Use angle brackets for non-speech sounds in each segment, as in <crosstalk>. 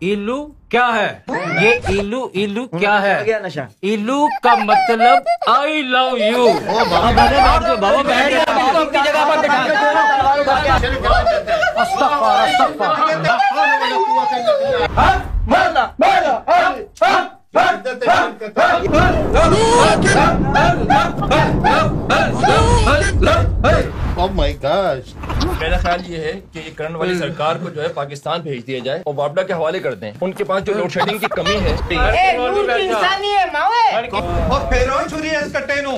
Aloe ایلو کیا ہے یہ ایلو ایلو کیا ہے ایلو کا مطلب آئی لو یو میرا خیال یہ ہے کہ یہ کرن والی سرکار کو جو ہے پاکستان بھیج دیا جائے اور وابڈا کے حوالے کر دیں۔ ان کے پاس جو لوڈ شیڈنگ کی کمی ہے اور پھیرو چھری ہے اس کٹے نو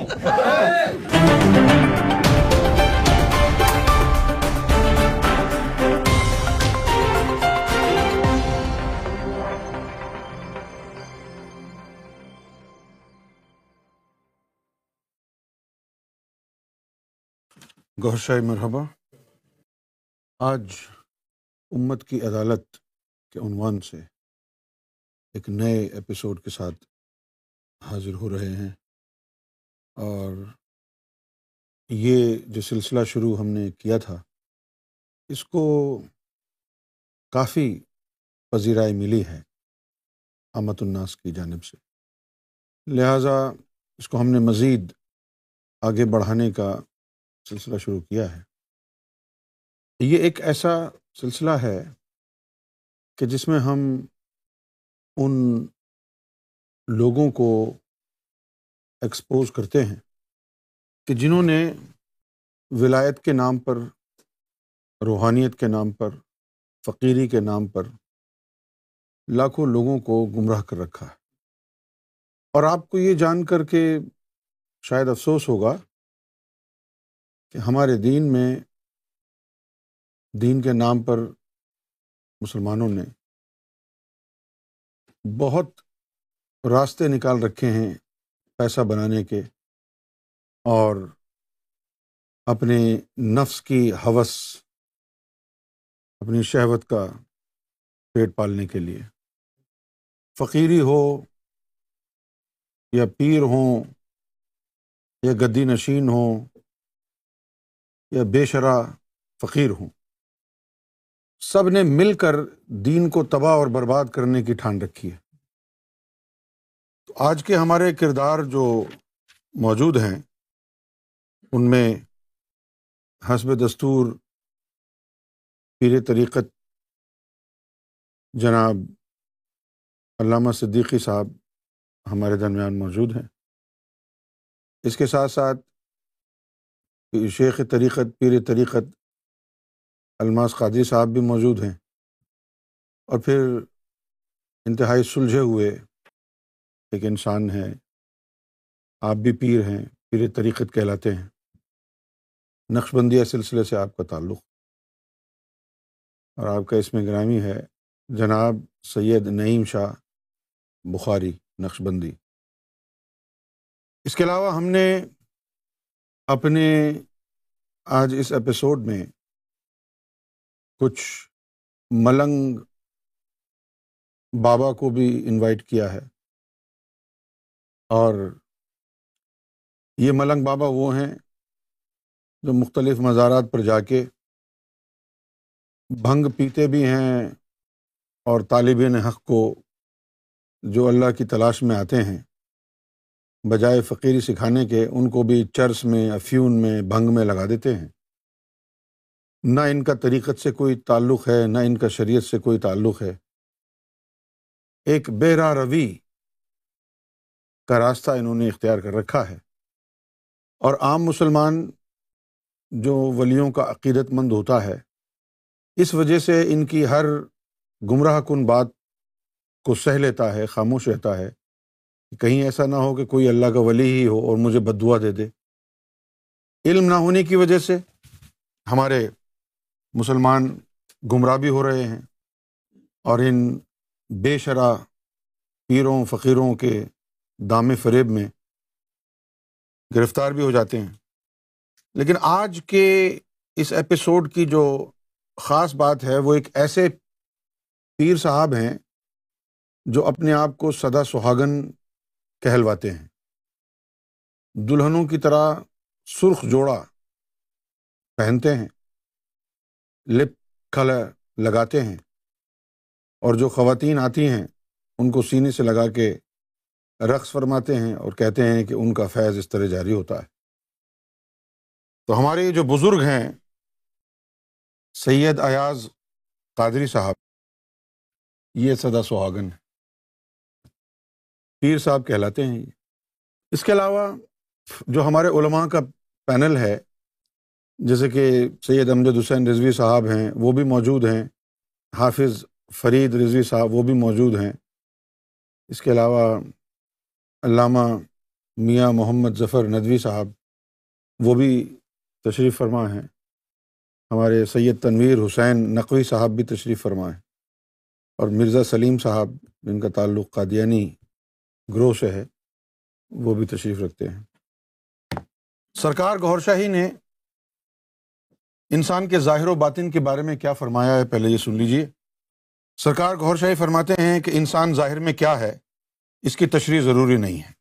<laughs> <laughs> گوشائے مرحبا۔ آج امت کی عدالت کے عنوان سے ایک نئے ایپیسوڈ کے ساتھ حاضر ہو رہے ہیں۔ اور یہ جو سلسلہ شروع ہم نے کیا تھا، اس کو کافی پذیرائی ملی ہے آمت الناس کی جانب سے۔ لہٰذا اس کو ہم نے مزید آگے بڑھانے کا سلسلہ شروع کیا ہے۔ یہ ایک ایسا سلسلہ ہے کہ جس میں ہم ان لوگوں کو ایکسپوز کرتے ہیں کہ جنہوں نے ولایت کے نام پر، روحانیت کے نام پر، فقیری کے نام پر لاکھوں لوگوں کو گمراہ کر رکھا ہے۔ اور آپ کو یہ جان کر کے شاید افسوس ہوگا کہ ہمارے دین میں دین کے نام پر مسلمانوں نے بہت راستے نکال رکھے ہیں پیسہ بنانے کے اور اپنے نفس کی حوث، اپنی شہوت کا پیٹ پالنے کے لیے۔ فقیری ہو یا پیر ہوں یا گدی نشین ہوں یا بے شرح فقیر ہوں۔ سب نے مل کر دین کو تباہ اور برباد کرنے کی ٹھان رکھی ہے۔ تو آج کے ہمارے کردار جو موجود ہیں، ان میں حسب دستور پیر طریقت جناب علامہ صدیقی صاحب ہمارے درمیان موجود ہیں۔ اس کے ساتھ ساتھ شیخ طریقت، پیر طریقت الماس قادری صاحب بھی موجود ہیں۔ اور پھر انتہائی سلجھے ہوئے ایک انسان ہے آپ بھی پیر ہیں، پیر طریقت کہلاتے ہیں۔ نقش بندیہ سلسلے سے آپ کا تعلق۔ اور آپ کا اس میں گرامی ہے۔ جناب سید نعیم شاہ بخاری نقش بندی۔ اس کے علاوہ ہم نے اپنے آج اس ایپیسوڈ میں کچھ ملنگ بابا کو بھی انوائٹ کیا ہے اور یہ ملنگ بابا وہ ہیں جو مختلف مزارات پر جا کے بھنگ پیتے بھی ہیں اور طالبین حق کو جو اللہ کی تلاش میں آتے ہیں بجائے فقیری سکھانے کے ان کو بھی چرس میں افیون میں بھنگ میں لگا دیتے ہیں۔ نہ ان کا طریقت سے کوئی تعلق ہے، نہ ان کا شریعت سے کوئی تعلق ہے۔ ایک بہرا روی کا راستہ انہوں نے اختیار کر رکھا ہے۔ اور عام مسلمان جو ولیوں کا عقیدت مند ہوتا ہے، اس وجہ سے ان کی ہر گمراہ کن بات کو سہ لیتا ہے، خاموش رہتا ہے۔ کہیں ایسا نہ ہو کہ کوئی اللہ کا ولی ہی ہو اور مجھے بدعا دے دے۔ علم نہ ہونے کی وجہ سے ہمارے مسلمان گمراہ بھی ہو رہے ہیں اور ان بے شرح پیروں، فقیروں کے دام فریب میں گرفتار بھی ہو جاتے ہیں۔ لیکن آج کے اس ایپیسوڈ کی جو خاص بات ہے، وہ ایک ایسے پیر صاحب ہیں جو اپنے آپ کو سدا سہاگن کہلواتے ہیں۔ دلہنوں کی طرح سرخ جوڑا پہنتے ہیں، لپ کلر لگاتے ہیں، اور جو خواتین آتی ہیں، ان کو سینے سے لگا کے رقص فرماتے ہیں اور کہتے ہیں کہ ان کا فیض اس طرح جاری ہوتا ہے۔ تو ہمارے جو بزرگ ہیں، سید ایاز قادری صاحب، یہ سدا سہاگن پیر صاحب کہلاتے ہیں یہ۔ اس کے علاوہ جو ہمارے علماء کا پینل ہے، جیسے کہ سید امجد حسین رضوی صاحب ہیں، وہ بھی موجود ہیں۔ حافظ فرید رضوی صاحب، وہ بھی موجود ہیں۔ اس کے علاوہ علامہ میاں محمد ظفر ندوی صاحب، وہ بھی تشریف فرما ہیں۔ ہمارے سید تنویر حسین نقوی صاحب بھی تشریف فرما ہیں۔ اور مرزا سلیم صاحب، جن کا تعلق قادیانی گروہ سے ہے، وہ بھی تشریف رکھتے ہیں۔ سرکار گور شاہی نے انسان کے ظاہر و باطن کے بارے میں کیا فرمایا ہے؟ پہلے یہ سن لیجیے سرکار گور شاہی فرماتے ہیں کہ انسان ظاہر میں کیا ہے، اس کی تشریح ضروری نہیں ہے۔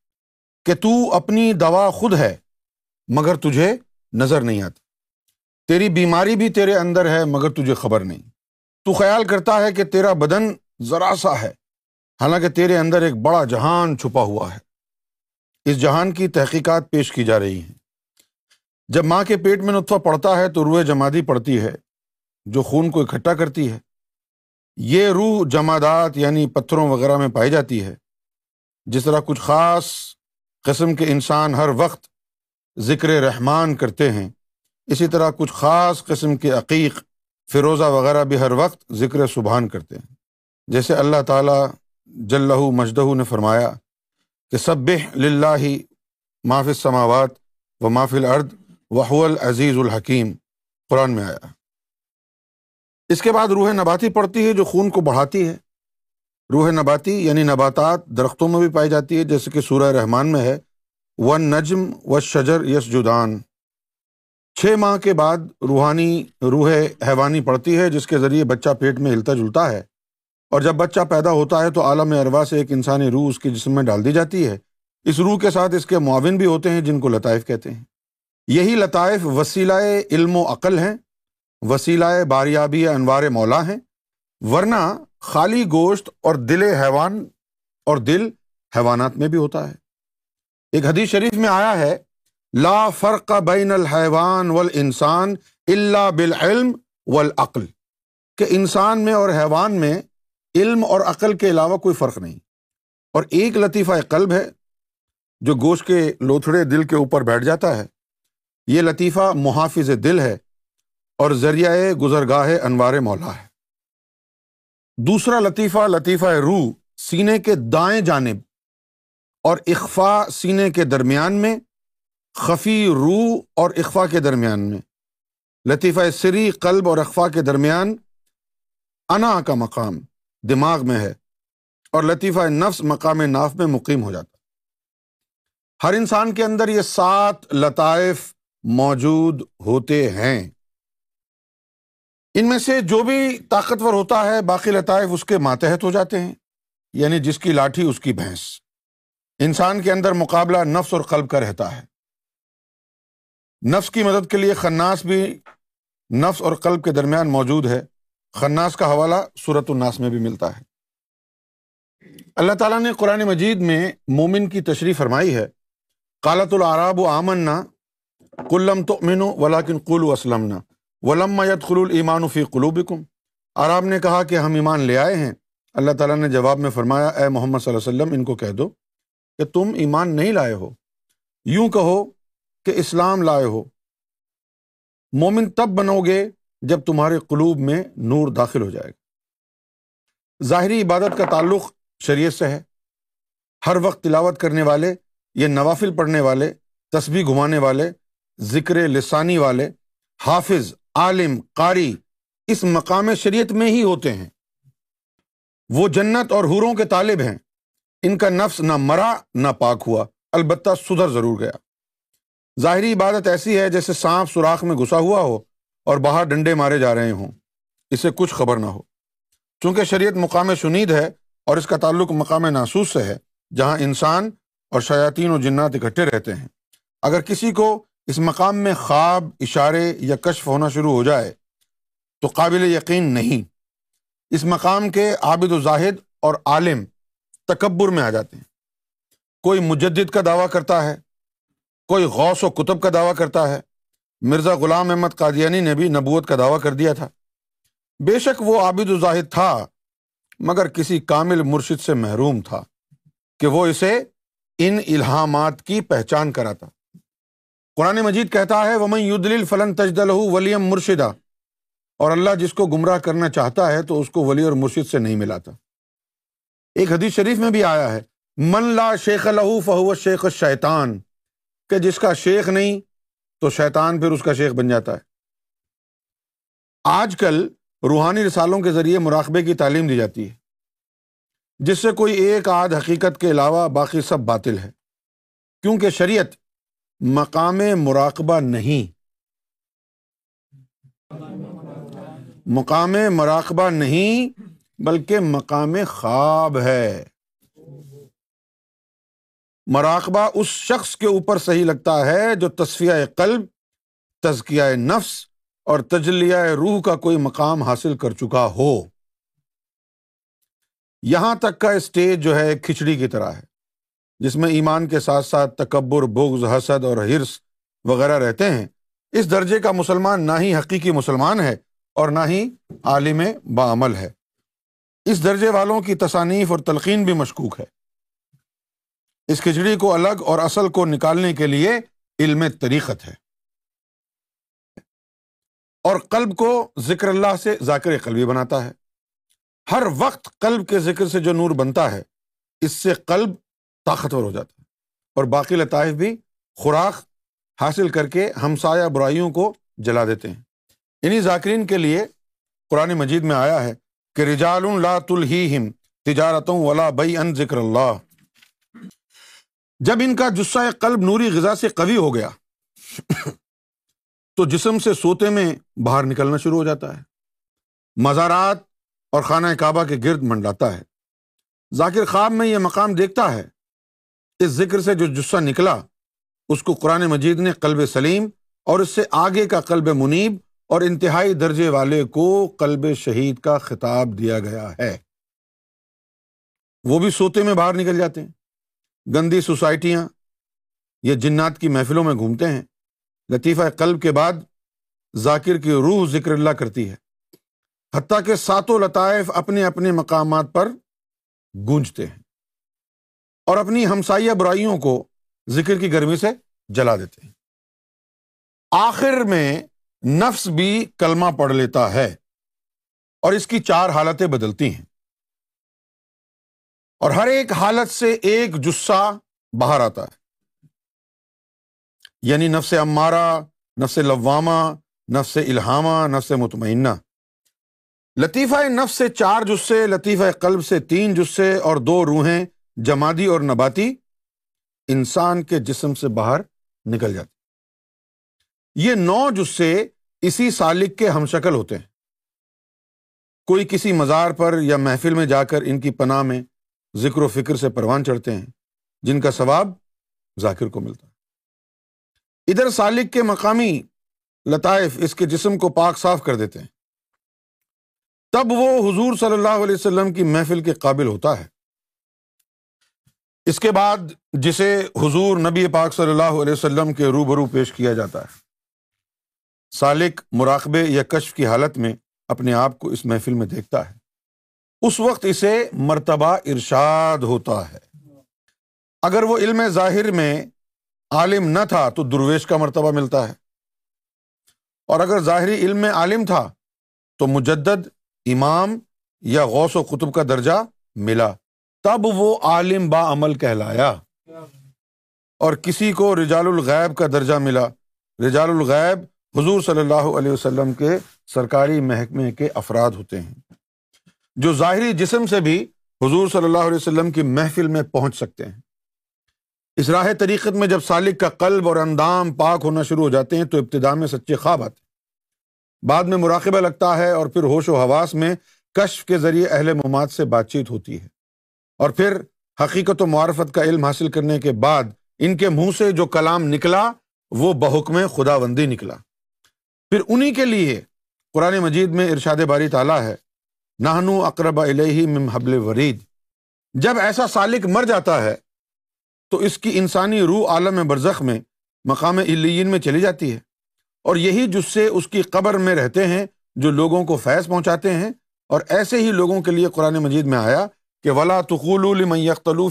کہ تو اپنی دوا خود ہے، مگر تجھے نظر نہیں آتی۔ تیری بیماری بھی تیرے اندر ہے، مگر تجھے خبر نہیں۔ تو خیال کرتا ہے کہ تیرا بدن ذرا سا ہے۔ حالانکہ تیرے اندر ایک بڑا جہان چھپا ہوا ہے۔ اس جہان کی تحقیقات پیش کی جا رہی ہیں۔ جب ماں کے پیٹ میں نطفہ پڑتا ہے تو روح جمادی پڑتی ہے، جو خون کو اکٹھا کرتی ہے۔ یہ روح جمادات یعنی پتھروں وغیرہ میں پائی جاتی ہے، جس طرح کچھ خاص قسم کے انسان ہر وقت ذکر رحمان کرتے ہیں۔ اسی طرح کچھ خاص قسم کے عقیق، فیروزہ وغیرہ بھی ہر وقت ذکر سبحان کرتے ہیں۔ جیسے اللہ تعالیٰ جل مجدہ نے فرمایا کہ سب لاہ معاف سماوات و مافل ارد وحو العزیز الحکیم۔ قرآن میں آیا۔ اس کے بعد روح نباتی پڑتی ہے جو خون کو بڑھاتی ہے۔ روح نباتی یعنی نباتات درختوں میں بھی پائی جاتی ہے، جیسے کہ سورہ رحمان میں ہے۔ و نجم و شجر یس جدان چھ ماہ کے بعد روحانی، روح حیوانی پڑتی ہے، جس کے ذریعے بچہ پیٹ میں ہلتا جلتا ہے۔ اور جب بچہ پیدا ہوتا ہے تو عالم اروا سے ایک انسانی روح اس کے جسم میں ڈال دی جاتی ہے۔ اس روح کے ساتھ اس کے معاون بھی ہوتے ہیں جن کو لطائف کہتے ہیں۔ یہی لطائف وسیلہ علم و عقل ہیں وسیلہ باریابی انوار مولا ہیں۔ ورنہ خالی گوشت اور دل حیوان اور دل حیوانات میں بھی ہوتا ہے۔ ایک حدیث شریف میں آیا ہے، لا فرق بین الحیوان ول انسان اللہ بالعلم والعقل۔ کہ انسان میں اور حیوان میں علم اور عقل کے علاوہ کوئی فرق نہیں۔ اور ایک لطیفہ قلب ہے جو گوشت کے لوتھڑے دل کے اوپر بیٹھ جاتا ہے۔ یہ لطیفہ محافظ دل ہے اور ذریعہ گزرگاہ انوار مولا ہے۔ دوسرا لطیفہ لطیفہ روح، سینے کے دائیں جانب اور اخفا سینے کے درمیان میں، خفی روح اور اخفا کے درمیان میں۔ لطیفہ سری قلب اور اخفا کے درمیان، انا کا مقام۔ دماغ میں ہے اور لطیفہ نفس مقام ناف میں مقیم ہو جاتا ہر انسان کے اندر یہ سات لطائف موجود ہوتے ہیں۔ ان میں سے جو بھی طاقتور ہوتا ہے، باقی لطائف اس کے ماتحت ہو جاتے ہیں یعنی جس کی لاٹھی اس کی بھینس۔ انسان کے اندر مقابلہ نفس اور قلب کا رہتا ہے۔ نفس کی مدد کے لیے خناس بھی نفس اور قلب کے درمیان موجود ہے۔ خناس کا حوالہ صورت الناس میں بھی ملتا ہے۔ اللہ تعالیٰ نے قرآن مجید میں مومن کی تشریح فرمائی ہے کالت العراب و آمن کلم تو امن ولاکن قلو اسلم ولم خل ایمان فی قلوبکم عراب نے کہا کہ ہم ایمان لے آئے ہیں۔ اللہ تعالیٰ نے جواب میں فرمایا، اے محمد صلی اللہ علیہ وسلم، ان کو کہہ دو کہ تم ایمان نہیں لائے ہو۔ یوں کہو کہ اسلام لائے ہو۔ مومن تب بنو گے جب تمہارے قلوب میں نور داخل ہو جائے گا۔ ظاہری عبادت کا تعلق شریعت سے ہے۔ ہر وقت تلاوت کرنے والے یہ نوافل پڑھنے والے، تسبیح گھمانے والے، ذکر لسانی والے، حافظ، عالم، قاری اس مقام شریعت میں ہی ہوتے ہیں۔ وہ جنت اور حوروں کے طالب ہیں۔ ان کا نفس نہ مرا نہ پاک ہوا۔ البتہ سدھر ضرور گیا۔ ظاہری عبادت ایسی ہے جیسے سانپ سوراخ میں گھسا ہوا ہو۔ اور باہر ڈنڈے مارے جا رہے ہوں۔ اسے کچھ خبر نہ ہو۔ چونکہ شریعت مقام شنید ہے اور اس کا تعلق مقام ناسوس سے ہے، جہاں انسان اور شیاطین و جنات اکٹھے رہتے ہیں۔ اگر کسی کو اس مقام میں خواب، اشارے یا کشف ہونا شروع ہو جائے، تو قابل یقین نہیں۔ اس مقام کے عابد و زاہد اور عالم تکبر میں آ جاتے ہیں۔ کوئی مجدد کا دعویٰ کرتا ہے، کوئی غوث و کتب کا دعویٰ کرتا ہے مرزا غلام احمد قادیانی نے بھی نبوت کا دعویٰ کر دیا تھا۔ بے شک وہ عابد و زاہد تھا، مگر کسی کامل مرشد سے محروم تھا کہ وہ اسے ان الحامات کی پہچان کراتا۔ قرآن مجید کہتا ہے، ومن یدل فلن تجد ولیم مرشدہ اور اللہ جس کو گمراہ کرنا چاہتا ہے تو اس کو ولی اور مرشد سے نہیں ملاتا۔ ایک حدیث شریف میں بھی آیا ہے، من لا شیخ لہو فہو شیخ شیطان کہ جس کا شیخ نہیں تو شیطان پھر اس کا شیخ بن جاتا ہے۔ آج کل روحانی رسالوں کے ذریعے مراقبے کی تعلیم دی جاتی ہے، جس سے کوئی ایک آدھ حقیقت کے علاوہ باقی سب باطل ہے۔ کیونکہ شریعت مقام مراقبہ نہیں، مقام مراقبہ نہیں بلکہ مقام خواب ہے۔ مراقبہ اس شخص کے اوپر صحیح لگتا ہے جو تصفیہ قلب، تزکیہ نفس اور تجلیہ روح کا کوئی مقام حاصل کر چکا ہو۔ یہاں تک کا اسٹیج جو ہے کھچڑی کی طرح ہے، جس میں ایمان کے ساتھ ساتھ تکبر، بغض، حسد اور ہرس وغیرہ رہتے ہیں۔ اس درجے کا مسلمان نہ ہی حقیقی مسلمان ہے اور نہ ہی عالم بعمل ہے۔ اس درجے والوں کی تصانیف اور تلقین بھی مشکوک ہے۔ اس کھچڑی کو الگ اور اصل کو نکالنے کے لیے علم طریقت ہے۔ اور قلب کو ذکر اللہ سے ذاکر قلبی بناتا ہے۔ ہر وقت قلب کے ذکر سے جو نور بنتا ہے، اس سے قلب طاقتور ہو جاتا ہے۔ اور باقی لطائف بھی خوراک حاصل کر کے ہمسایہ برائیوں کو جلا دیتے ہیں۔ انہیں ذاکرین کے لیے قرآن مجید میں آیا ہے کہ رجال لا تلہم تجارتوں ولا بئی ان ذکر اللہ۔ جب ان کا جسہ قلب نوری غذا سے قوی ہو گیا، تو جسم سے سوتے میں باہر نکلنا شروع ہو جاتا ہے۔ مزارات اور خانہ کعبہ کے گرد منڈاتا ہے۔ ذاکر خواب میں یہ مقام دیکھتا ہے۔ اس ذکر سے جو جسہ نکلا، اس کو قرآن مجید نے قلب سلیم اور اس سے آگے کا قلب منیب اور انتہائی درجے والے کو قلب شہید کا خطاب دیا گیا ہے۔ وہ بھی سوتے میں باہر نکل جاتے ہیں۔ گندی سوسائٹیاں یہ جنات کی محفلوں میں گھومتے ہیں، لطیفہ قلب کے بعد ذاکر کی روح ذکر اللہ کرتی ہے۔ حتیٰ کہ ساتوں لطائف اپنے اپنے مقامات پر گونجتے ہیں اور اپنی ہمسائیہ برائیوں کو ذکر کی گرمی سے جلا دیتے ہیں۔ آخر میں نفس بھی کلمہ پڑھ لیتا ہے اور اس کی چار حالتیں بدلتی ہیں۔ اور ہر ایک حالت سے ایک جسہ باہر آتا ہے۔ یعنی نفس امارا نفس لوامہ، نفس الحامہ نفس مطمئنہ۔ لطیفہ نفس سے چار جسے، لطیفہ قلب سے تین جسے اور دو روحیں جمادی اور نباتی انسان کے جسم سے باہر نکل جاتی۔ یہ نو جسے اسی سالک کے ہم شکل ہوتے ہیں۔ کوئی کسی مزار پر یا محفل میں جا کر ان کی پناہ میں ذکر و فکر سے پروان چڑھتے ہیں، جن کا ثواب ذاکر کو ملتا ہے۔ ادھر سالک کے مقامی لطائف اس کے جسم کو پاک صاف کر دیتے ہیں۔ تب وہ حضور صلی اللہ علیہ وسلم کی محفل کے قابل ہوتا ہے۔ اس کے بعد جسے حضور نبی پاک صلی اللہ علیہ وسلم کے روبرو پیش کیا جاتا ہے۔ سالک مراقبے یا کشف کی حالت میں اپنے آپ کو اس محفل میں دیکھتا ہے۔ اس وقت اسے مرتبہ ارشاد ہوتا ہے۔ اگر وہ علم ظاہر میں عالم نہ تھا تو درویش کا مرتبہ ملتا ہے۔ اور اگر ظاہری علم میں عالم تھا تو مجدد، امام یا غوث و قطب کا درجہ ملا۔ تب وہ عالم با عمل کہلایا۔ اور کسی کو رجال الغیب کا درجہ ملا۔ رجال الغیب حضور صلی اللہ علیہ وسلم کے سرکاری محکمے کے افراد ہوتے ہیں۔ جو ظاہری جسم سے بھی حضور صلی اللہ علیہ وسلم کی محفل میں پہنچ سکتے ہیں۔ اس راہ طریقت میں جب سالک کا قلب اور اندام پاک ہونا شروع ہو جاتے ہیں تو ابتدا میں سچے خواب آتے ہیں۔ بعد میں مراقبہ لگتا ہے اور پھر ہوش و حواس میں کشف کے ذریعے اہل مماد سے بات چیت ہوتی ہے۔ اور پھر حقیقت و معرفت کا علم حاصل کرنے کے بعد ان کے منہ سے جو کلام نکلا، وہ بحکم خدا بندی نکلا۔ پھر انہی کے لیے قرآن مجید میں ارشاد باری تعالیٰ ہے نہنو اقرب من حبل ورید۔ جب ایسا سالک مر جاتا ہے، تو اس کی انسانی روح عالم برزخ میں، مقام الین میں چلی جاتی ہے۔ اور یہی جس سے اس کی قبر میں رہتے ہیں، جو لوگوں کو فیض پہنچاتے ہیں۔ اور ایسے ہی لوگوں کے لیے قرآن مجید میں آیا کہ ولا تقول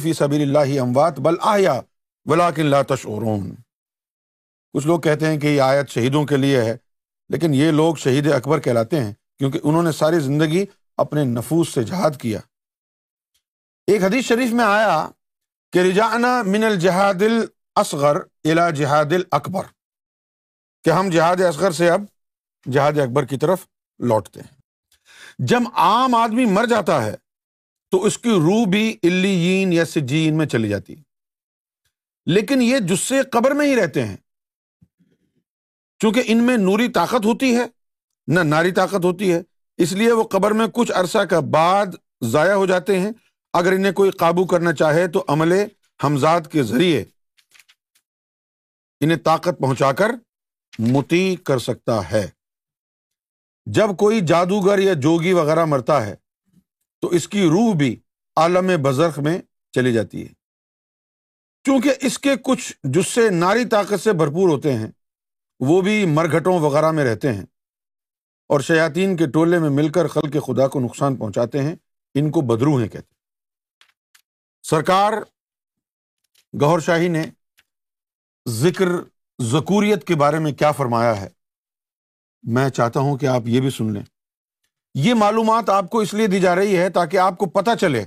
فی سبیل اللہ اموات بل آیا ولا لا تشعرون۔ کچھ لوگ کہتے ہیں کہ یہ آیت شہیدوں کے لیے ہے، لیکن یہ لوگ شہید اکبر کہلاتے ہیں، کیونکہ انہوں نے ساری زندگی اپنے نفوس سے جہاد کیا۔ ایک حدیث شریف میں آیا کہ رجانا من الجہاد الاصغر الى جہاد اکبر کہ ہم جہاد اصغر سے اب جہاد اکبر کی طرف لوٹتے ہیں۔ جب عام آدمی مر جاتا ہے تو اس کی روح بھی الین یا سجین میں چلی جاتی لیکن یہ جسے قبر میں ہی رہتے ہیں۔ چونکہ ان میں نوری طاقت ہوتی ہے، نہ ناری طاقت ہوتی ہے اس لیے وہ قبر میں کچھ عرصہ کا بعد ضائع ہو جاتے ہیں۔ اگر انہیں کوئی قابو کرنا چاہے تو عمل حمزاد کے ذریعے انہیں طاقت پہنچا کر متی کر سکتا ہے۔ جب کوئی جادوگر یا جوگی وغیرہ مرتا ہے تو اس کی روح بھی عالم بزرخ میں چلی جاتی ہے۔ کیونکہ اس کے کچھ جسے ناری طاقت سے بھرپور ہوتے ہیں، وہ بھی مرگھٹوں وغیرہ میں رہتے ہیں۔ اور شیاطین کے ٹولے میں مل کر خل کے خدا کو نقصان پہنچاتے ہیں، ان کو بدرو ہیں کہتے سرکار گور شاہی نے ذکر ذکوریت کے بارے میں کیا فرمایا ہے؟ میں چاہتا ہوں کہ آپ یہ بھی سن لیں۔ یہ معلومات آپ کو اس لیے دی جا رہی ہے تاکہ آپ کو پتا چلے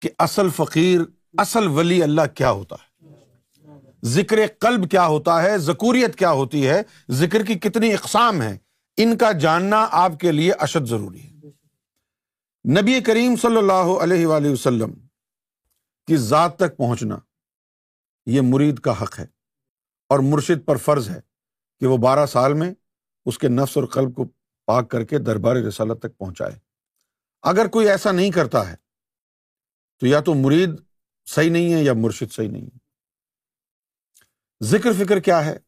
کہ اصل فقیر، اصل ولی اللہ کیا ہوتا ہے۔ ذکر قلب کیا ہوتا ہے، ذکوریت کیا ہوتی ہے، ذکر کی کتنی اقسام ہے ان کا جاننا آپ کے لیے اشد ضروری ہے۔ نبی کریم صلی اللہ علیہ وآلہ وسلم کی ذات تک پہنچنا یہ مرید کا حق ہے اور مرشد پر فرض ہے کہ وہ بارہ سال میں اس کے نفس اور قلب کو پاک کر کے دربار رسالت تک پہنچائے۔ اگر کوئی ایسا نہیں کرتا ہے تو یا تو مرید صحیح نہیں ہے یا مرشد صحیح نہیں ہے۔ ذکر فکر کیا ہے؟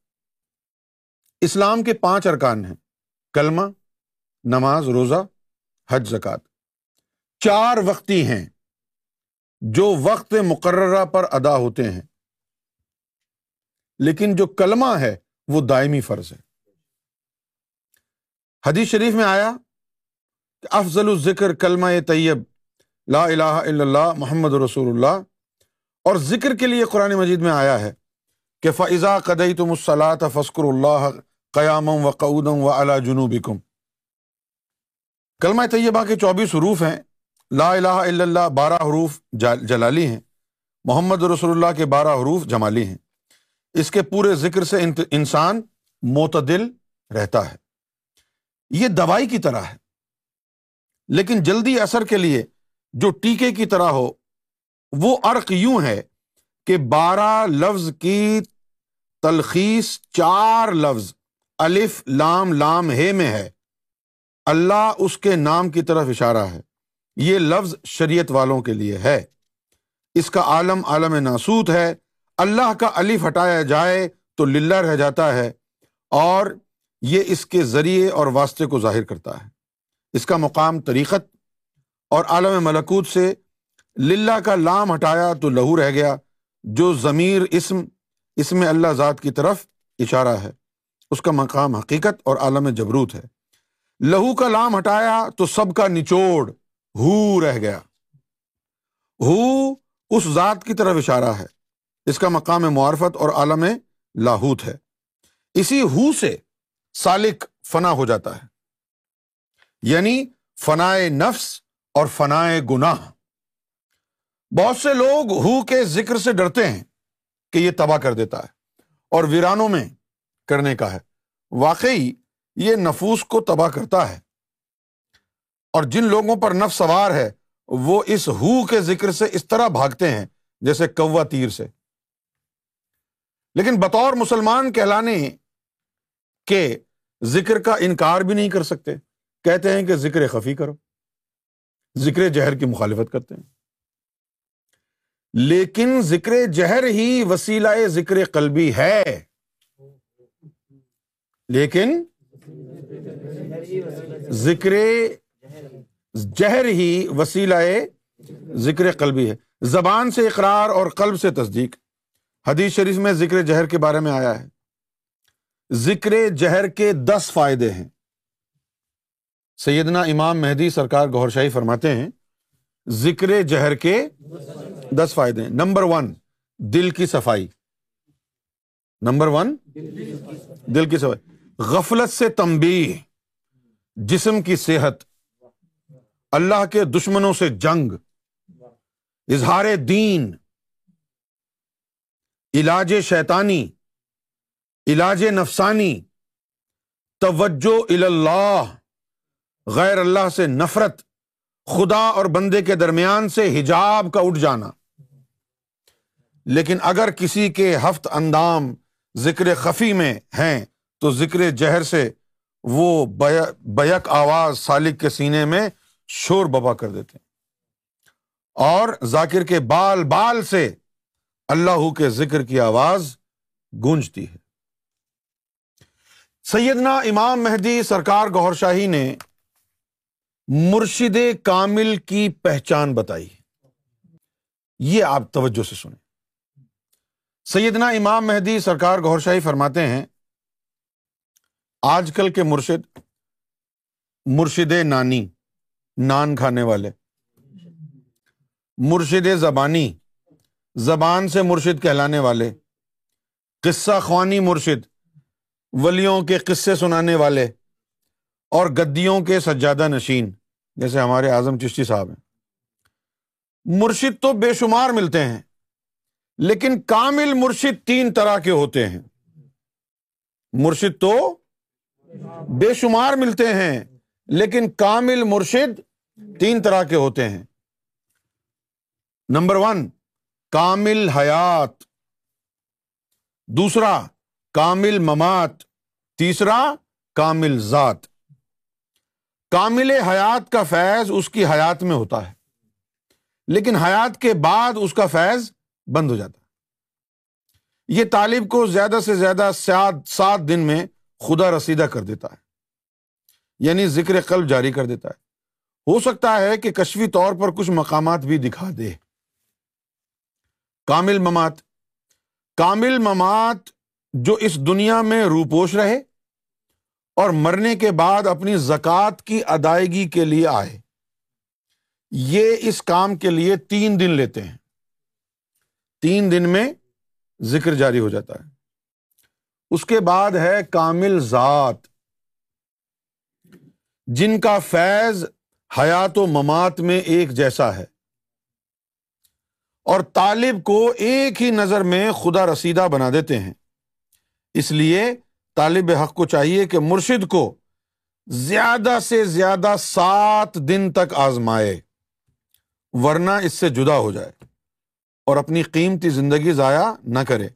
اسلام کے پانچ ارکان ہیں۔ کلمہ، نماز، روزہ، حج زکات چار وقتی ہیں جو وقت مقررہ پر ادا ہوتے ہیں۔ لیکن جو کلمہ ہے، وہ دائمی فرض ہے۔ حدیث شریف میں آیا کہ افضل الذکر کلمہ طیب، لا الہ الا اللہ محمد رسول اللہ۔ اور ذکر کے لیے قرآن مجید میں آیا ہے کہ فضا قدئی تم الصلاۃ فسکر اللہ قیام و قعودم و علا جنوب کم کلمہ طیبہ کے چوبیس حروف ہیں۔ لا الہ الا اللہ بارہ حروف جلالی ہیں۔ محمد رسول اللہ کے بارہ حروف جمالی ہیں۔ اس کے پورے ذکر سے انسان معتدل رہتا ہے۔ یہ دوائی کی طرح ہے۔ لیکن جلدی اثر کے لیے جو ٹیکے کی طرح ہو، وہ عرق یوں ہے کہ بارہ لفظ کی تلخیص چار لفظ الف لام لام ہے میں ہے۔ اللہ اس کے نام کی طرف اشارہ ہے۔ یہ لفظ شریعت والوں کے لیے ہے۔ اس کا عالم عالم ناسوت ہے۔ اللہ کا الف ہٹایا جائے تو للہ رہ جاتا ہے اور یہ اس کے ذریعے اور واسطے کو ظاہر کرتا ہے۔ اس کا مقام طریقت اور عالم ملکوت سے للہ کا لام ہٹایا تو لہو رہ گیا، جو ضمیر اسم اس میں اللہ ذات کی طرف اشارہ ہے۔ اس کا مقام حقیقت اور عالم جبروت ہے۔ لہو کا لام ہٹایا تو سب کا نچوڑ ہو رہ گیا۔ ہو اس ذات کی طرف اشارہ ہے۔ اس کا مقام معرفت اور عالم لاہوت ہے۔ اسی ہو سے سالک فنا ہو جاتا ہے۔ یعنی فنائے نفس اور فنائے گناہ۔ بہت سے لوگ ہو کے ذکر سے ڈرتے ہیں کہ یہ تباہ کر دیتا ہے اور ویرانوں میں کرنے کا ہے۔ واقعی یہ نفوس کو تباہ کرتا ہے۔ اور جن لوگوں پر نف سوار ہے، وہ اس ہو کے ذکر سے اس طرح بھاگتے ہیں جیسے کوا تیر سے۔ لیکن بطور مسلمان کہلانے کے ذکر کا انکار بھی نہیں کر سکتے۔ کہتے ہیں کہ ذکر خفی کرو، ذکر جہر کی مخالفت کرتے ہیں۔ لیکن ذکر جہر ہی وسیلہ ذکر قلبی ہے۔ لیکن ذکر جہر ہی وسیلہ ذکر قلبی ہے۔ زبان سے اقرار اور قلب سے تصدیق۔ حدیث شریف میں ذکر جہر کے بارے میں آیا ہے۔ ذکر جہر کے دس فائدے ہیں۔ سیدنا امام مہدی سرکار گور شاہی فرماتے ہیں، ذکر جہر کے دس فائدے ہیں۔ نمبر ون، دل کی صفائی۔ نمبر ون، دل کی صفائی۔ غفلت سے تمبی جسم کی صحت، اللہ کے دشمنوں سے جنگ، اظہار دین، علاج شیطانی، علاج نفسانی، توجہ اللہ غیر اللہ سے نفرت، خدا اور بندے کے درمیان سے حجاب کا اٹھ جانا۔ لیکن اگر کسی کے ہفت اندام ذکر خفی میں ہیں تو ذکر جہر سے وہ بیک آواز سالک کے سینے میں شور ببا کر دیتے اور ذاکر کے بال بال سے اللہ کے ذکر کی آواز گونجتی ہے۔ سیدنا امام مہدی سرکار گور شاہی نے مرشد کامل کی پہچان بتائی یہ آپ توجہ سے سنیں۔ سیدنا امام مہدی سرکار گور شاہی فرماتے ہیں آج کل کے مرشد مرشد نانی، نان کھانے والے۔ مرشد زبانی، زبان سے مرشد کہلانے والے۔ قصہ خوانی مرشد، ولیوں کے قصے سنانے والے۔ اور گدیوں کے سجادہ نشین، جیسے ہمارے اعظم چشتی صاحب ہیں۔ مرشد تو بے شمار ملتے ہیں، لیکن کامل مرشد تین طرح کے ہوتے ہیں۔ مرشد تو بے شمار ملتے ہیں، لیکن کامل مرشد تین طرح کے ہوتے ہیں۔ نمبر ون، کامل حیات۔ دوسرا، کامل ممات۔ تیسرا، کامل ذات۔ کامل حیات کا فیض اس کی حیات میں ہوتا ہے، لیکن حیات کے بعد اس کا فیض بند ہو جاتا ہے۔ یہ طالب کو زیادہ سے زیادہ سات سات دن میں خدا رسیدہ کر دیتا ہے۔ یعنی ذکر قلب جاری کر دیتا ہے۔ ہو سکتا ہے کہ کشوی طور پر کچھ مقامات بھی دکھا دے۔ کامل ممات۔ کامل ممات جو اس دنیا میں روپوش رہے اور مرنے کے بعد اپنی زکوٰۃ کی ادائیگی کے لیے آئے۔ یہ اس کام کے لیے تین دن لیتے ہیں۔ تین دن میں ذکر جاری ہو جاتا ہے۔ اس کے بعد ہے کامل ذات، جن کا فیض حیات و ممات میں ایک جیسا ہے۔ اور طالب کو ایک ہی نظر میں خدا رسیدہ بنا دیتے ہیں۔ اس لیے طالب حق کو چاہیے کہ مرشد کو زیادہ سے زیادہ سات دن تک آزمائے، ورنہ اس سے جدا ہو جائے اور اپنی قیمتی زندگی ضائع نہ کرے۔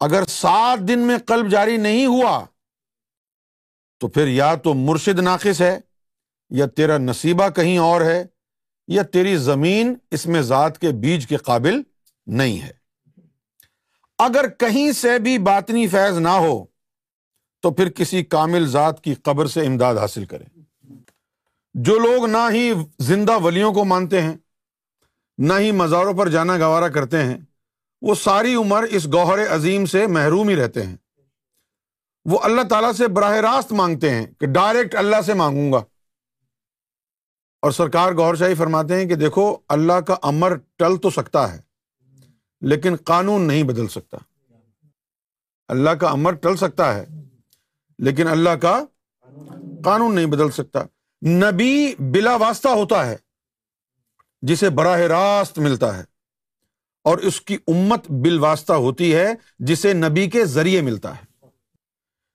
اگر سات دن میں قلب جاری نہیں ہوا، تو پھر یا تو مرشد ناقص ہے، یا تیرا نصیبہ کہیں اور ہے، یا تیری زمین اس میں ذات کے بیج کے قابل نہیں ہے۔ اگر کہیں سے بھی باطنی فیض نہ ہو، تو پھر کسی کامل ذات کی قبر سے امداد حاصل کرے جو لوگ نہ ہی زندہ ولیوں کو مانتے ہیں، نہ ہی مزاروں پر جانا گوارا کرتے ہیں وہ ساری عمر اس گوہر عظیم سے محروم ہی رہتے ہیں۔ وہ اللہ تعالیٰ سے براہ راست مانگتے ہیں کہ ڈائریکٹ اللہ سے مانگوں گا۔ اور سرکار گور شاہی فرماتے ہیں کہ دیکھو، اللہ کا امر ٹل تو سکتا ہے، لیکن قانون نہیں بدل سکتا۔ اللہ کا امر ٹل سکتا ہے، لیکن اللہ کا قانون نہیں بدل سکتا۔ نبی بلا واسطہ ہوتا ہے، جسے براہ راست ملتا ہے۔ اور اس کی امت بال واسطہ ہوتی ہے جسے نبی کے ذریعے ملتا ہے۔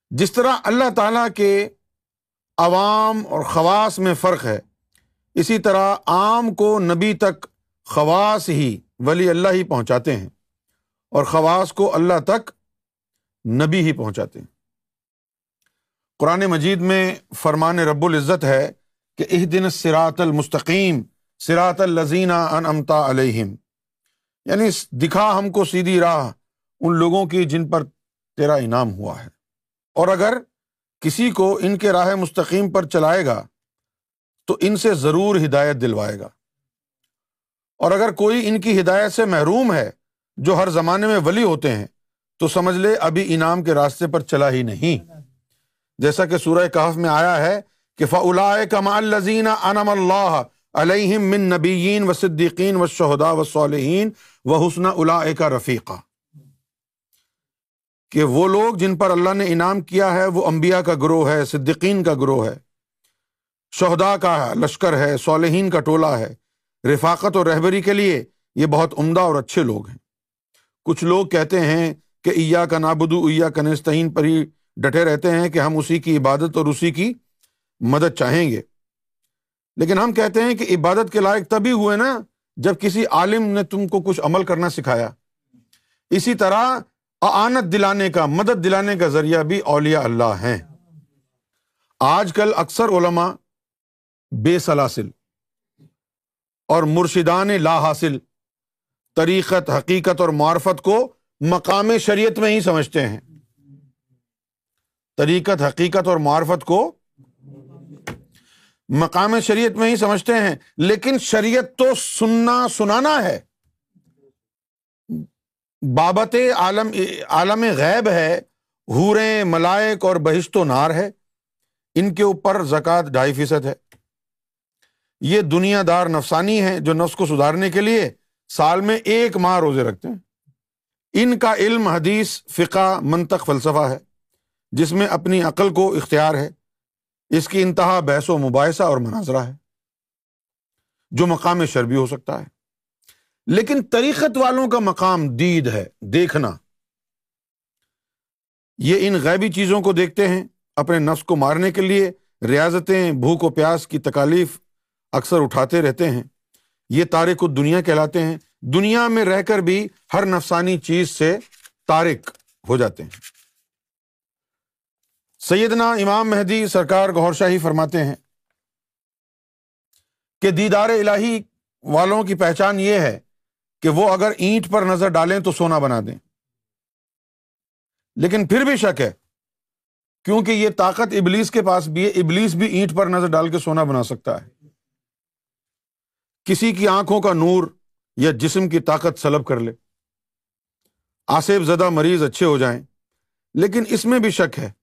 جس طرح اللہ تعالی کے عوام اور خواص میں فرق ہے، اسی طرح عام کو نبی تک خواص ہی ولی اللہ ہی پہنچاتے ہیں اور خواص کو اللہ تک نبی ہی پہنچاتے ہیں۔ قرآن مجید میں فرمان رب العزت ہے کہ اہ دن سرات المستقیم سرات الزینہ ان امتا علیہم۔ یعنی دکھا ہم کو سیدھی راہ ان لوگوں کی جن پر تیرا انعام ہوا ہے۔ اور اگر کسی کو ان کے راہ مستقیم پر چلائے گا، تو ان سے ضرور ہدایت دلوائے گا۔ اور اگر کوئی ان کی ہدایت سے محروم ہے، جو ہر زمانے میں ولی ہوتے ہیں، تو سمجھ لے ابھی انعام کے راستے پر چلا ہی نہیں۔ جیسا کہ سورہ کہف میں آیا ہے کہ فلا کمال لذین انم اللہ علیہم من نبیین و صدیقین و شہدا و صالحین و حسن الا کا رفیقہ۔ کہ وہ لوگ جن پر اللہ نے انعام کیا ہے، وہ انبیاء کا گروہ ہے، صدیقین کا گروہ ہے شہدا کا لشکر ہے، صالحین کا ٹولہ ہے۔ رفاقت اور رہبری کے لیے یہ بہت عمدہ اور اچھے لوگ ہیں۔ کچھ لوگ کہتے ہیں کہ ایا کا نابدو ایا کا نستعین پر ہی ڈٹے رہتے ہیں کہ ہم اسی کی عبادت اور اسی کی مدد چاہیں گے۔ لیکن ہم کہتے ہیں کہ عبادت کے لائق تبھی ہوئے نا جب کسی عالم نے تم کو کچھ عمل کرنا سکھایا۔ اسی طرح آنت دلانے کا، مدد دلانے کا ذریعہ بھی اولیاء اللہ ہیں۔ آج کل اکثر علماء بے سلاسل اور مرشدان لا حاصل، طریقت، حقیقت اور معرفت کو مقام شریعت میں ہی سمجھتے ہیں۔ طریقت، حقیقت اور معرفت کو مقام شریعت میں ہی سمجھتے ہیں، لیکن شریعت تو سننا سنانا ہے۔ بابت عالم عالم غیب ہے حوریں ملائک اور بہشت و نار ہے۔ ان کے اوپر زکوٰۃ ڈھائی فیصد ہے۔ یہ دنیا دار نفسانی ہے جو نفس کو سدھارنے کے لیے سال میں ایک ماہ روزے رکھتے ہیں۔ ان کا علم، حدیث، فقہ، منطق، فلسفہ ہے، جس میں اپنی عقل کو اختیار ہے۔ اس کی انتہا بحث و مباحثہ اور مناظرہ ہے، جو مقام شر بھی ہو سکتا ہے۔ لیکن طریقت والوں کا مقام دید ہے، دیکھنا۔ یہ ان غیبی چیزوں کو دیکھتے ہیں اپنے نفس کو مارنے کے لیے، ریاضتیں، بھوک و پیاس کی تکالیف اکثر اٹھاتے رہتے ہیں۔ یہ تارک دنیا کہلاتے ہیں۔ دنیا میں رہ کر بھی ہر نفسانی چیز سے تارک ہو جاتے ہیں۔ سیدنا امام مہدی سرکار گور شاہی فرماتے ہیں کہ دیدار الہی والوں کی پہچان یہ ہے کہ وہ اگر اینٹ پر نظر ڈالیں تو سونا بنا دیں۔ لیکن پھر بھی شک ہے کیونکہ یہ طاقت ابلیس کے پاس بھی ہے، ابلیس بھی اینٹ پر نظر ڈال کے سونا بنا سکتا ہے۔ کسی کی آنکھوں کا نور یا جسم کی طاقت سلب کر لے۔ آصف زدہ مریض اچھے ہو جائیں، لیکن اس میں بھی شک ہے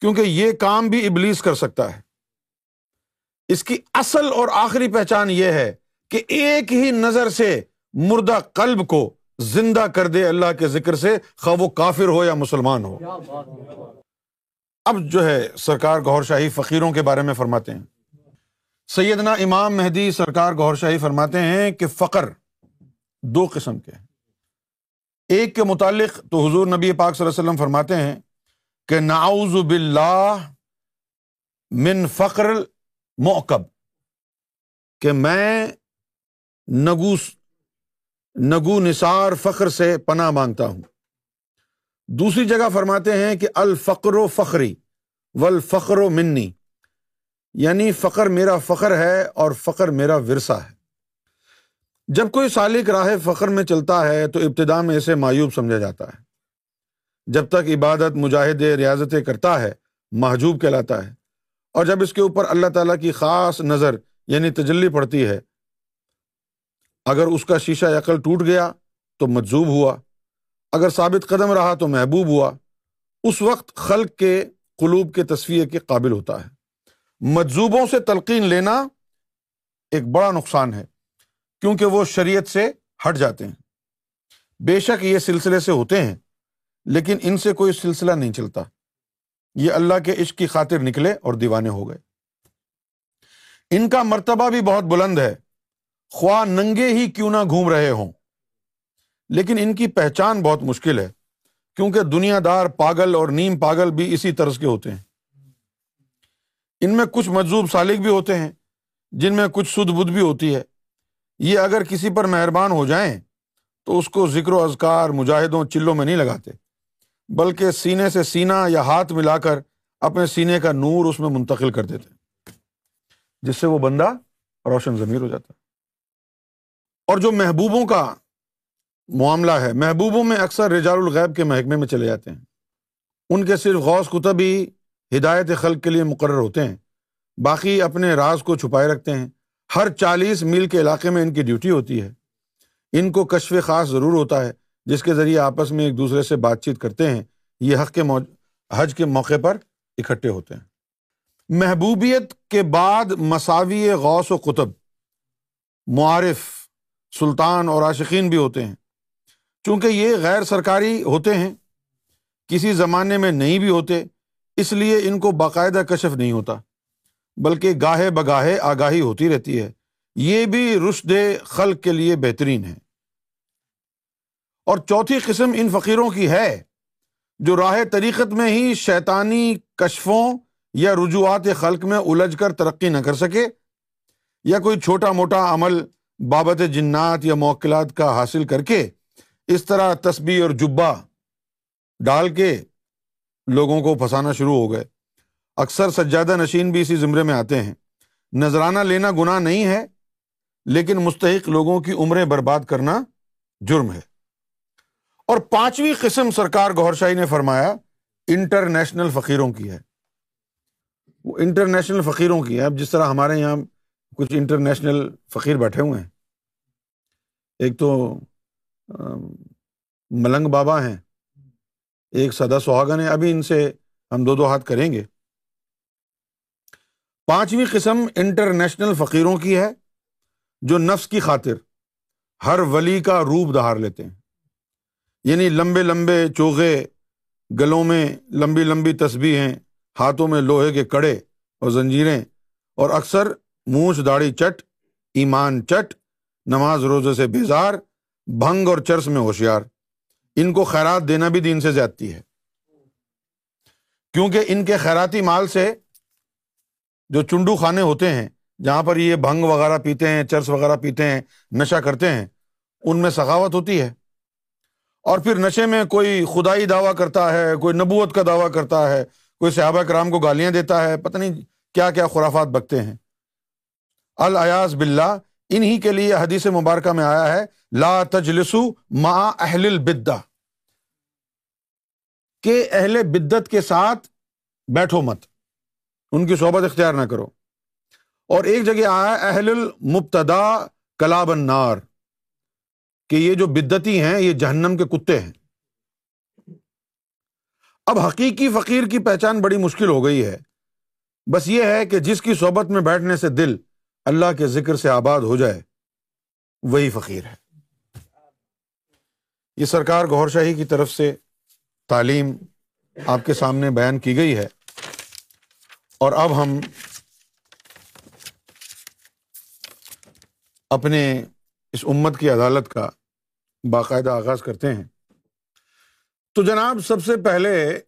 کیونکہ یہ کام بھی ابلیس کر سکتا ہے۔ اس کی اصل اور آخری پہچان یہ ہے کہ ایک ہی نظر سے مردہ قلب کو زندہ کر دے اللہ کے ذکر سے، خواہ وہ کافر ہو یا مسلمان ہو۔ اب جو ہے، سرکار گور شاہی فقیروں کے بارے میں فرماتے ہیں۔ سیدنا امام مہدی سرکار گور شاہی فرماتے ہیں کہ فقر دو قسم کے ایک کے متعلق تو حضور نبی پاک صلی اللہ علیہ وسلم فرماتے ہیں کہ ناؤز باللہ من فقر موکب کہ میں نگو نگو نثار فخر سے پناہ مانگتا ہوں۔ دوسری جگہ فرماتے ہیں کہ الفقر و فخری و الفقر و منی یعنی فخر میرا فخر ہے اور فخر میرا ورثہ ہے۔ جب کوئی سالک راہ فخر میں چلتا ہے تو ابتدا میں اسے معیوب سمجھا جاتا ہے۔ جب تک عبادت مجاہد ریاضتیں کرتا ہے، محجوب کہلاتا ہے۔ اور جب اس کے اوپر اللہ تعالیٰ کی خاص نظر یعنی تجلی پڑتی ہے، اگر اس کا شیشہ عقل ٹوٹ گیا تو مجزوب ہوا۔ اگر ثابت قدم رہا تو محبوب ہوا۔ اس وقت خلق کے قلوب کے تصویر کے قابل ہوتا ہے۔ مجزوبوں سے تلقین لینا ایک بڑا نقصان ہے، کیونکہ وہ شریعت سے ہٹ جاتے ہیں۔ بے شک یہ سلسلے سے ہوتے ہیں۔ لیکن ان سے کوئی سلسلہ نہیں چلتا۔ یہ اللہ کے عشق کی خاطر نکلے اور دیوانے ہو گئے۔ ان کا مرتبہ بھی بہت بلند ہے۔ خواہ ننگے ہی کیوں نہ گھوم رہے ہوں۔ لیکن ان کی پہچان بہت مشکل ہے، کیونکہ دنیا دار پاگل اور نیم پاگل بھی اسی طرز کے ہوتے ہیں۔ ان میں کچھ مجذوب سالک بھی ہوتے ہیں، جن میں کچھ سدھ بدھ بھی ہوتی ہے۔ یہ اگر کسی پر مہربان ہو جائیں، تو اس کو ذکر و اذکار، مجاہدوں، چلوں میں نہیں لگاتے۔ بلکہ سینے سے سینہ یا ہاتھ ملا کر اپنے سینے کا نور اس میں منتقل کر دیتے جس سے وہ بندہ روشن ضمیر ہو جاتا اور جو محبوبوں کا معاملہ ہے، محبوبوں میں اکثر رجال الغیب کے محکمے میں چلے جاتے ہیں۔ ان کے صرف غوث کتب ہی ہدایت خلق کے لیے مقرر ہوتے ہیں، باقی اپنے راز کو چھپائے رکھتے ہیں۔ ہر چالیس میل کے علاقے میں ان کی ڈیوٹی ہوتی ہے۔ ان کو کشف خاص ضرور ہوتا ہے۔ جس کے ذریعے آپس میں ایک دوسرے سے بات چیت کرتے ہیں، یہ حق کے حج کے موقع پر اکٹھے ہوتے ہیں۔ محبوبیت کے بعد مساوی غوث و قطب، معارف، سلطان اور عاشقین بھی ہوتے ہیں۔ چونکہ یہ غیر سرکاری ہوتے ہیں، کسی زمانے میں نہیں بھی ہوتے، اس لیے ان کو باقاعدہ کشف نہیں ہوتا، بلکہ گاہے بگاہے آگاہی ہوتی رہتی ہے۔ یہ بھی رشد خلق کے لیے بہترین ہے۔ اور چوتھی قسم ان فقیروں کی ہے، جو راہ طریقت میں ہی شیطانی کشفوں یا رجوعات خلق میں الجھ کر ترقی نہ کر سکے، یا کوئی چھوٹا موٹا عمل بابت جنات یا موکلات کا حاصل کر کے اس طرح تسبیح اور جبا ڈال کے لوگوں کو پھنسانا شروع ہو گئے۔ اکثر سجادہ نشین بھی اسی زمرے میں آتے ہیں۔ نذرانہ لینا گناہ نہیں ہے، لیکن مستحق لوگوں کی عمریں برباد کرنا جرم ہے۔ اور پانچویں قسم سرکار گور شاہی نے فرمایا، انٹرنیشنل فقیروں کی ہے۔ وہ انٹرنیشنل فقیروں کی ہے۔ اب جس طرح ہمارے یہاں کچھ انٹرنیشنل فقیر بیٹھے ہوئے ہیں۔ ایک تو ملنگ بابا ہیں۔ ایک سدا سہاگن ہے ابھی ان سے ہم دو دو ہاتھ کریں گے۔ پانچویں قسم انٹرنیشنل فقیروں کی ہے، جو نفس کی خاطر ہر ولی کا روپ دہار لیتے ہیں۔ یعنی لمبے لمبے چوغے گلوں میں لمبی لمبی تصبیح ہاتھوں میں لوہے کے کڑے اور زنجیریں، اور اکثر مونچھ، داڑھی چٹ، ایمان چٹ، نماز روزے سے بیزار، بھنگ اور چرس میں ہوشیار۔ ان کو خیرات دینا بھی دین سے زیادتی ہے۔ کیونکہ ان کے خیراتی مال سے جو چنڈو خانے ہوتے ہیں، جہاں پر یہ بھنگ وغیرہ پیتے ہیں، چرس وغیرہ پیتے ہیں، نشہ کرتے ہیں، ان میں سخاوت ہوتی ہے۔ اور پھر نشے میں کوئی خدائی دعویٰ کرتا ہے، کوئی نبوت کا دعویٰ کرتا ہے، کوئی صحابہ کرام کو گالیاں دیتا ہے، پتہ نہیں کیا کیا خرافات بکتے ہیں۔ الیاز بلّہ انہیں کے لیے حدیث مبارکہ میں آیا ہے، لا تجلسو ما اہل البدہ کہ اہل بدت کے ساتھ بیٹھو مت، ان کی صحبت اختیار نہ کرو۔ اور ایک جگہ آیا اہل المبتدا کلاب النار۔ کہ یہ جو بدتی ہیں، یہ جہنم کے کتے ہیں۔ اب حقیقی فقیر کی پہچان بڑی مشکل ہو گئی ہے۔ بس یہ ہے کہ جس کی صحبت میں بیٹھنے سے دل اللہ کے ذکر سے آباد ہو جائے، وہی فقیر ہے۔ یہ سرکار گور شاہی کی طرف سے تعلیم آپ کے سامنے بیان کی گئی ہے۔ اور اب ہم اپنے اس امت کی عدالت کا باقاعدہ آغاز کرتے ہیں۔ تو جناب سب سے پہلے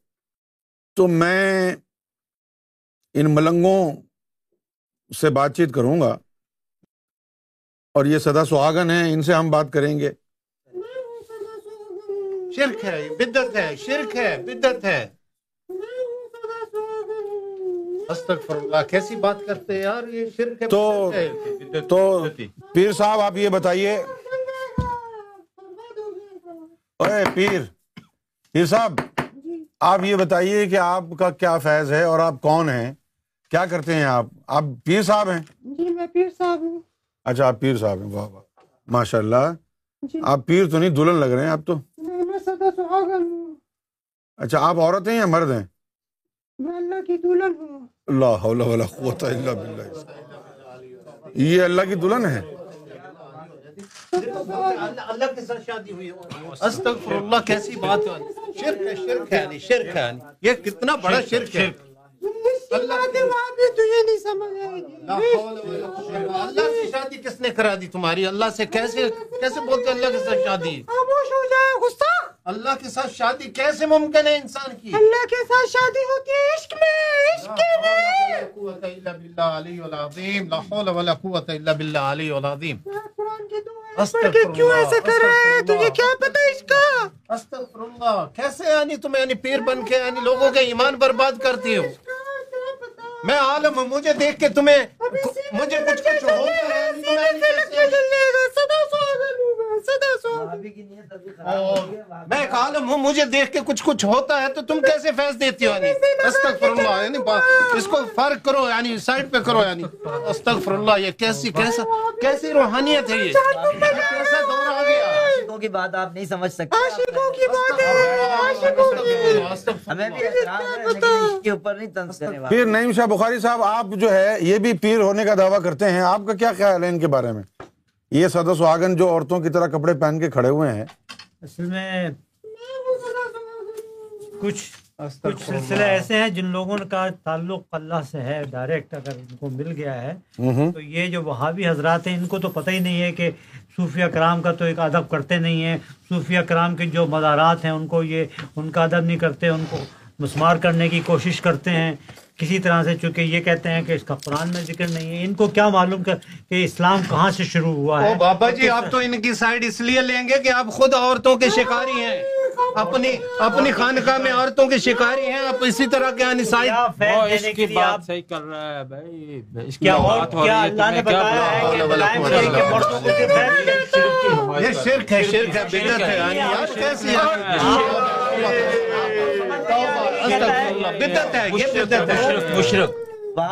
تو میں ان ملنگوں سے بات چیت کروں گا اور یہ سدا سہاگن ہے ان سے ہم بات کریں گے۔ شرک ہے بدت ہے شرک ہے بدت ہے۔ کیسی بات کرتے یار یہ شرک ہے تو تو پیر صاحب آپ یہ بتائیے اے پیر پیر صاحب آپ یہ بتائیے کہ آپ کا کیا فیض ہے اور آپ کون ہیں؟ کیا کرتے ہیں آپ؟ آپ پیر صاحب ہیں؟ جی میں پیر صاحب ہوں۔ اچھا آپ پیر صاحب ہیں واہ واہ۔ ماشاء اللہ جی۔ آپ پیر تو نہیں دلہن لگ رہے ہیں آپ تو۔ اچھا آپ عورت ہیں یا مرد ہیں؟ میں اللہ کی دلہن ہوں۔ اللہ باللہ۔ یہ اللہ کی دلہن ہے؟ اللہ کے ساتھ شادی ہوئی استغفر اللہ کیسی بات ہے؟ شرک ہے شرک ہے شرک ہے۔ یہ کتنا بڑا شرک ہے۔ اللہ کی شادی کس نے کرا دی تمہاری؟ اللہ سے کیسے کیسے بولتے اللہ کے ساتھ شادی؟ خاموش ہو جائے غصہ۔ اللہ کے ساتھ شادی کیسے ممکن ہے انسان کی؟ اللہ کے ساتھ شادی ہوتی ہے عشق میں عشق میں۔ قوت الا باللہ علی العظیم لا حول ولا قوت الا باللہ علی العظیم۔ قرآن کی دعا پڑھ کے کیوں ایسے کر رہے ہیں؟ تجھے کیا پتا اس کا؟ استغفر اللہ کیسے یعنی تم یعنی پیر بن کے یعنی لوگوں کے ایمان برباد کرتی ہو؟ میں عالم ہوں مجھے دیکھ کے تمہیں مجھے کچھ کچھ ہوتا ہے میں ایک عالم ہوں مجھے دیکھ کے کچھ کچھ ہوتا ہے تو تم کیسے فیض دیتی ہو؟ یعنی استغفر اللہ یعنی اس کو فرق کرو یعنی سائڈ پہ کرو یعنی استغفر اللہ یہ کیسی کیسا کیسی روحانیت ہے یہ؟ کیسا دور عاشقوں کی بات آپ نہیں سمجھ سکتے۔ عاشقوں کی بات ہے عاشقوں کی۔ ہمیں بھی احترام ہے لیکن اس کے اوپر نہیں تنز کرنے والے۔ پیر نعیم شاہ بخاری صاحب آپ جو ہے یہ بھی پیر ہونے کا دعویٰ کرتے ہیں۔ آپ کا کیا خیال ہے ان کے بارے میں؟ یہ سدا سہاگن جو عورتوں کی طرح کپڑے پہن کے کھڑے ہوئے ہیں۔ اصل میں کچھ کچھ سلسلے ایسے ہیں جن لوگوں کا تعلق اللہ سے ہے ڈائریکٹ اگر ان کو مل گیا ہے تو یہ جو وہابی حضرات ہیں ان کو تو پتہ ہی نہیں ہے کہ صوفیہ کرام کا تو ایک ادب کرتے نہیں ہیں۔ صوفیہ کرام کے جو مزارات ہیں، ان کو یہ، ان کا ادب نہیں کرتے، ان کو مسمار کرنے کی کوشش کرتے ہیں۔ کسی طرح سے چونکہ یہ کہتے ہیں کہ اس کا قرآن میں ذکر نہیں ہے ان کو کیا معلوم کہ کہ اسلام کہاں سے شروع ہوا ہے؟ او بابا جی آپ تو ان کی سائڈ اس لیے لیں گے کہ آپ خود عورتوں کے شکاری ہیں۔ اپنی اپنی خانقاہ میں عورتوں کے شکاری ہیں آپ اسی طرح کے کے لیے آپ صحیح کر رہا ہے بھائی اس کی بات ہو کیا رہی ہے یہ شرک ہے شرک ہے بدعت ہے کیسی ہے بدعت ہے یہ بدعت ہے۔ مشرق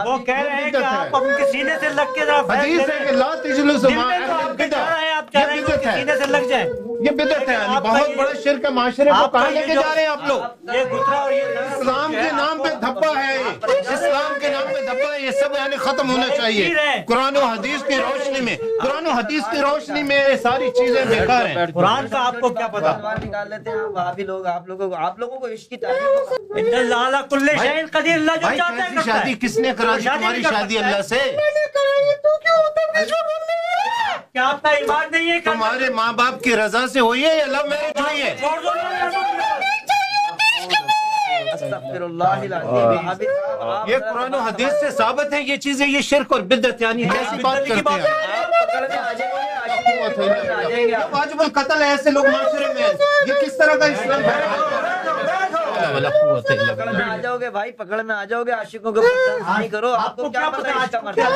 وہ کہہ رہے ہیں کہ آپ ان کے سینے سے لگ کے ذرا حدیث ہے۔ کہ لا تجلس مع اہل آپ چاہ رہے ہیں یہ سینے سے لگ جائیں یہ بدعت ہے یعنی بہت یہ- بڑا شرک معاشرے کو کہاں لے یہ کے جا رہے ہیں آپ لوگ؟ یہ گترا اور یہ اسلام کے نام پہ دھپا ہے یہ اسلام کے نام پہ دھپا ہے یہ سب یعنی ختم ہونا چاہیے۔ قرآن و حدیث کی روشنی میں قرآن و حدیث کی روشنی میں یہ ساری چیزیں بیکار ہیں۔ قرآن کا آپ کو کیا پتا؟ نکال لیتے ہیں وہاں بھی لوگ آپ لوگوں کو آپ لوگوں کو عشق کی تعلیم ان اللہ علی کل شیء قدیر اللہ جو چاہتا ہے کرتا شادی؟ کس نے کرا دی شادی تمہاری نہیں کر شادی سکتا ہے۔ اللہ سے کیا آپ کا ایمان نہیں ہے تمہارے ماں باپ کی رضا سے ہوئی ہے یا لو میرج ہوئی ہے یہ قرآن و حدیث سے ثابت ہے یہ چیزیں یہ شرک اور بدت یعنی کیسی بات کرتے ہیں۔ واجب القتل ہے ایسے لوگ معاشرے میں یہ کس طرح کا اسلام میں آ جاؤ گے بھائی پکڑ میں آ جاؤ گے عاشقوں کے کرو آپ کو کیا پتا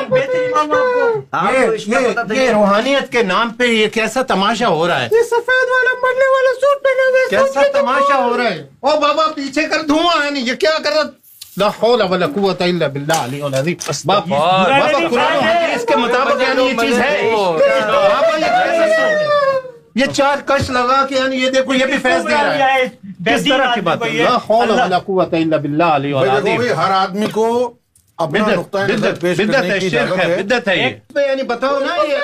یہ روحانیت کے نام پہ یہ کیسا تماشا ہو رہا ہے؟ یہ سفید والا مرنے والا سوٹ پہنے ہوئے کیسا تماشا ہو رہا ہے؟ او بابا پیچھے کر دھواں ہے نہیں یہ کیا کر رہا؟ لا حول ولا قوت الا باللہ علی العظیم بابا بابا قرآن و حدیث کے مطابق یعنی یہ چیز ہے۔ بابا یہ کیسے سو یہ چار کش لگا کے یعنی یہ دیکھو یہ بھی فیض دے رہا ہے۔ کس طرح کی بات ہے؟ لا حول ولا قوت الا باللہ علی بھائی دیکھو العظیم ہر آدمی کو اپنا نقطۂ نظر بدت یعنی بتاؤ نا یہ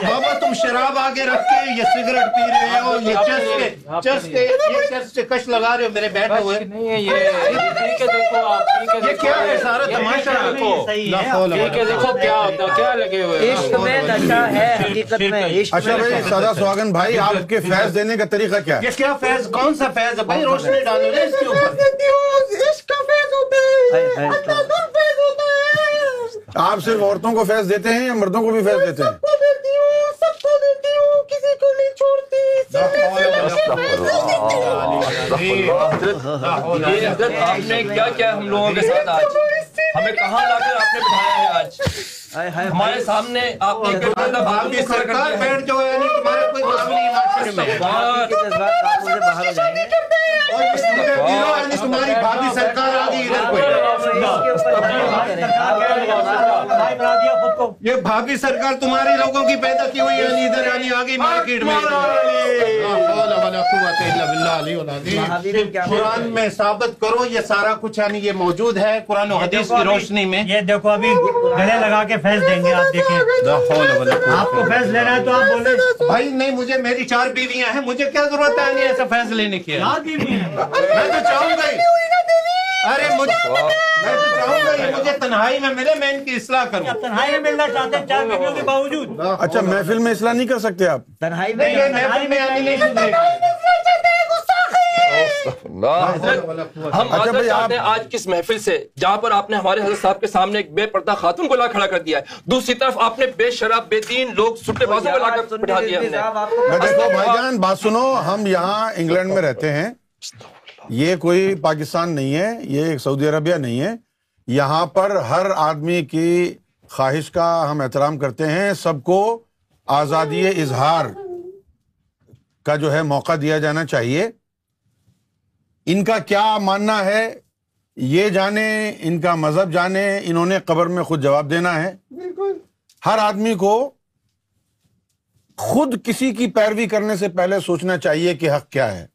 بابا تم شراب آگے رکھ کے یہ سگریٹ پی رہے ہو یہ چس کے چس کے یہ چس سے کش لگا رہے ہو میرے بیٹھے ہوئے نہیں ہے یہ کیا ہے سارا تماشا دیکھو ہے کیا ہوتا کیا لگے ہوئے عشق میں نشہ ہے حقیقت میں عشق اچھا بھائی سدا سواگن بھائی آپ کے فیض دینے کا طریقہ کیا ہے یہ کیا فیض کون سا فیض ہے بھائی روشنی ڈالو اس کے اوپر عشق کا فیض ہوتا ہے آپ صرف عورتوں کو فیض دیتے ہیں یا مردوں کو بھی فیض دیتے ہیں؟ کو دیتی ہوں سب کو دیتی ہوں کسی کو نہیں چھوڑتی۔ یہ عزت آپ نے کیا کیا ہم لوگوں کے ساتھ آج؟ ہمیں کہاں لا کر آپ نے بٹھایا ہے آج؟ ہمارے سامنے آپ نے سرکار بیٹھ جاؤ یعنی کوئی کام نہیں معاشرے میں باہر ہو جائیں گے۔ اور اس تمہاری آ گئی ادھر کوئی۔ یہ بھابھی سرکار تمہاری لوگوں کی پیدا کی ہوئی یعنی ادھر یعنی آ گئی مارکیٹ میں۔ کیا قرآن میں ثابت کرو یہ سارا کچھ یعنی یہ موجود ہے۔ قرآن و حدیث کی روشنی میں۔ یہ دیکھو ابھی گلے لگا کے فیض دیں گے آپ دیکھیں۔ آپ کو فیض لینا ہے تو آپ بولے بھائی نہیں مجھے میری چار بیویاں ہیں مجھے کیا ضرورت ہے؟ یعنی ایسا فیصلہ لینے کی نہیں ہے میں تو چاہوں گا ہی۔ ارے مجھے میں تو چاہوں گا یہ مجھے تنہائی میں ملے میں ان کی اصلاح کروں۔ تنہائی میں ملنا چاہتے ہیں چار بیٹیوں کے باوجود۔ اچھا محفل میں اصلاح نہیں کر سکتے آپ؟ تنہائی نہیں یہ محفل میں آنے نہیں۔ سنے ہم معذرت بھائی، چاہتے ہیں آج کس محفل سے جہاں پر آپ نے ہمارے حضرت صاحب کے سامنے ایک بے پردہ خاتون کو لا کھڑا کر دیا ہے۔ دوسری طرف آپ نے بے شراب بے دین لوگ سٹے بازوں کو لا کر بٹھا دیا دیکھو بھائی جان بات سنو ہم یہاں انگلینڈ میں رہتے ہیں۔ یہ کوئی پاکستان نہیں ہے یہ ایک سعودی عربیہ نہیں ہے۔ یہاں پر ہر آدمی کی خواہش کا ہم احترام کرتے ہیں سب کو آزادی اظہار کا جو ہے موقع دیا جانا چاہیے۔ ان کا کیا ماننا ہے؟ یہ جانے ان کا مذہب جانے انہوں نے قبر میں خود جواب دینا ہے۔ ہر آدمی کو خود کسی کی پیروی کرنے سے پہلے سوچنا چاہیے کہ حق کیا ہے۔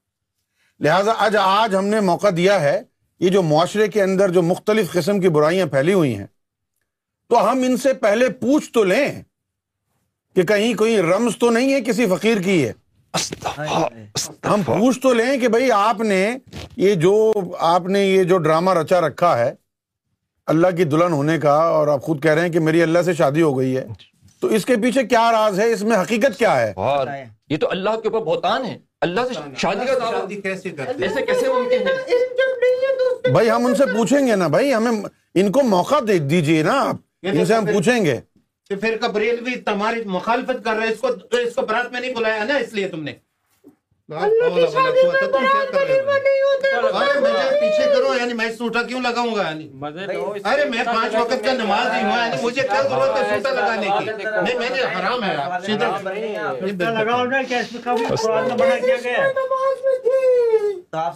لہذا آج آج ہم نے موقع دیا ہے یہ جو معاشرے کے اندر جو مختلف قسم کی برائیاں پھیلی ہوئی ہیں تو ہم ان سے پہلے پوچھ تو لیں کہ کہیں کوئی رمز تو نہیں ہے کسی فقیر کی ہے ہم پوچھ تو لیں کہ بھائی آپ نے یہ جو آپ نے یہ جو ڈرامہ رچا رکھا ہے اللہ کی دلہن ہونے کا اور آپ خود کہہ رہے ہیں کہ میری اللہ سے شادی ہو گئی ہے تو اس کے پیچھے کیا راز ہے؟ اس میں حقیقت کیا ہے؟ یہ تو اللہ کے اوپر بہتان ہے۔ اللہ سے شادی کا دعویٰ کیسے کرتے ایسے کیسے ممکن ہے؟ بھائی ہم ان سے پوچھیں گے نا بھائی ہمیں ان کو موقع دے دیجیے نا آپ۔ ان سے ہم پوچھیں گے۔ کہ پھر کا بریلوی تمہاری مخالفت کر رہے اس کو اس کو برات میں نہیں بلایا نا اس لیے تم نے۔ پیچھے کروں یعنی میں سوٹا کیوں لگاؤں گا؟ یعنی ارے میں پانچ وقت کا نماز نہیں ہوا یعنی مجھے کیا ضرورت ہے سوٹا لگانے کی؟ نہیں میں نے حرام ہے آپ بھی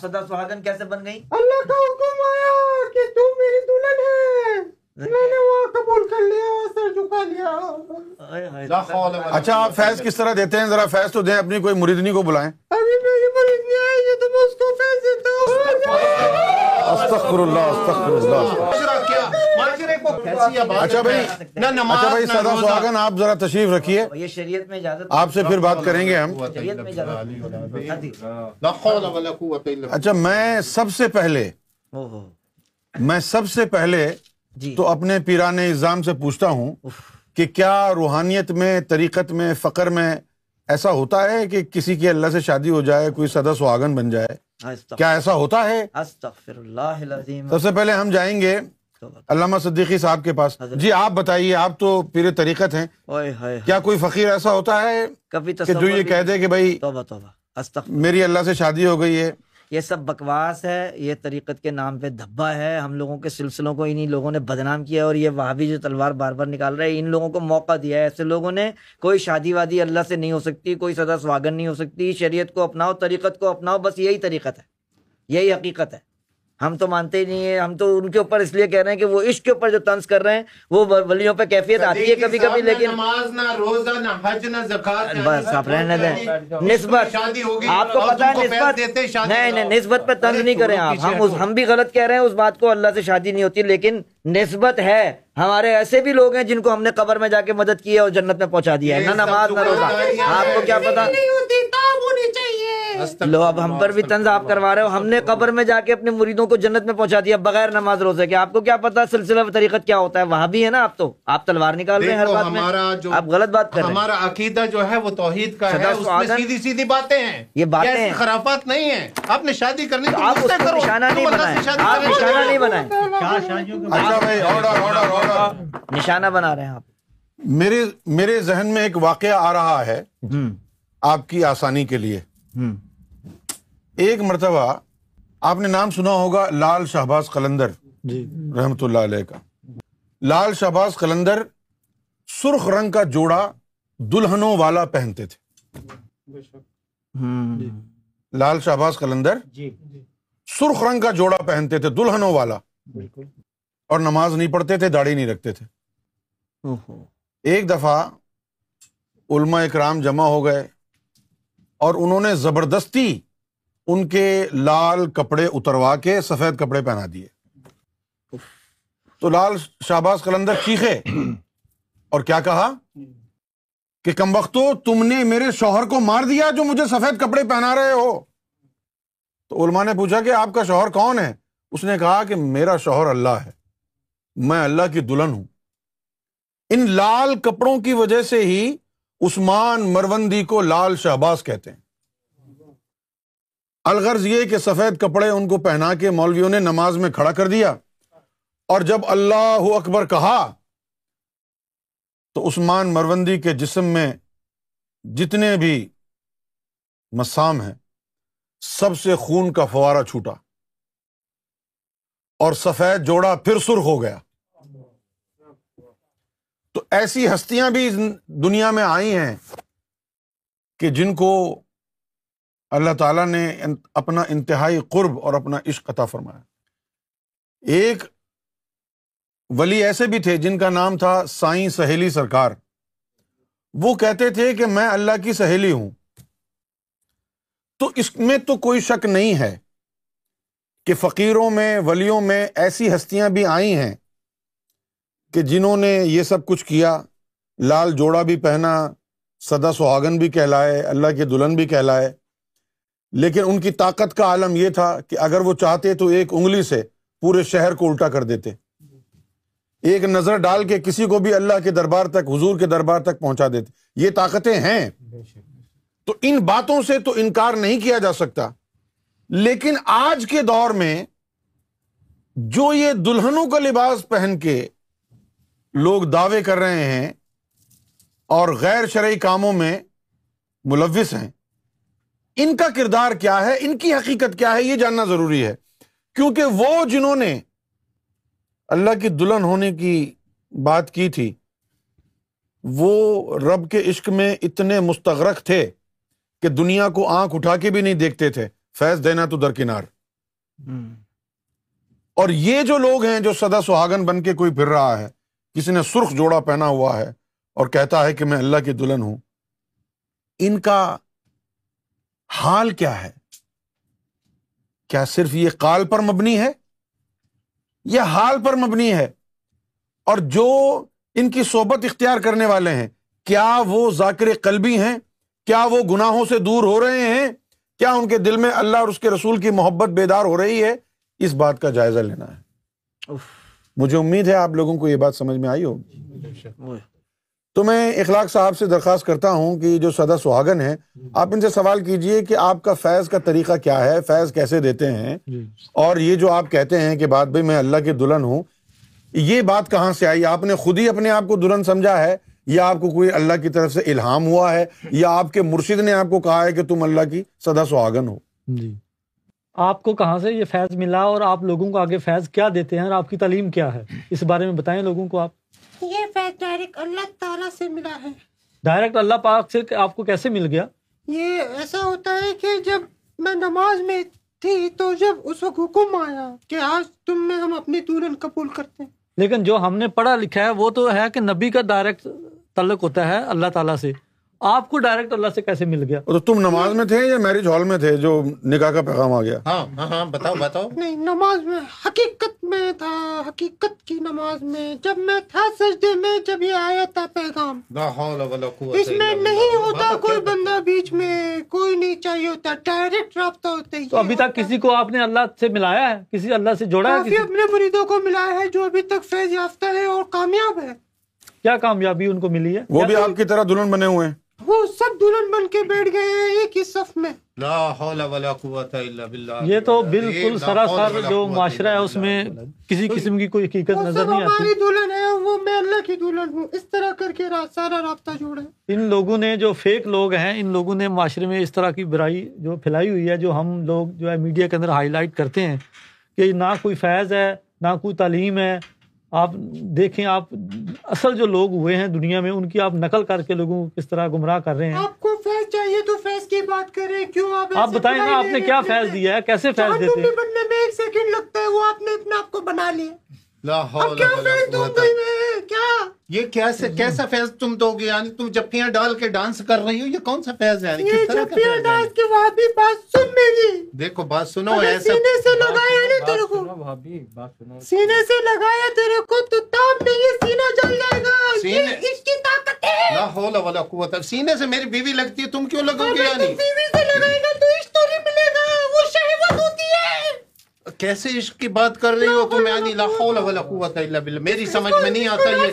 سدا سہاگن کیسے بن گئی؟ اللہ کا حکم آیا کہ تو میری دلہن ہے میں نے وہاں قبول کر لیا سر جھکا لیا۔ اچھا آپ فیض کس طرح دیتے ہیں؟ ذرا فیض تو دیں اپنی کوئی مریدنی کو بلائیں۔ ابھی میری نہیں آئی ہے تو میں اس کو پیسے دیتا ہوں استغفر اللہ استغفر اللہ اچھا بھائی اچھا بھائی سدا سہاگن آپ ذرا تشریف رکھیے۔ یہ شریعت میں اجازت آپ سے پھر بات کریں گے ہم۔ الا باللہ۔ اچھا میں سب سے پہلے اوہو میں سب سے پہلے جی تو اپنے پیران نظام سے پوچھتا ہوں کہ کیا روحانیت میں طریقت میں فقر میں ایسا ہوتا ہے کہ کسی کی اللہ سے شادی ہو جائے کوئی سدا سہاگن بن جائے؟ کیا ایسا ہوتا ہے؟ سب سے پہلے ہم جائیں گے علامہ صدیقی صاحب کے پاس۔ جی آپ بتائیے آپ تو پیر طریقت ہیں۔ کیا کوئی فقیر ایسا ہوتا ہے کہ جو یہ کہہ دے کہ بھائی میری اللہ سے شادی ہو گئی ہے۔ یہ سب بکواس ہے، یہ طریقت کے نام پہ دھبا ہے۔ ہم لوگوں کے سلسلوں کو انہی لوگوں نے بدنام کیا اور یہ وہاں بھی جو تلوار بار بار نکال رہے ہیں، ان لوگوں کو موقع دیا ہے۔ ایسے لوگوں نے کوئی شادی وادی اللہ سے نہیں ہو سکتی، کوئی سدا سواگن نہیں ہو سکتی۔ شریعت کو اپناؤ، طریقت کو اپناؤ، بس یہی طریقت ہے۔ یہی حقیقت ہے۔ ہم تو مانتے ہی نہیں ہیں ہم تو ان کے اوپر اس لیے کہہ رہے ہیں کہ وہ عشق کے اوپر جو طنز کر رہے ہیں وہ ولیوں پہ کیفیت آتی ہے کبھی کبھی لیکن نماز نہ روزہ نہ حج نہ زکات بس آپ رہنے دیں۔ نسبت۔ آپ کو پتا ہے نسبت؟ نہیں نہیں نسبت پہ تنگ نہیں کریں آپ۔ ہم ہم بھی غلط کہہ رہے ہیں اس بات کو اللہ سے شادی نہیں ہوتی لیکن نسبت ہے۔ ہمارے ایسے بھی لوگ ہیں جن کو ہم نے قبر میں جا کے مدد کی ہے اور جنت میں پہنچا دیا ہے۔ نہ نماز نہ روزہ۔ آپ کو کیا پتا؟ نہیں ہوتی تاب ہونی چاہیے۔ لو اب ہم پر بھی طنز آپ کروا رہے ہو۔ ہم نے قبر میں جا کے اپنے مریدوں کو جنت میں پہنچا دیا بغیر نماز روزے کے۔ آپ کو کیا پتا سلسلہ و طریقت کیا ہوتا ہے؟ وہاں بھی ہے نا آپ تو۔ آپ تلوار نکال رہے ہیں ہر بات میں۔ ہمارا جو آپ غلط بات کر رہے ہیں۔ ہمارا عقیدہ جو ہے وہ توحید کا ہے۔ اس میں سیدھی سیدھی باتیں ہیں۔ یہ باتیں ہیں۔ خرافات نہیں ہیں۔ آپ نے شادی کرنی تو آپ اس کو نشانہ نہیں بنائیں۔ آپ کرنے نشانہ۔ نہیں بنائیں۔ چار شادیوں کے اچھا بھائی آرڈر آرڈر آرڈر نشانہ بنا رہے ہیں آپ۔ میرے میرے ذہن میں ایک واقعہ آ رہا ہے آپ کی آسانی کے لیے۔ ایک مرتبہ آپ نے نام سنا ہوگا لال شہباز قلندر۔ رحمت اللہ علیہ کا۔ لال شہباز قلندر سرخ رنگ کا جوڑا دلہنوں والا پہنتے تھے۔ لال شہباز قلندر جی۔ سرخ رنگ کا جوڑا پہنتے تھے دلہنوں والا۔ اور نماز نہیں پڑھتے تھے داڑھی نہیں رکھتے تھے۔ ایک دفعہ علماء اکرام جمع ہو گئے اور انہوں نے زبردستی ان کے لال کپڑے اتروا کے سفید کپڑے پہنا دیے۔ تو لال شہباز قلندر چیخے اور کیا کہا؟ کہ کم وقتو تم نے میرے شوہر کو مار دیا جو مجھے سفید کپڑے پہنا رہے ہو۔ تو علماء نے پوچھا کہ آپ کا شوہر کون ہے؟ اس نے کہا کہ میرا شوہر اللہ ہے۔ میں اللہ کی دلہن ہوں۔ ان لال کپڑوں کی وجہ سے ہی عثمان مروندی کو لال شہباز کہتے ہیں۔ الغرض یہ کہ سفید کپڑے ان کو پہنا کے مولویوں نے نماز میں کھڑا کر دیا۔ اور جب اللہ اکبر کہا، تو عثمان مروندی کے جسم میں جتنے بھی مسام ہیں، سب سے خون کا فوارہ چھوٹا۔ اور سفید جوڑا پھر سرخ ہو گیا۔ تو ایسی ہستیاں بھی دنیا میں آئی ہیں کہ جن کو اللہ تعالیٰ نے اپنا انتہائی قرب اور اپنا عشق عطا فرمایا۔ ایک ولی ایسے بھی تھے جن کا نام تھا سائیں سہیلی سرکار۔ وہ کہتے تھے کہ میں اللہ کی سہیلی ہوں۔ تو اس میں تو کوئی شک نہیں ہے۔ کہ فقیروں میں ولیوں میں ایسی ہستیاں بھی آئی ہیں کہ جنہوں نے یہ سب کچھ کیا لال جوڑا بھی پہنا سدا سہاگن بھی کہلائے اللہ کے دلہن بھی کہلائے۔ لیکن ان کی طاقت کا عالم یہ تھا کہ اگر وہ چاہتے تو ایک انگلی سے پورے شہر کو الٹا کر دیتے۔ ایک نظر ڈال کے کسی کو بھی اللہ کے دربار تک حضور کے دربار تک پہنچا دیتے۔ یہ طاقتیں ہیں۔ تو ان باتوں سے تو انکار نہیں کیا جا سکتا۔ لیکن آج کے دور میں جو یہ دلہنوں کا لباس پہن کے لوگ دعوے کر رہے ہیں اور غیر شرعی کاموں میں ملوث ہیں، ان کا کردار کیا ہے؟ ان کی حقیقت کیا ہے؟ یہ جاننا ضروری ہے۔ کیونکہ وہ جنہوں نے اللہ کی دلہن ہونے کی بات کی تھی، وہ رب کے عشق میں اتنے مستغرق تھے کہ دنیا کو آنکھ اٹھا کے بھی نہیں دیکھتے تھے۔ فیض دینا تو درکنار۔ اور یہ جو لوگ ہیں جو سدا سہاگن بن کے کوئی پھر رہا ہے، کسی نے سرخ جوڑا پہنا ہوا ہے اور کہتا ہے کہ میں اللہ کی دلہن ہوں، ان کا حال کیا ہے؟ کیا صرف یہ کال پر مبنی ہے؟ یا حال پر مبنی ہے۔ اور جو ان کی صحبت اختیار کرنے والے ہیں، کیا وہ ذاکر قلبی ہیں؟ کیا وہ گناہوں سے دور ہو رہے ہیں؟ کیا ان کے دل میں اللہ اور اس کے رسول کی محبت بیدار ہو رہی ہے؟ اس بات کا جائزہ لینا ہے۔ مجھے امید ہے آپ لوگوں کو یہ بات سمجھ میں آئی ہوگی تو میں اخلاق صاحب سے درخواست کرتا ہوں کہ جو سدا سہاگن ہے آپ ان سے سوال کیجیے کہ آپ کا فیض کا طریقہ کیا ہے فیض کیسے دیتے ہیں؟ اور یہ جو آپ کہتے ہیں کہ بات بھائی میں اللہ کی دلہن ہوں یہ بات کہاں سے آئی؟ آپ نے خود ہی اپنے آپ کو دلہن سمجھا ہے۔ یا آپ کو کوئی اللہ کی طرف سے الہام ہوا ہے یا آپ کے مرشد نے آپ کو کہا ہے کہ تم اللہ کی سدا سہاگن ہو۔ جی۔ آپ کو کہاں سے یہ فیض ملا اور آپ لوگوں کو آگے فیض کیا دیتے ہیں اور آپ کی تعلیم کیا ہے؟ اس بارے میں بتائیں لوگوں کو آپ۔ یہ فیض ڈائریکٹ اللہ تعالیٰ سے ملا ہے۔ ڈائریکٹ اللہ پاک سے آپ کو کیسے مل گیا؟ یہ ایسا ہوتا ہے کہ جب میں نماز میں تھی تو جب اس وقت حکم آیا کہ آج تم میں ہم اپنی دلہن قبول کرتے ہیں۔ لیکن جو ہم نے پڑھا لکھا ہے وہ تو ہے کہ نبی کا ڈائریکٹ تعلق ہوتا ہے اللہ تعالیٰ سے۔ آپ کو ڈائریکٹ اللہ سے کیسے مل گیا؟ تو تم نماز میں تھے یا میرج ہال میں تھے جو نکاح کا پیغام آ گیا؟ ہاں ہاں ہاں بتاؤ بتاؤ۔ نہیں نماز میں حقیقت میں تھا حقیقت کی نماز میں۔ جب میں تھا سجدے میں جب یہ آیا تھا پیغام۔ اس میں نہیں ہوتا کوئی بندہ بیچ میں کوئی نہیں چاہیے ہوتا۔ ڈائریکٹ رابطہ ہوتا ہے۔ تو ابھی تک کسی کو آپ نے اللہ سے ملایا ہے؟ کسی اللہ سے جوڑا ہے اپنے مریدوں کو ملایا ہے جو ابھی تک فیض یافتہ ہے اور کامیاب ہے کیا کامیابی ان کو ملی ہے؟ وہ بھی آپ کی طرح دلہن بنے ہوئے ہیں۔ وہ سب دلہن بن کے بیٹھ گئے ہیں ایک ہی صف میں۔ لا حول ولا قوت الا باللہ۔ یہ تو بالکل سراسر جو معاشرہ ہے اس میں کسی قسم کی کوئی حقیقت وہ نظر سب نہیں ہماری آتی دلہن ہے وہ میں اللہ کی دلہن ہوں۔ اس طرح کر کے را- سارا رابطہ جوڑا ہے۔ ان لوگوں نے جو فیک لوگ ہیں ان لوگوں نے معاشرے میں اس طرح کی برائی جو پھیلائی ہوئی ہے جو ہم لوگ جو ہے میڈیا کے اندر ہائی لائٹ کرتے ہیں کہ نہ کوئی فیض ہے نہ کوئی تعلیم ہے آپ دیکھیں آپ اصل جو لوگ ہوئے ہیں دنیا میں ان کی آپ نقل کر کے لوگوں کو کس طرح گمراہ کر رہے ہیں؟ آپ کو فیض چاہیے تو فیض کی بات کریں کیوں آپ آپ بتائیں نا آپ نے کیا فیض؟ دیا ہے؟ کیسے فیض دیتے؟ ہیں بننے میں ایک سیکنڈ لگتا ہے وہ آپ نے اپنے آپ کو بنا لیا۔ لا اب حول کیا ولا فیض قوت گی میں؟ کیا؟ یہ کیسے کیسا فیض تم دو گے؟ یعنی تم جپیاں ڈال کے ڈانس کر رہی ہو یہ کون سا فیض ہے؟ یعنی یہ ہے؟ ڈانس کے بعد بھی بات سن میری۔ دیکھو بات سنو ایسا سینے سے لگایا نا تیرے کو۔ بھابی بات سنو۔ سینے سے لگایا تیرے کو تو تاب نہیں یہ سینہ جل جائے گا۔ سینے- اس کی طاقت ہے۔ لا حول ولا قوت۔ سینے سے میری بیوی لگتی ہے تم کیوں لگو گے؟ یعنی تم بیوی سے لگائے گا تو اس تو ملے گا۔ وہ شہوت ہوتی ہے۔ کیسے عشق کی بات کر رہی ہو تم؟ یعنی لا حول ولا قوت الا بالله میری سمجھ میں نہیں آتا یہ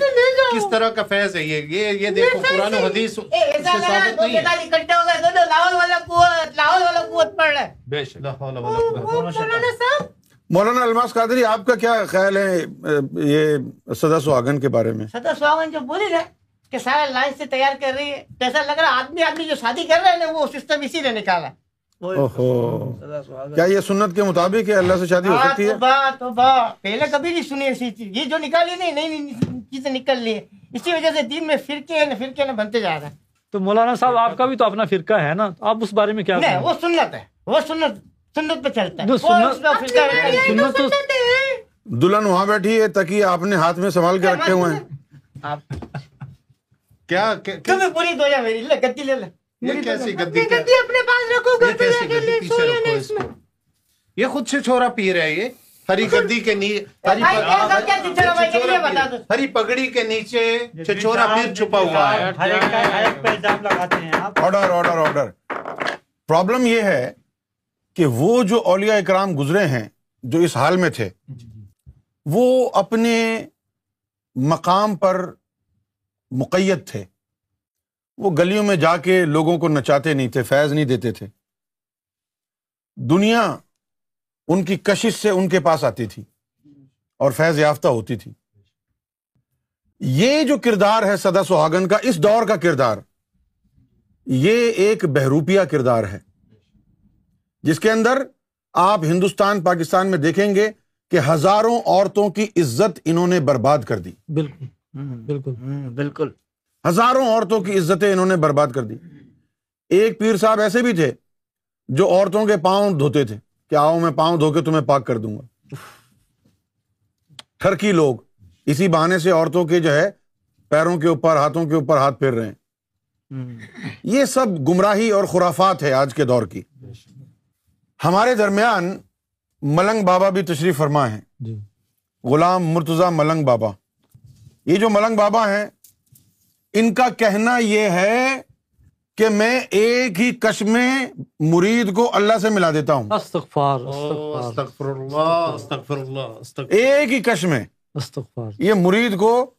کس طرح کا فیض ہے یہ؟ یہ یہ دیکھو قران و حدیث سے ثابت نہیں ہے. لا حول ولا قوت لا حول ولا قوت پڑھ رہے ہے بے شک. لا حول ولا قوت مولانا صاحب؟ مولانا الماس قادری آپ کا کیا خیال ہے یہ سدا سواگن کے بارے میں؟ سدا سواگن جو بولی رہے کہ سارا لائن سے تیار کر رہی ہے جیسا لگ رہا آدمی آدمی جو شادی کر رہے ہیں وہ سسٹم اسی نے نکالا کیا یہ سنت کے مطابق ہے؟ اللہ سے شادی ہو سکتی ہے؟ ہاں، پہلے کبھی نہیں سنی ایسی چیز۔ یہ جو نکالی نہیں نئی چیزیں نکل لی۔ اسی وجہ سے دین میں فرقے ہیں فرقے نہ بنتے جا رہے ہیں۔ تو مولانا صاحب آپ کا بھی تو اپنا فرقہ ہے نا؟ آپ اس بارے میں کیا وہ سنت ہے۔ وہ سنت سنت پہ چلتا ہے۔ سنت تو دلہن وہاں بیٹھی ہے تاکہ آپ نے ہاتھ میں سنبھال کے رکھے ہوئے ہیں۔ کیا پوری دو یا میری لے گتی لے لے۔ یہ کیسی اپنے پاس رکھو گھر پہ کے لے سو اس میں۔ یہ خود سے چھوڑا پی رہا ہے یہ۔ ہری گدی کے نیچے ہری پگڑی کے نیچے چھچورا پیر چھپا ہوا ہے۔ آرڈر آرڈر آرڈر پرابلم یہ ہے کہ وہ جو اولیاء اکرام گزرے ہیں جو اس حال میں تھے وہ اپنے مقام پر مقید تھے۔ وہ گلیوں میں جا کے لوگوں کو نچاتے نہیں تھے فیض نہیں دیتے تھے۔ دنیا ان کی کشش سے ان کے پاس آتی تھی اور فیض یافتہ ہوتی تھی۔ یہ جو کردار ہے سدا سہاگن کا اس دور کا کردار۔ یہ ایک بہروپیہ کردار ہے۔ جس کے اندر آپ ہندوستان پاکستان میں دیکھیں گے کہ ہزاروں عورتوں کی عزت انہوں نے برباد کر دی۔ بالکل۔ بالکل۔ بالکل۔ ہزاروں عورتوں کی عزتیں انہوں نے برباد کر دی۔ ایک پیر صاحب ایسے بھی تھے جو عورتوں کے پاؤں دھوتے تھے کہ آؤ میں پاؤں دھو کے تمہیں پاک کر دوں گا۔ ٹھرکی لوگ اسی بہانے سے عورتوں کے جو ہے پیروں کے اوپر ہاتھوں کے اوپر ہاتھ پھیر رہے ہیں۔ یہ سب گمراہی اور خرافات ہے آج کے دور کی۔ ہمارے درمیان ملنگ بابا بھی تشریف فرما ہے۔ جی۔ غلام مرتضی ملنگ بابا۔ یہ جو ملنگ بابا ہیں ان کا کہنا یہ ہے کہ میں ایک ہی کش میں مرید کو اللہ سے ملا دیتا ہوں۔ استغفار استغفر اللہ ایک ہی کش میں استغفار۔ یہ مرید کو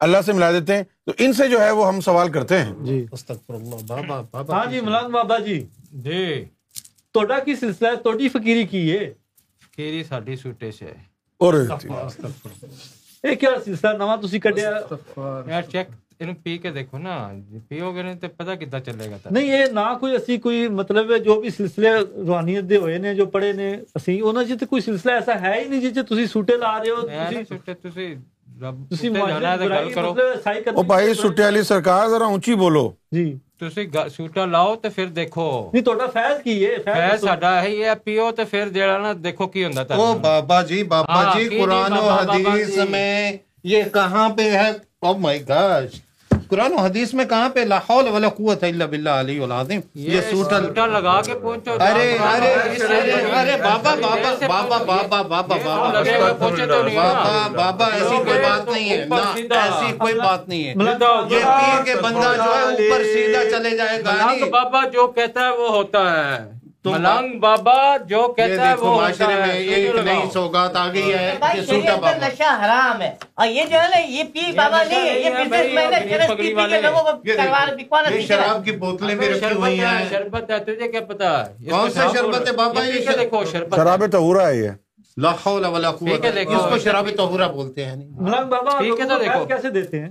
اللہ سے ملا دیتے ہیں۔ تو ان سے جو ہے وہ ہم سوال کرتے ہیں۔ جی۔ استغفر اللہ بابا بابا۔ ہاں جی ملان بابا جی۔ جی کی سلسلہ ہے؟ توڑی فقیری کی ہے؟ فقیری ساڈی سوٹے سے۔ اور کیا سلسلہ؟ نواں تسی کڈیا؟ یار چیک۔ پیو گلے گا نہیں یہاں بولو جی سوٹا لاؤ دیکھو پیو تو جی ہوں بابا جی بابا جی ہے قرآن و حدیث میں کہاں پہ لا حول ولا قوت الا باللہ علی العظیم؟ یہ سوٹا لگا کے پہنچو ارے ارے ارے بابا بابا بابا بابا بابا بابا بابا بابا ایسی کوئی بات نہیں ہے نہ ایسی کوئی بات نہیں ہے۔ یہ پیر کے بندہ جو ہے اوپر سیدھا چلے جائے گا بابا جو کہتا ہے وہ ہوتا ہے۔ ملنگ بابا جو کہتا ہے وہ معاشرے میں ایک نئی سوگات آ گئی ہے کہ سوٹا بابا۔ نشہ حرام ہے۔ اور یہ جو ہے نا یہ پی بابا نہیں ہے یہ بزنس میں نے چرس پی پی کے لوگوں کو کروار بکوانا یہ شراب کی بوتلیں بھی رکھی ہوئی ہیں۔ شربت ہے تجھے کیا پتا؟ کون سے شربت ہے بابا؟ یہ شراب شربت۔ شراب طہورہ ہے یہ۔ لا حول ولا قوت اس کو شراب طہورہ بولتے ہیں۔ ملنگ بابا ٹھیک ہے تو کیسے دیتے ہیں؟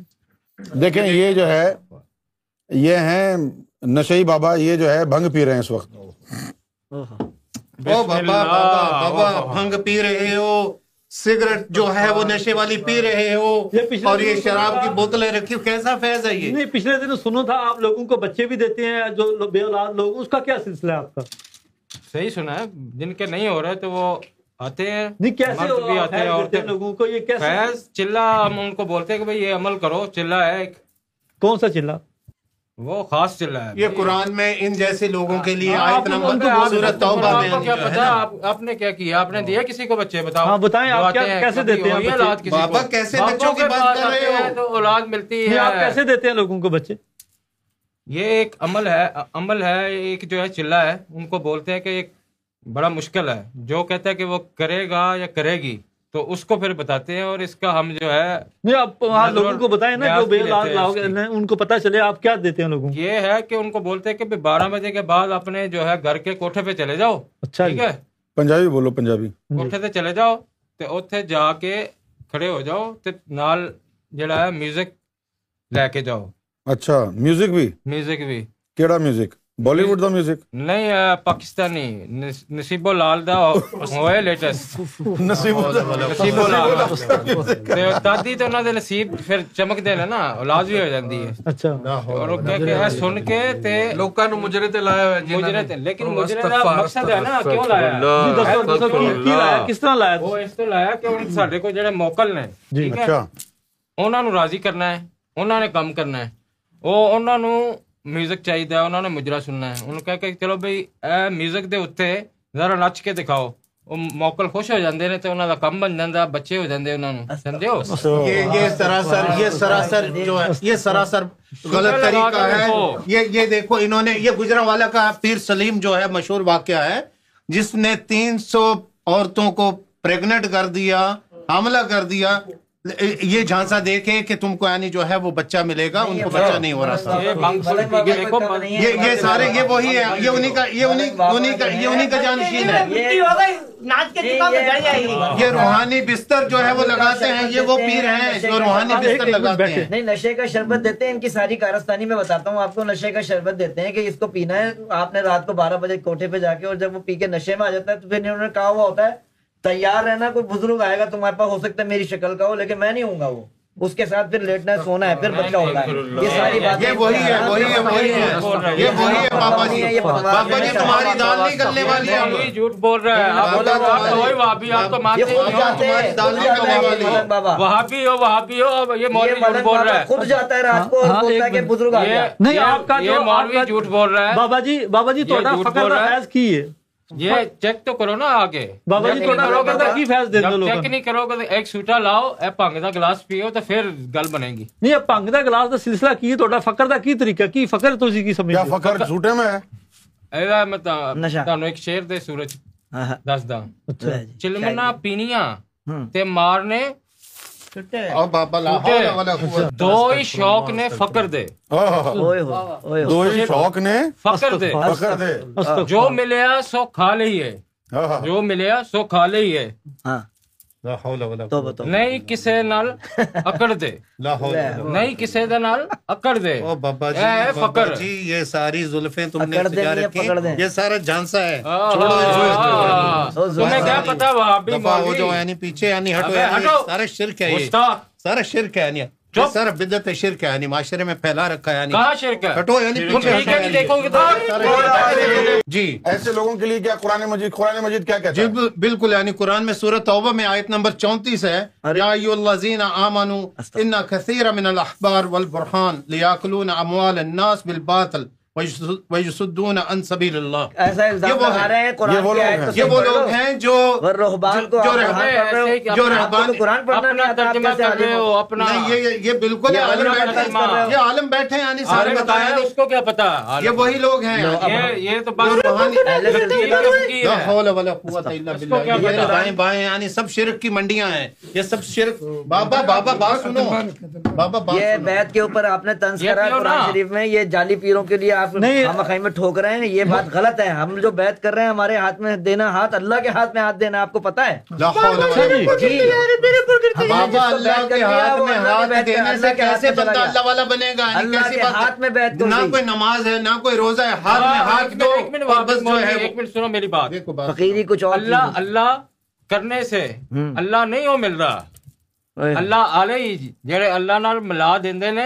دیکھیں یہ جو ہے یہ ہیں نشئی بابا یہ جو ہے بھنگ پی رہے ہیں اس وقت۔ بابا بابا بابا بھنگ پی رہے ہو۔ سگریٹ جو ہے وہ نشے والی پی رہے ہو۔ اور یہ شراب کی بوتلیں رکھی کیسا فیض ہے یہ؟ نہیں پچھلے دن سنو تھا آپ لوگوں کو بچے بھی دیتے ہیں جو بے اولاد لوگ اس کا کیا سلسلہ ہے آپ کا؟ صحیح سنا ہے۔ جن کے نہیں ہو رہے تو وہ آتے ہیں۔ نہیں کیسے بھی آتے ہیں عورتیں لوگوں کو یہ کیسے؟ فیض چلا ہم ان کو بولتے ہیں کہ بھئی یہ عمل کرو۔ چلا ہے کون سا چلا وہ خاص چل رہا ہے۔ یہ قرآن میں ان جیسے لوگوں کے لیے ہاں، آیت نمبر توبہ میں آپ کیا پتہ آپ نے کیا کیا؟ آپ نے دیا کسی کو بچے؟ بتاؤ۔ ہاں بتائیں آپ کیسے دیتے ہیں بابا کیسے بچوں کی بات کر رہے ہیں تو اولاد ملتی ہے آپ کیسے دیتے ہیں لوگوں کو بچے؟ یہ ایک عمل ہے عمل ہے ایک جو ہے چلا ہے۔ ان کو بولتے ہیں کہ ایک بڑا مشکل ہے۔ جو کہتا ہے کہ وہ کرے گا یا کرے گی۔ تو اس کو پھر بتاتے ہیں اور اس کا ہم جو ہے نہیں آپ وہاں لوگوں کو بتائیں نا جو بے ان کو پتا چلے آپ کیا دیتے ہیں لوگوں یہ ہے کہ ان کو بولتے ہیں کہ بارہ بجے کے بعد اپنے جو ہے گھر کے کوٹھے پہ چلے جاؤ۔ اچھا جی۔ ٹھیک ہے؟ پنجابی بولو پنجابی۔ کوٹھے جی۔ سے چلے جاؤ تے اوتھے جا کے کھڑے ہو جاؤ تے نال جڑا ہے میوزک لے کے جاؤ۔ اچھا میوزک بھی؟ میوزک بھی۔ کیڑا میوزک؟ بالی ووڈ دا میوزک نہیں پاکستانی نصیب لال دا ہوئے لیٹسٹ نصیب نصیب لال تے دادی تے انہاں دے نصیب پھر چمک دے نا اولاد بھی ہو جاندی ہے اچھا اور او کہ ہے سن کے تے لوکاں نو مجرے تے لایا ہوئے جنہاں مجرے تے لیکن مجرے دا مقصد ہے نا کیوں لایا دسو دسو کی لایا کس طرح لایا او اس طرح لایا کہ ان ساڈے کو جڑے موکل نے ٹھیک ہے انہاں نو راضی کرنا ہے انہاں نے کم کرنا ہے او انہاں نو میوزک چاہیے انہوں نے مجرا سننا ہے انہوں نے کہا کہ چلو بھائی میوزک دے اتنے ذرا نچ کے دکھاؤ ਉਹ ਮੌਕਲ ਖੁਸ਼ ਹੋ ਜਾਂਦੇ ਨੇ ਤੇ ਉਹਨਾਂ ਦਾ ਕੰਮ ਬਣ ਜਾਂਦਾ ਬੱਚੇ ਹੋ ਜਾਂਦੇ ਉਹਨਾਂ ਨੂੰ। ਸਮਝਿਓ یہ ਇਹ ਸਰਾਸਰ ਇਹ ਸਰਾਸਰ ਜੋ ਹੈ ਇਹ ਸਰਾਸਰ غلط طریقہ ہے یہ یہ دیکھو انہوں نے یہ گجرا والا کا پیر سلیم جو ہے مشہور واقعہ ہے جس نے تین سو عورتوں کو پریگنٹ کر دیا حاملہ کر دیا یہ جھانسا دے کے کہ تم کو یعنی جو ہے وہ بچہ ملے گا ان کو بچہ نہیں ہو رہا۔ یہ سارے یہ وہی ہے یہ انہی کا یہ انہی کا یہ انہی کا جانشین ہے۔ یہ روحانی بستر جو ہے وہ لگاتے ہیں یہ وہ پیر ہیں جو روحانی بستر لگاتے ہیں۔ نہیں نشے کا شربت دیتے ہیں ان کی ساری کارستانی میں بتاتا ہوں آپ کو نشے کا شربت دیتے ہیں کہ اس کو پینا ہے۔ آپ نے رات کو بارہ بجے کوٹھے پہ جا کے اور جب وہ پی کے نشے میں آ جاتا ہے تو پھر انہوں نے کہا ہوا ہوتا ہے تیار رہنا کوئی بزرگ آئے گا تمہارے پاس ہو سکتا ہے میری شکل کا ہو لیکن میں نہیں ہوں گا وہ۔ اس کے ساتھ پھر لیٹنا ہے سونا ہے پھر بچہ ہوگا۔ یہ ساری باتیں وہی ہے وہی ہے وہی ہے۔ یہ وہی ہے بابا جی۔ بابا جی،, جی تمہاری دال نہیں گلنے والی ہے۔ یہ جھوٹ بول رہا ہے آپ آپ تو وہی وہابی آپ تو مانتے ہو تمہاری دال نہیں گلنے والی۔ ہے بابا۔ وہابی ہو وہابی ہو یہ مولوی جھوٹ بول رہا ہے۔ خود جاتا ہے رات کو اور ہاں، بولتا ہے کہ بزرگ آ گیا۔ نہیں آپ کا یہ مولوی جھوٹ بول رہا ہے۔ بابا جی بابا جی تھوڑا فقر کا فیض ہے۔ یہ ہاں۔ چیک تو کرو نا آگے۔ بابا جی تھوڑا کرو گے جی کی فیض دے دو لوگوں چیک نہیں کرو گے ایک سوٹا لاؤ اے پنگ دا گلاس پیو تے پھر گل بنے گی۔ نہیں اے پنگ دا گلاس دا سلسلہ کی تھوڑا فقر دا کی طریقہ؟ کی فقر تو کی سمجھ کیا فقر سوٹے میں ہے؟ اے میں تا تانوں ایک شعر دے سورج ہاں، ہاں۔ دس دا اچھا۔ چلمنا پینیاں تے مارنے دو ہی شوق نے فقر دے۔ دو شوق نے فقر دے۔ جو ملیا سو کھا لئیے جو ملیا سو کھا لئیے لا حول ولا قوه ਨਹੀਂ ਕਿਸੇ ਨਾਲ ਅਕੜ ਦੇ لا حول او بابا جی ਇਹ جی یہ ساری زلفیں تم نے پکڑ دیں، یہ سارا جھانسا ہے۔ تمہیں کیا پتا وہاں بھی دفعہ ہو جاؤ یعنی پیچھے یعنی, یعنی ہٹو سارا شرک ہے یہ۔ سارا شرک ہے یعنی سر بدت شرک ہے یعنی معاشرے میں پھیلا رکھا ہے یعنی کہاں شرک ہے؟ ہٹو یعنی دیکھو جی۔ ایسے لوگوں کے لیے کیا قرآن مجید قرآن مجید کیا کہتا ہے؟ جی، بالکل یعنی قرآن میں سورۃ توبہ میں آیت نمبر 34 ہے۔ یا ایو الذین آمنو ان کثیر من الاحبار والبرحان لیاکلون اموال الناس بالباطل۔ عن سبیل اللہ ایسا الزام لگا رہے ہیں قرآن کی آیت یہ وہ لوگ ہیں جو رہبان کو جو رہبان قرآن پڑھنا نہیں آتا کیسے عالم ہو اپنا یہ بالکل عالم بیٹھے ہیں۔ یہ عالم بیٹھے ہیں یعنی سارے بتایا اس کو کیا پتا؟ یہ وہی لوگ ہیں۔ یہ تو بات روحانی لا حول ولا الا یہ بائیں یعنی سب شرک کی منڈیاں ہیں۔ یہ سب شرک بابا بابا بات سنو۔ بابا یہ بیت کے اوپر آپ نے طنز کرا قرآن شریف میں یہ جعلی پیروں کے لیے آپ ہم خیمے ٹھوک رہے ہیں یہ بات غلط ہے۔ ہم جو بیعت کر رہے ہیں ہمارے ہاتھ میں دینا ہاتھ اللہ کے ہاتھ میں ہاتھ دینا آپ کو پتا ہے؟ اچھا جی۔ اللہ یعنی ہاتھ میں نہ کوئی نماز ہے نہ کوئی روزہ ہے ہاں، ہاں، ہاتھ میں ہاتھ دو ایک منٹ سنو میری بات۔ فقیری کچھ اور اللہ اللہ کرنے سے اللہ نہیں ہو مل رہا۔ اللہ آلے جڑے اللہ نال ملا دیندے نے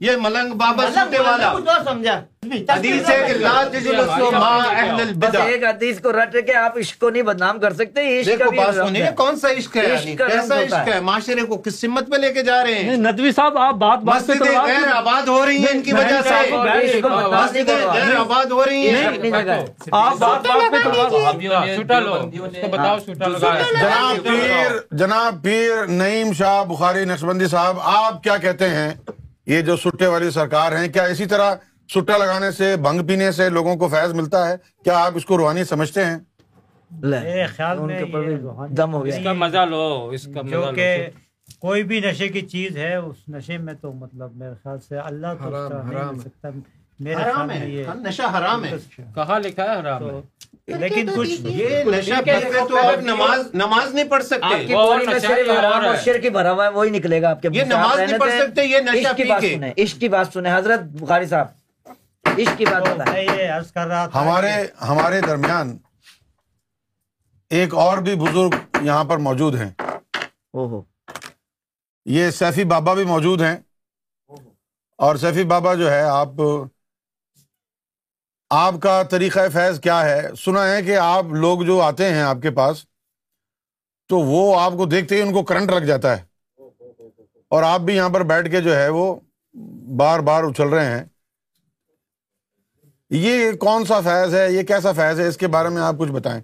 یہ ملنگ بابا سننے والا۔ حدیث ہے کہ لا تجلسوا مع اہل بس البدع۔ ایک حدیث کو رٹ کے آپ عشق کو نہیں بدنام کر سکتے عشق کا دیکھو بھی بات سنیے ہے۔ کون سا عشق ہے یعنی؟ کیسا عشق ہے؟ معاشرے کو کس سمت پہ لے کے جا رہے ہیں؟ ندوی صاحب آپ بات بات پہ مسجدیں غیر آباد ہو رہی ہیں ان کی وجہ سے۔ مسجدیں غیر آباد ہو رہی ہیں۔ آپ بات بات پہ چھوٹا لو۔ اس کو بتاؤ چھوٹا لگایا جناب پیر جناب پیر نعیم شاہ بخاری نقشبندی صاحب آپ کیا کہتے ہیں؟ یہ جو سٹے والی سرکار ہیں کیا اسی طرح سٹا لگانے سے بھنگ پینے سے لوگوں کو فیض ملتا ہے؟ کیا آپ اس کو روحانی سمجھتے ہیں؟ میرے خیال میں دم ہو اس گیا کا مزہ لو اس کا مزہ کہ لو۔ کوئی بھی نشے کی چیز ہے اس نشے میں تو مطلب میرے خیال سے اللہ تو اس نہیں مل سکتا۔ حرام ہے۔ یہ نشہ حرام ہے۔ کہاں لکھا ہے حرام ہے؟ لیکن کچھ یہ نشہ تو آپ نماز نماز نہیں پڑھ سکتے۔ اور۔ شرک ہی بھرا ہوا ہے۔ وہی نکلے گا آپ کے یہ منہ سے۔ نماز نہیں پڑھ۔ سکتے، یہ نشہ پی بات کے۔ سنیں عشق کی بات سنیں حضرت بخاری صاحب۔ عشق کی بات تو بتائیں۔ میں یہ عرض کر رہا تھا ہمارے ہمارے درمیان ایک اور بھی بزرگ یہاں پر موجود ہیں۔ یہ سیفی بابا بھی موجود ہیں۔ اور سیفی بابا جو ہے آپ آپ کا طریقہ فیض کیا ہے؟ سنا ہے کہ آپ لوگ جو آتے ہیں آپ کے پاس، تو وہ آپ کو دیکھتے ہی ان کو کرنٹ لگ جاتا ہے۔ اور آپ بھی یہاں پر بیٹھ کے جو ہے وہ بار بار اچھل رہے ہیں۔ یہ کون سا فیض ہے؟ یہ کیسا فیض ہے؟ اس کے بارے میں آپ کچھ بتائیں۔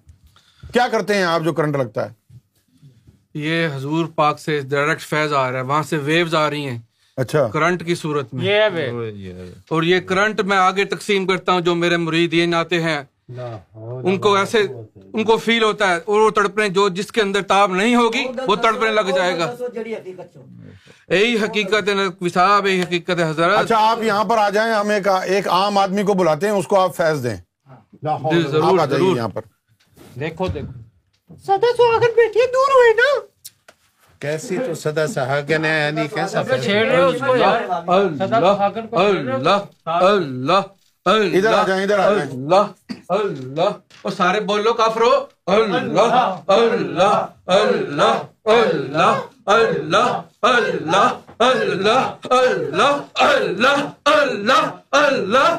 کیا کرتے ہیں آپ جو کرنٹ لگتا ہے؟ یہ حضور پاک سے ڈائریکٹ فیض آ رہا ہے۔ وہاں سے ویوز آ رہی ہیں۔ اچھا۔ کرنٹ کی صورت میں۔ اور یہ کرنٹ میں آگے تقسیم کرتا ہوں جو میرے مریدین آتے ہیں۔ ان کو ایسے ان کو فیل ہوتا ہے۔ اور وہ تڑپنے جو جس کے اندر تاب نہیں ہوگی وہ تڑپنے لگ جائے گا۔ یہی حقیقت صاحب یہی حقیقت حضرت اچھا آپ یہاں پر آ جائیں ہم ایک عام آدمی کو بلاتے ہیں اس کو آپ فیض دیں۔ جی، ضرور ضرور یہاں پر۔ دیکھو دیکھو۔ سدا سواگت بیٹھی دور ہوئے نا۔ کیسی تو صدا سہاگن ہے یعنی کیسا چھیڑ رہے ہو اس کو یار اللہ اللہ اللہ ادھر آ جائیں ادھر آ جائیں اللہ اللہ اور سارے بولو کافرو اللہ اللہ اللہ اللہ اللہ اللہ اللہ اللہ اللہ اللہ اللہ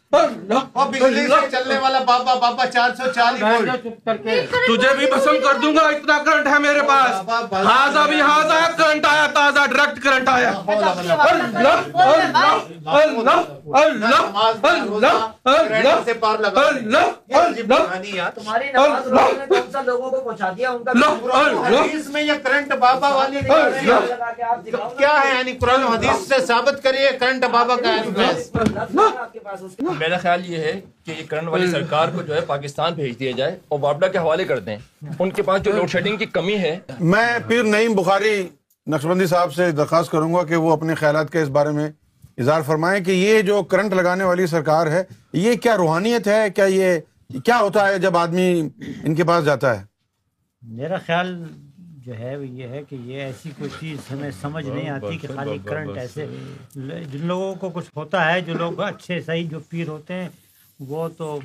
چلنے والا بابا بابا چار سو چالیس تجھے بھی پسند کر دوں گا اتنا کرنٹ ہے میرے پاس ہاضا بھی ہاضا کرنٹ آیا تازہ ڈائریکٹ کرنٹ آیا کرنٹ بابا والی کیا ہے یعنی قرآن حدیث سے ثابت کریے کرنٹ بابا کا میرا خیال یہ ہے کہ یہ کرنٹ والی سرکار کو جو ہے پاکستان بھیج دیا جائے اور وابڈا کے حوالے کر دیں۔ ان کے پاس جو لوڈ شیڈنگ کی کمی ہے۔ میں پیر نعیم بخاری نقشبندی صاحب سے درخواست کروں گا کہ وہ اپنے خیالات کے اس بارے میں اظہار فرمائیں کہ یہ جو کرنٹ لگانے والی سرکار ہے یہ کیا روحانیت ہے؟ کیا یہ کیا ہوتا ہے جب آدمی ان کے پاس جاتا ہے؟ میرا خیال جو ہے وہ یہ ہے کہ یہ ایسی کوئی چیز ہمیں سمجھ نہیں آتی کہ خالی کرنٹ ایسے جن لوگوں کو کچھ ہوتا ہے جو لوگ اچھے صحیح جو پیر ہوتے ہیں وہ تو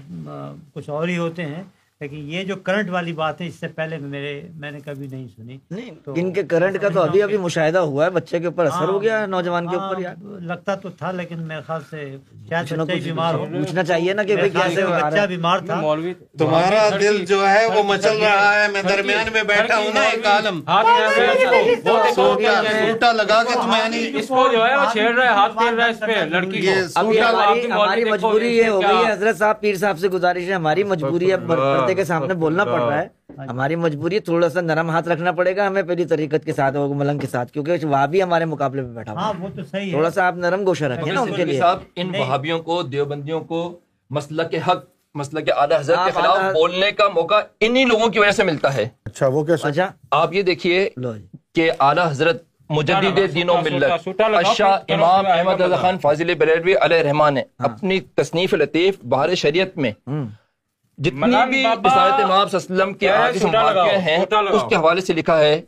کچھ اور ہی ہوتے ہیں۔ لیکن یہ جو کرنٹ والی بات ہے اس سے پہلے میرے میں نے کبھی نہیں سنی۔ تو ان کے کرنٹ کا تو ابھی ابھی مشاہدہ ہوا ہے بچے کے اوپر اثر ہو گیا ہے نوجوان کے ہاں، اوپر یار لگتا تو تھا لیکن میرے خیال سے شاید بچہ بیمار ہو پوچھنا چاہیے نا کہ کیسے بچہ بیمار تھا۔ مولوی تمہارا دل جو ہے وہ مچل رہا ہے میں درمیان میں بیٹھا ہوں نا ایک عالم۔ ہاتھ یہاں پہ وہ دیکھو سوٹا لگا کے تمہیں یعنی اس کو جو ہے وہ چھیڑ رہا ہے ہاتھ پھیر رہا ہے اس پہ لڑکی کو۔ ہماری مجبوری یہ ہو گئی ہے حضرت صاحب پیر صاحب سے گزارش ہے ہماری مجبوری ہے پردے کے سامنے بولنا پڑ رہا ہے۔ ہماری مجبوری ہے تھوڑا سا نرم ہاتھ رکھنا پڑے گا ہمیں پہلی طریقت کے ساتھ وہ ملنگ کے ساتھ کیونکہ وہاں بھی ہمارے مقابلے میں بیٹھا ہوا ہاں ہے۔ وہ تو صحیح ہے۔ تھوڑا سا آپ نرم گوشہ رکھیں نا ان کے لیے۔ صاحب ان وہابیوں کو دیوبندیوں کو مسئلہ کے حق مسئلہ کے اعلیٰ حضرت کے خلاف بولنے کا موقع انہی لوگوں کی وجہ سے ملتا ہے۔ اچھا وہ کیسے آپ یہ دیکھیے جی۔ کہ اعلیٰ حضرت مجدد دین و ملت اشاہ امام احمد رضا خان فاضل بریلوی علیہ رحمان نے اپنی تصنیف لطیف بہار شریعت میں جتنی بھی رسالت امام صلی اللہ علیہ وسلم کے ہیں سوٹا مبارکہ ہیں۔ اس کے حوالے سے لکھا ہے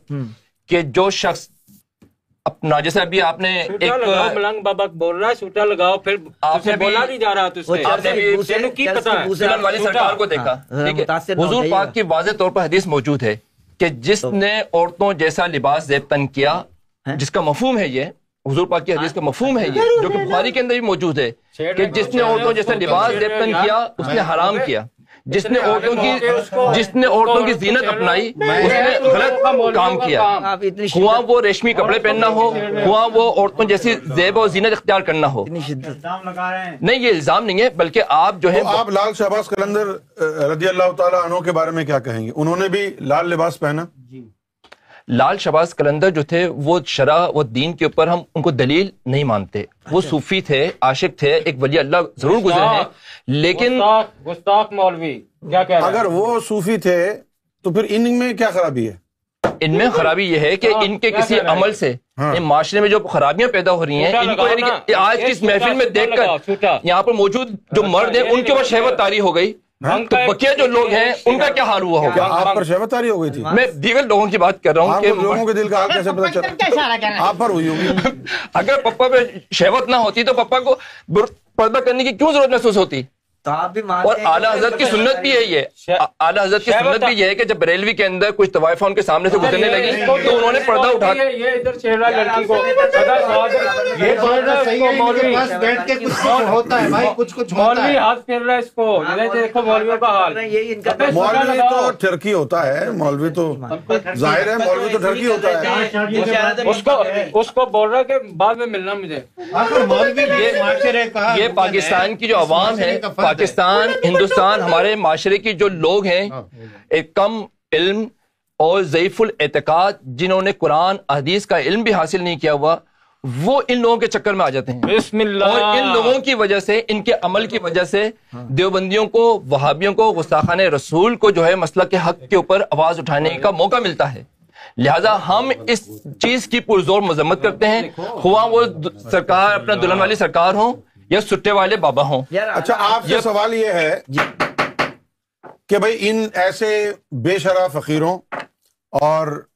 کہ جو شخص اپنا جیسے ابھی آپ نے ایک ملنگ بابا بول رہا ہے سوٹا لگاؤ پھر آپ نے بولا نہیں جا رہا سے۔ آپ نے کی پتا ہے سلن والی سرکار کو دیکھا ہاں، ٹھیک ہے۔ حضور پاک۔ کی واضح طور پر حدیث موجود ہے کہ جس نے عورتوں جیسا لباس زیب تن کیا جس کا مفہوم ہے یہ حضور پاک کی حدیث کا مفہوم ہے یہ جو کہ بخاری کے اندر بھی موجود ہے کہ جس نے عورتوں جیسا لباس زیب تن کیا اس نے حرام کیا۔ جس نے عورتوں کی جس نے عورتوں کی زینت اپنائی اس نے غلط کام کیا۔ ہوا وہ ریشمی کپڑے پہننا ہو ہوا وہ عورتوں جیسی زیب و زینت اختیار کرنا ہو۔ اتنی شدت۔ الزام لگا رہے ہیں۔ نہیں یہ الزام نہیں ہے بلکہ آپ جو ہے آپ لال شہباز قلندر رضی اللہ تعالیٰ عنہ کے بارے میں کیا کہیں گے؟ انہوں نے بھی لال لباس پہنا؟ لال شباز کلندر جو تھے وہ شرح و دین کے اوپر ہم ان کو دلیل نہیں مانتے۔ وہ صوفی تھے عاشق تھے ایک ولی اللہ ضرور گزرے ہیں۔ لیکن گستاخ مولوی کیا کہہ رہا ہے اگر وہ صوفی تھے تو پھر ان میں کیا خرابی ہے؟ ان میں خرابی یہ ہے کہ ان کے کسی عمل سے ہاں۔ یہ معاشرے میں جو خرابیاں پیدا ہو رہی ہیں ان کو یعنی کہ۔ آج کی اس محفل میں دیکھ کر۔ یہاں پر موجود جو مرد ہیں ان کے اوپر شہوت تاری ہو گئی۔ تو بقیہ جو لوگ ہیں ان کا کیا حال ہوا کیا ہوگا آپ پر شہوت تاری ہو گئی تھی؟ میں دیگر لوگوں کی بات کر رہا ہوں آپ کہ لوگوں کے دل کا حال کیسے پتا چلا؟ آپ پر ہوئی ہوگی۔ <laughs> اگر پپا پہ شہوت نہ ہوتی تو پپا کو پردہ کرنے کی کیوں ضرورت محسوس ہوتی؟ تو آپ بھی اور مانتے ہیں اعلیٰ حضرت کی سنت بھی یہی ہے۔ اعلیٰ حضرت کی سنت بھی یہ ہے کہ جب بریلوی کے اندر کچھ طوائفہ ان کے سامنے سے گزرنے لگی تو انہوں نے پردہ اٹھا یہ یہ ادھر ہے لڑکی کو یہ بات تو صحیح ہے پاس بیٹھ کے کچھ کچھ ہوتا ہے بھائی کچھ کچھ ہوتا مولوی ہے ہاتھ پھیر رہا ہے اس کو یہ دیکھو مولویوں کا حال۔ یہی ان کا ابے سوٹا مولوی۔ تو ٹرکی ہوتا ہے مولوی تو ظاہر ہے مولوی تو ٹرکی ہوتا ہے۔ اس کو اس کو بول رہا ہے کہ بعد میں ملنا مجھے۔ مولوی یہ پاکستان کی جو عوام ہے پاکستان ہندوستان ہمارے معاشرے کی جو لوگ ہیں ایک کم علم اور ضعیف الاعتقاد جنہوں نے قرآن حدیث کا علم بھی حاصل نہیں کیا ہوا وہ ان لوگوں کے چکر میں آ جاتے ہیں۔ بسم اللہ۔ اور ان لوگوں کی وجہ سے ان کے عمل کی وجہ سے دیوبندیوں کو وہابیوں کو گستاخان رسول کو جو ہے مسئلہ کے حق کے اوپر آواز اٹھانے کا موقع ملتا ہے۔ لہذا ہم اس چیز کی پرزور مذمت کرتے ہیں۔ ہوا وہ سرکار اپنا دلہن والی سرکار ہوں یا سٹے والے بابا ہوں۔ اچھا آپ سے سوال یہ ہے کہ بھائی ان ایسے بے شرح فقیروں اور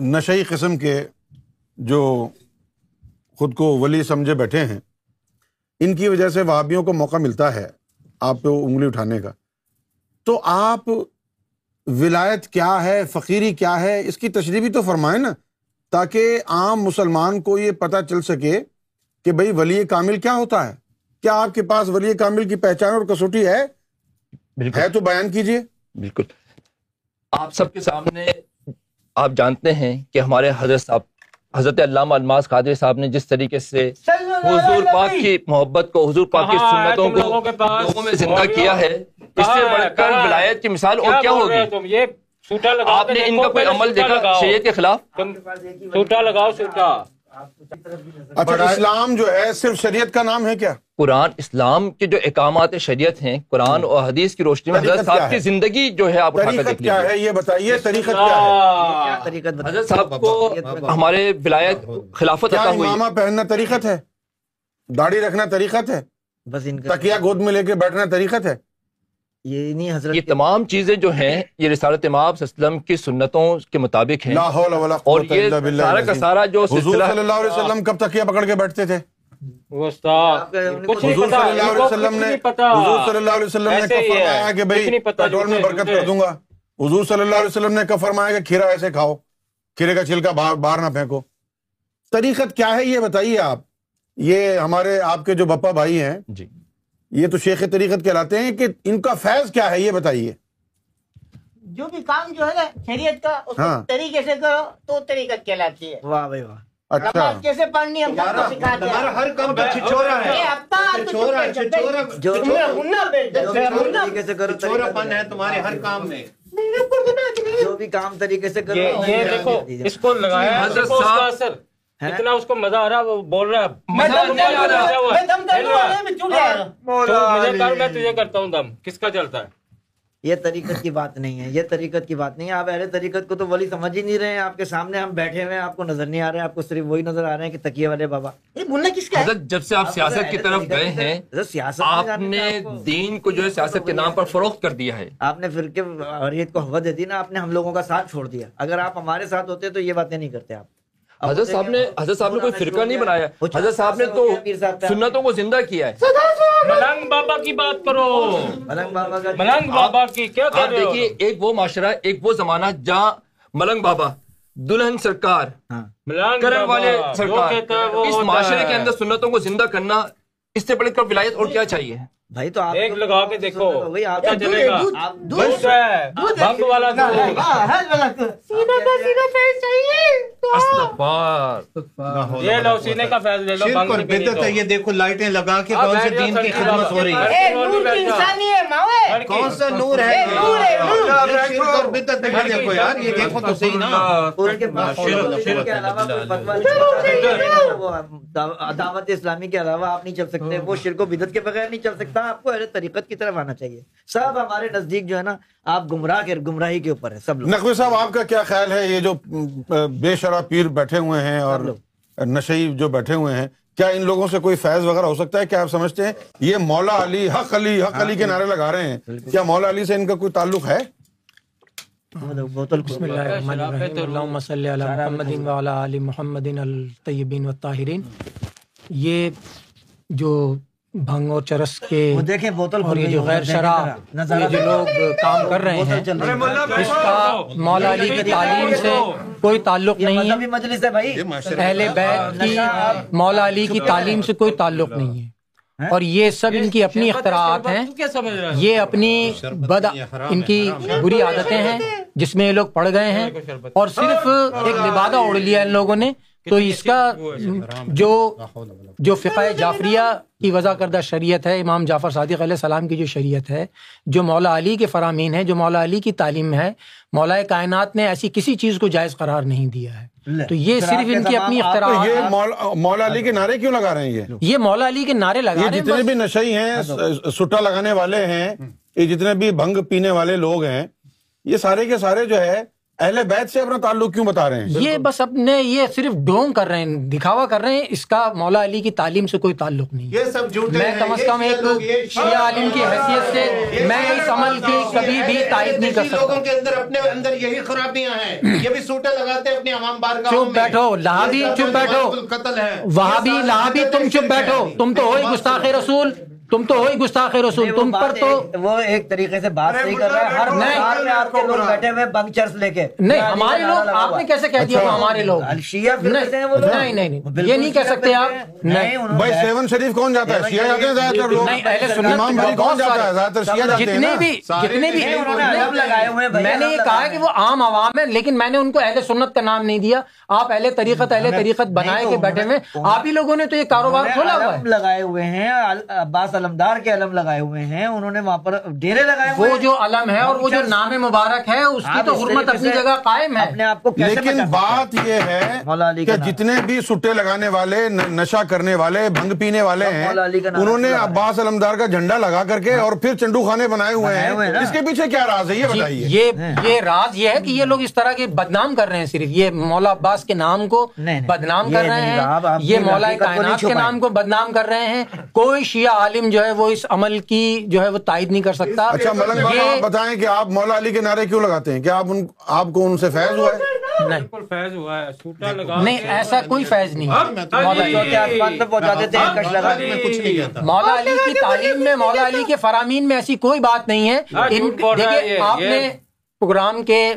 نشئی قسم کے جو خود کو ولی سمجھے بیٹھے ہیں ان کی وجہ سے وہابیوں کو موقع ملتا ہے آپ پہ انگلی اٹھانے کا۔ تو آپ ولایت کیا ہے فقیری کیا ہے؟ اس کی تشریح بھی تو فرمائیں نا تاکہ عام مسلمان کو یہ پتہ چل سکے کہ بھائی ولی کامل کیا ہوتا ہے۔ کیا آپ کے پاس ولی کامل کی پہچان اور کسوٹی ہے؟ ہے تو بیان کیجیے۔ بالکل۔ آپ سب کے سامنے آپ جانتے ہیں کہ ہمارے حضرت صاحب حضرت علامہ الماس قادری صاحب نے جس طریقے سے حضور پاک کی محبت کو حضور پاک کی کہاں ہے سنتوں کو کے پاس لوگوں میں زندہ کیا ہے اس سے؟ بڑھ کر؟ ولایت کی مثال اور کیا ہوگی؟ آپ نے ان کا کوئی عمل دیکھا شریعت کے خلاف؟ سوٹا لگاؤ سوٹا۔ اچھا اسلام جو ہے صرف شریعت کا نام ہے کیا؟ قرآن اسلام کے جو احکامات شریعت ہیں قرآن اور حدیث کی روشنی میں حضرت صاحب کی؟ زندگی جو ہے آپ اٹھا کر طریقت دیکھ کیا ہے؟ یہ بتائیے طریقت کیا ہے؟ کیا طریقت بتا حضرت صاحب کو ہمارے ولایت خلافت عطا ہوئی۔ امامہ پہننا طریقت ہے؟ داڑھی رکھنا طریقت ہے؟ بس ان کا تکیا گود میں لے کے بیٹھنا طریقت ہے؟ یہ نہیں حضرت یہ تمام چیزیں جو ہیں یہ رسالت امام صلی اللہ علیہ وسلم کی سنتوں کے مطابق ہیں۔ لا حول ولا اور یہ سارا کا۔ سارا جو حضور صلی اللہ علیہ وسلم کب تکیا پکڑ کے بیٹھتے تھے؟ گستاخ کچھ نہیں حضور صلی اللہ علیہ وسلم نے حضور صلی اللہ علیہ وسلم نے کب فرمایا کہ بھائی پیٹرول میں برکت کر دوں گا۔ حضور صلی اللہ علیہ وسلم نے کب فرمایا کہ کھیرا ایسے کھاؤ کھیرے کا چھلکا باہر باہر نہ پھینکو۔ طریقت کیا ہے یہ بتائیے آپ۔ یہ ہمارے آپ کے جو بپا بھائی ہیں جی۔ یہ تو شیخ طریقت کہلاتے ہیں کہ ان کا فیض کیا ہے؟ یہ بتائیے۔ جو بھی کام جو ہے نا شریعت کا اس ہاں۔ طریقے سے کرو تو طریقت کہلاتی ہے۔ واہ بھائی واہ۔ اچھا۔ نماز کیسے پڑھنی ہم سب کو سکھاتے ہیں۔ ہمارا ہر کام تو چھچورا ہے۔ اے ابا تو چھچورا چپ کر چھچورا جا۔ جو- ہنر بھی کام طریقے سے کرو چھچورا طریقت پن ہے تمہارے ہر کام میں۔ جو بھی کام طریقے سے کرو یہ دیکھو اس کو لگایا ہے، حضرت صاحب- اتنا اس کو مزہ آ رہا ہے وہ بول رہا ہے مزہ نہیں آ رہا۔ ہوا میں تجھے کرتا ہوں دم۔ کس کا چلتا ہے؟ یہ طریقت کی بات نہیں ہے یہ طریقت کی بات نہیں ہے۔ آپ اہل طریقت کو تو ولی سمجھ ہی نہیں رہے ہیں۔ آپ کے سامنے ہم بیٹھے ہوئے ہیں آپ کو نظر نہیں آ رہے ہیں آپ کو صرف وہی نظر آ رہے ہیں کہ تکیے والے بابا۔ یہ بولنا کس کا جب سے آپ سیاست کی طرف گئے ہیں آپ نے دین کو جو ہے سیاست کے نام پر فروخت کر دیا ہے۔ آپ نے فرقے حریت کو حوت دے دی نا آپ نے ہم لوگوں کا ساتھ چھوڑ دیا۔ اگر آپ ہمارے ساتھ ہوتے تو یہ باتیں نہیں کرتے آپ۔ حضرت صاحب نے؟ حضرت صاحب نے کوئی فرقہ نہیں بنایا۔ حضرت صاحب نے تو۔ سنتوں کو زندہ کیا ہے۔ ملنگ بابا کی بات کرو۔ ملنگ بابا کا ملنگ بابا کی کیا آپ رہے ہو؟ دیکھیے ایک وہ معاشرہ ایک وہ زمانہ جہاں ملنگ بابا دلہن سرکار ملنگ کرن والے سرکار۔ اس معاشرے۔ کے اندر سنتوں کو زندہ کرنا اس سے بڑھ کر ولایت اور کیا چاہیے؟ بھائی تو آپ ایک لگا کے دیکھو بھائی آپ کیا چلے گا؟ دودھ ہے بھنگ والا دودھ کا فیس چاہیے استغفار یہ لو سینے کا فیض لے لو شرک بھنگ اور ہے یہ دیکھو لائٹیں لگا کے کون سے دین کی خدمت ہو رہی ہے؟ نور کی انسانی ہے ماوے کون سا نور ہے؟ نور ہے شرک اور بدت ہے یہ دیکھو یار یہ دیکھو تو صحیح نا۔ کے شرک- کے علاوہ کوئی دعوت اسلامی کے علاوہ آپ نہیں چل سکتے وہ شرک و بدت کے بغیر نہیں چل سکتا آپ کو اہل طریقت کی طرف آنا چاہیے۔ سب ہمارے نزدیک جو ہے نا آپ گمراہ کے گمراہی کے اوپر ہے سب لوگ۔ نقوی صاحب آپ کا کیا خیال ہے؟ یہ جو بے شرح پیر بیٹھے ہوئے ہیں اور نشئی جو بیٹھے ہوئے ہیں کیا ان لوگوں سے کوئی فیض وغیرہ ہو سکتا ہے؟ کیا آپ سمجھتے ہیں؟ یہ مولا علی حق علی حق علی کے نعرے لگا رہے ہیں۔ کیا مولا علی سے ان کا کوئی تعلق ہے؟ بوتل بسم اللہ الرحمن الرحیم۔ اللہم صلی علی محمد وعلی آل محمد الطیبین والطاہرین۔ یہ جو بھنگ اور چرس کے وہ دیکھیں بوتل اور یہ جو غیر نظر یہ جو لوگ کام کر رہے ہیں بوتل چل رہی ہے۔ اس کا مولا علی کی تعلیم سے کوئی تعلق نہیں۔ ہے مجلس ہے بھائی۔ اہل بیت کی مولا علی کی تعلیم سے کوئی تعلق نہیں ہے۔ اور یہ سب ان کی اپنی اختراعات ہیں۔ یہ اپنی بد ان کی بری عادتیں ہیں جس میں یہ لوگ پڑ گئے ہیں۔ اور صرف ایک لبادہ اوڑھ لیا ان لوگوں نے۔ تو اس کا جو جو فقہ جعفریہ کی وضع کردہ شریعت ہے امام جعفر صادق علیہ السلام کی جو شریعت ہے جو مولا علی کے فرامین ہے جو مولا علی کی تعلیم ہے مولا کائنات نے ایسی کسی چیز کو جائز قرار نہیں دیا ہے۔ تو یہ صرف ان کی اپنی ہیں مولا مولا علی کے نعرے کیوں لگا رہے ہیں یہ؟ یہ مولا علی کے نعرے لگا یہ رہے ہیں جتنے۔ بھی نشئی ہیں سٹا لگانے والے ہیں یہ جتنے بھی بھنگ پینے والے لوگ ہیں یہ سارے کے سارے جو ہے اہل بیت سے اپنا تعلق کیوں بتا رہے ہیں؟ یہ بس اپنے یہ صرف ڈھونگ کر رہے ہیں دکھاوا کر رہے ہیں اس کا مولا علی کی تعلیم سے کوئی تعلق نہیں۔ ہے یہ سب جھوٹے میں کم از کم ایک لوگ، یہ شیعہ عالم کی حیثیت سے میں اس عمل کی کبھی بھی تائید نہیں کر دیسی لوگوں سکتا کے اندر اپنے اندر یہی خرابیاں ہیں یہ بھی سوٹے لگاتے ہیں اپنی عوام بارگاہ چپ بیٹھو لہابی چپ بیٹھو۔ قتل ہے وہاں بھی لہابی تم چپ بیٹھو تم تو ہوئی گستاخ رسول۔ تم تو ہوئی گستاخ رسول تم پر تو وہ ایک طریقے سے بات صحیح کر رہا ہے ہر نہیں۔ بازار میں آپ کے لوگ بیٹھے ہوئے بنک چرس لے کے۔ نہیں ہمارے لوگ آپ نے کیسے کہہ دیا وہ ہمارے لوگ؟ شیعہ کہتے ہیں وہ لوگ نہیں نہیں نہیں یہ نہیں کہہ سکتے آپ۔ نہیں بھائی سیون شریف کون جاتا ہے؟ شیعہ جاتے ہیں زیادہ تر لوگ۔ نہیں اہل سنت امام بھائی کون جاتا ہے؟ زیادہ تر شیعہ جاتے ہیں جتنے بھی جتنے بھی انہوں نے علم لگائے ہوئے ہیں بھائی، میں نے یہ کہا ہے کہ وہ عام عوام ہے لیکن میں نے ان کو اہل سنت کا نام نہیں دیا۔ آپ اہل طریقت اہل طریقت بنائے کے بیٹھے ہوئے آپ ہی لوگوں نے تو یہ کاروبار کھولا ہوا ہے لگائے ہوئے ہیں۔ عباس علمدار کے علم لگائے ہوئے ہیں انہوں نے وہاں پر ڈیرے لگائے ہوئے وہ ہیں۔ جو علم ہے اور وہ جو نام مبارک ہے اس کی تو حرمت اپنی جگہ قائم ہے۔ اپنے آپ کو کیسے لیکن بات یہ ہے کہ جتنے بھی سٹے لگانے والے نشہ کرنے والے بھنگ پینے والے ہیں انہوں نے۔ عباس علمدار کا جھنڈا لگا کر کے اور پھر چنڈو خانے بنائے ہوئے ہیں۔ اس کے پیچھے کیا راز ہے؟ یہ جی، بتائیے۔ یہ یہ راز یہ ہے کہ یہ لوگ اس طرح کے بدنام کر رہے ہیں صرف۔ یہ مولا عباس کے نام کو بدنام کر رہے ہیں۔ یہ مولا کائنات کے۔ نام کو بدنام کر رہے ہیں۔ کوئی شیعہ عالم جو ہے وہ اس عمل کی جو ہے وہ تائید نہیں کر سکتا۔ اچھا ملنگ بابا یہ- آپ بتائیں کہ آپ مولا علی کے نعرے کیوں لگاتے ہیں؟ کیا آپ ان آپ کو ان سے فیض ہوا ہے؟ نہیں۔ فیض ہوا ہے نہیں ایسا کوئی فیض نہیں۔ ہے مولا علی چوتھے آسمان پہ پہنچا دیتے ہیں کش لگا میں کچھ نہیں کہتا۔ مولا علی کی تعلیم میں مولا علی کے فرامین میں ایسی کوئی بات نہیں ہے۔ ہاں، دیکھیے یہ، آپ نے پروگرام کے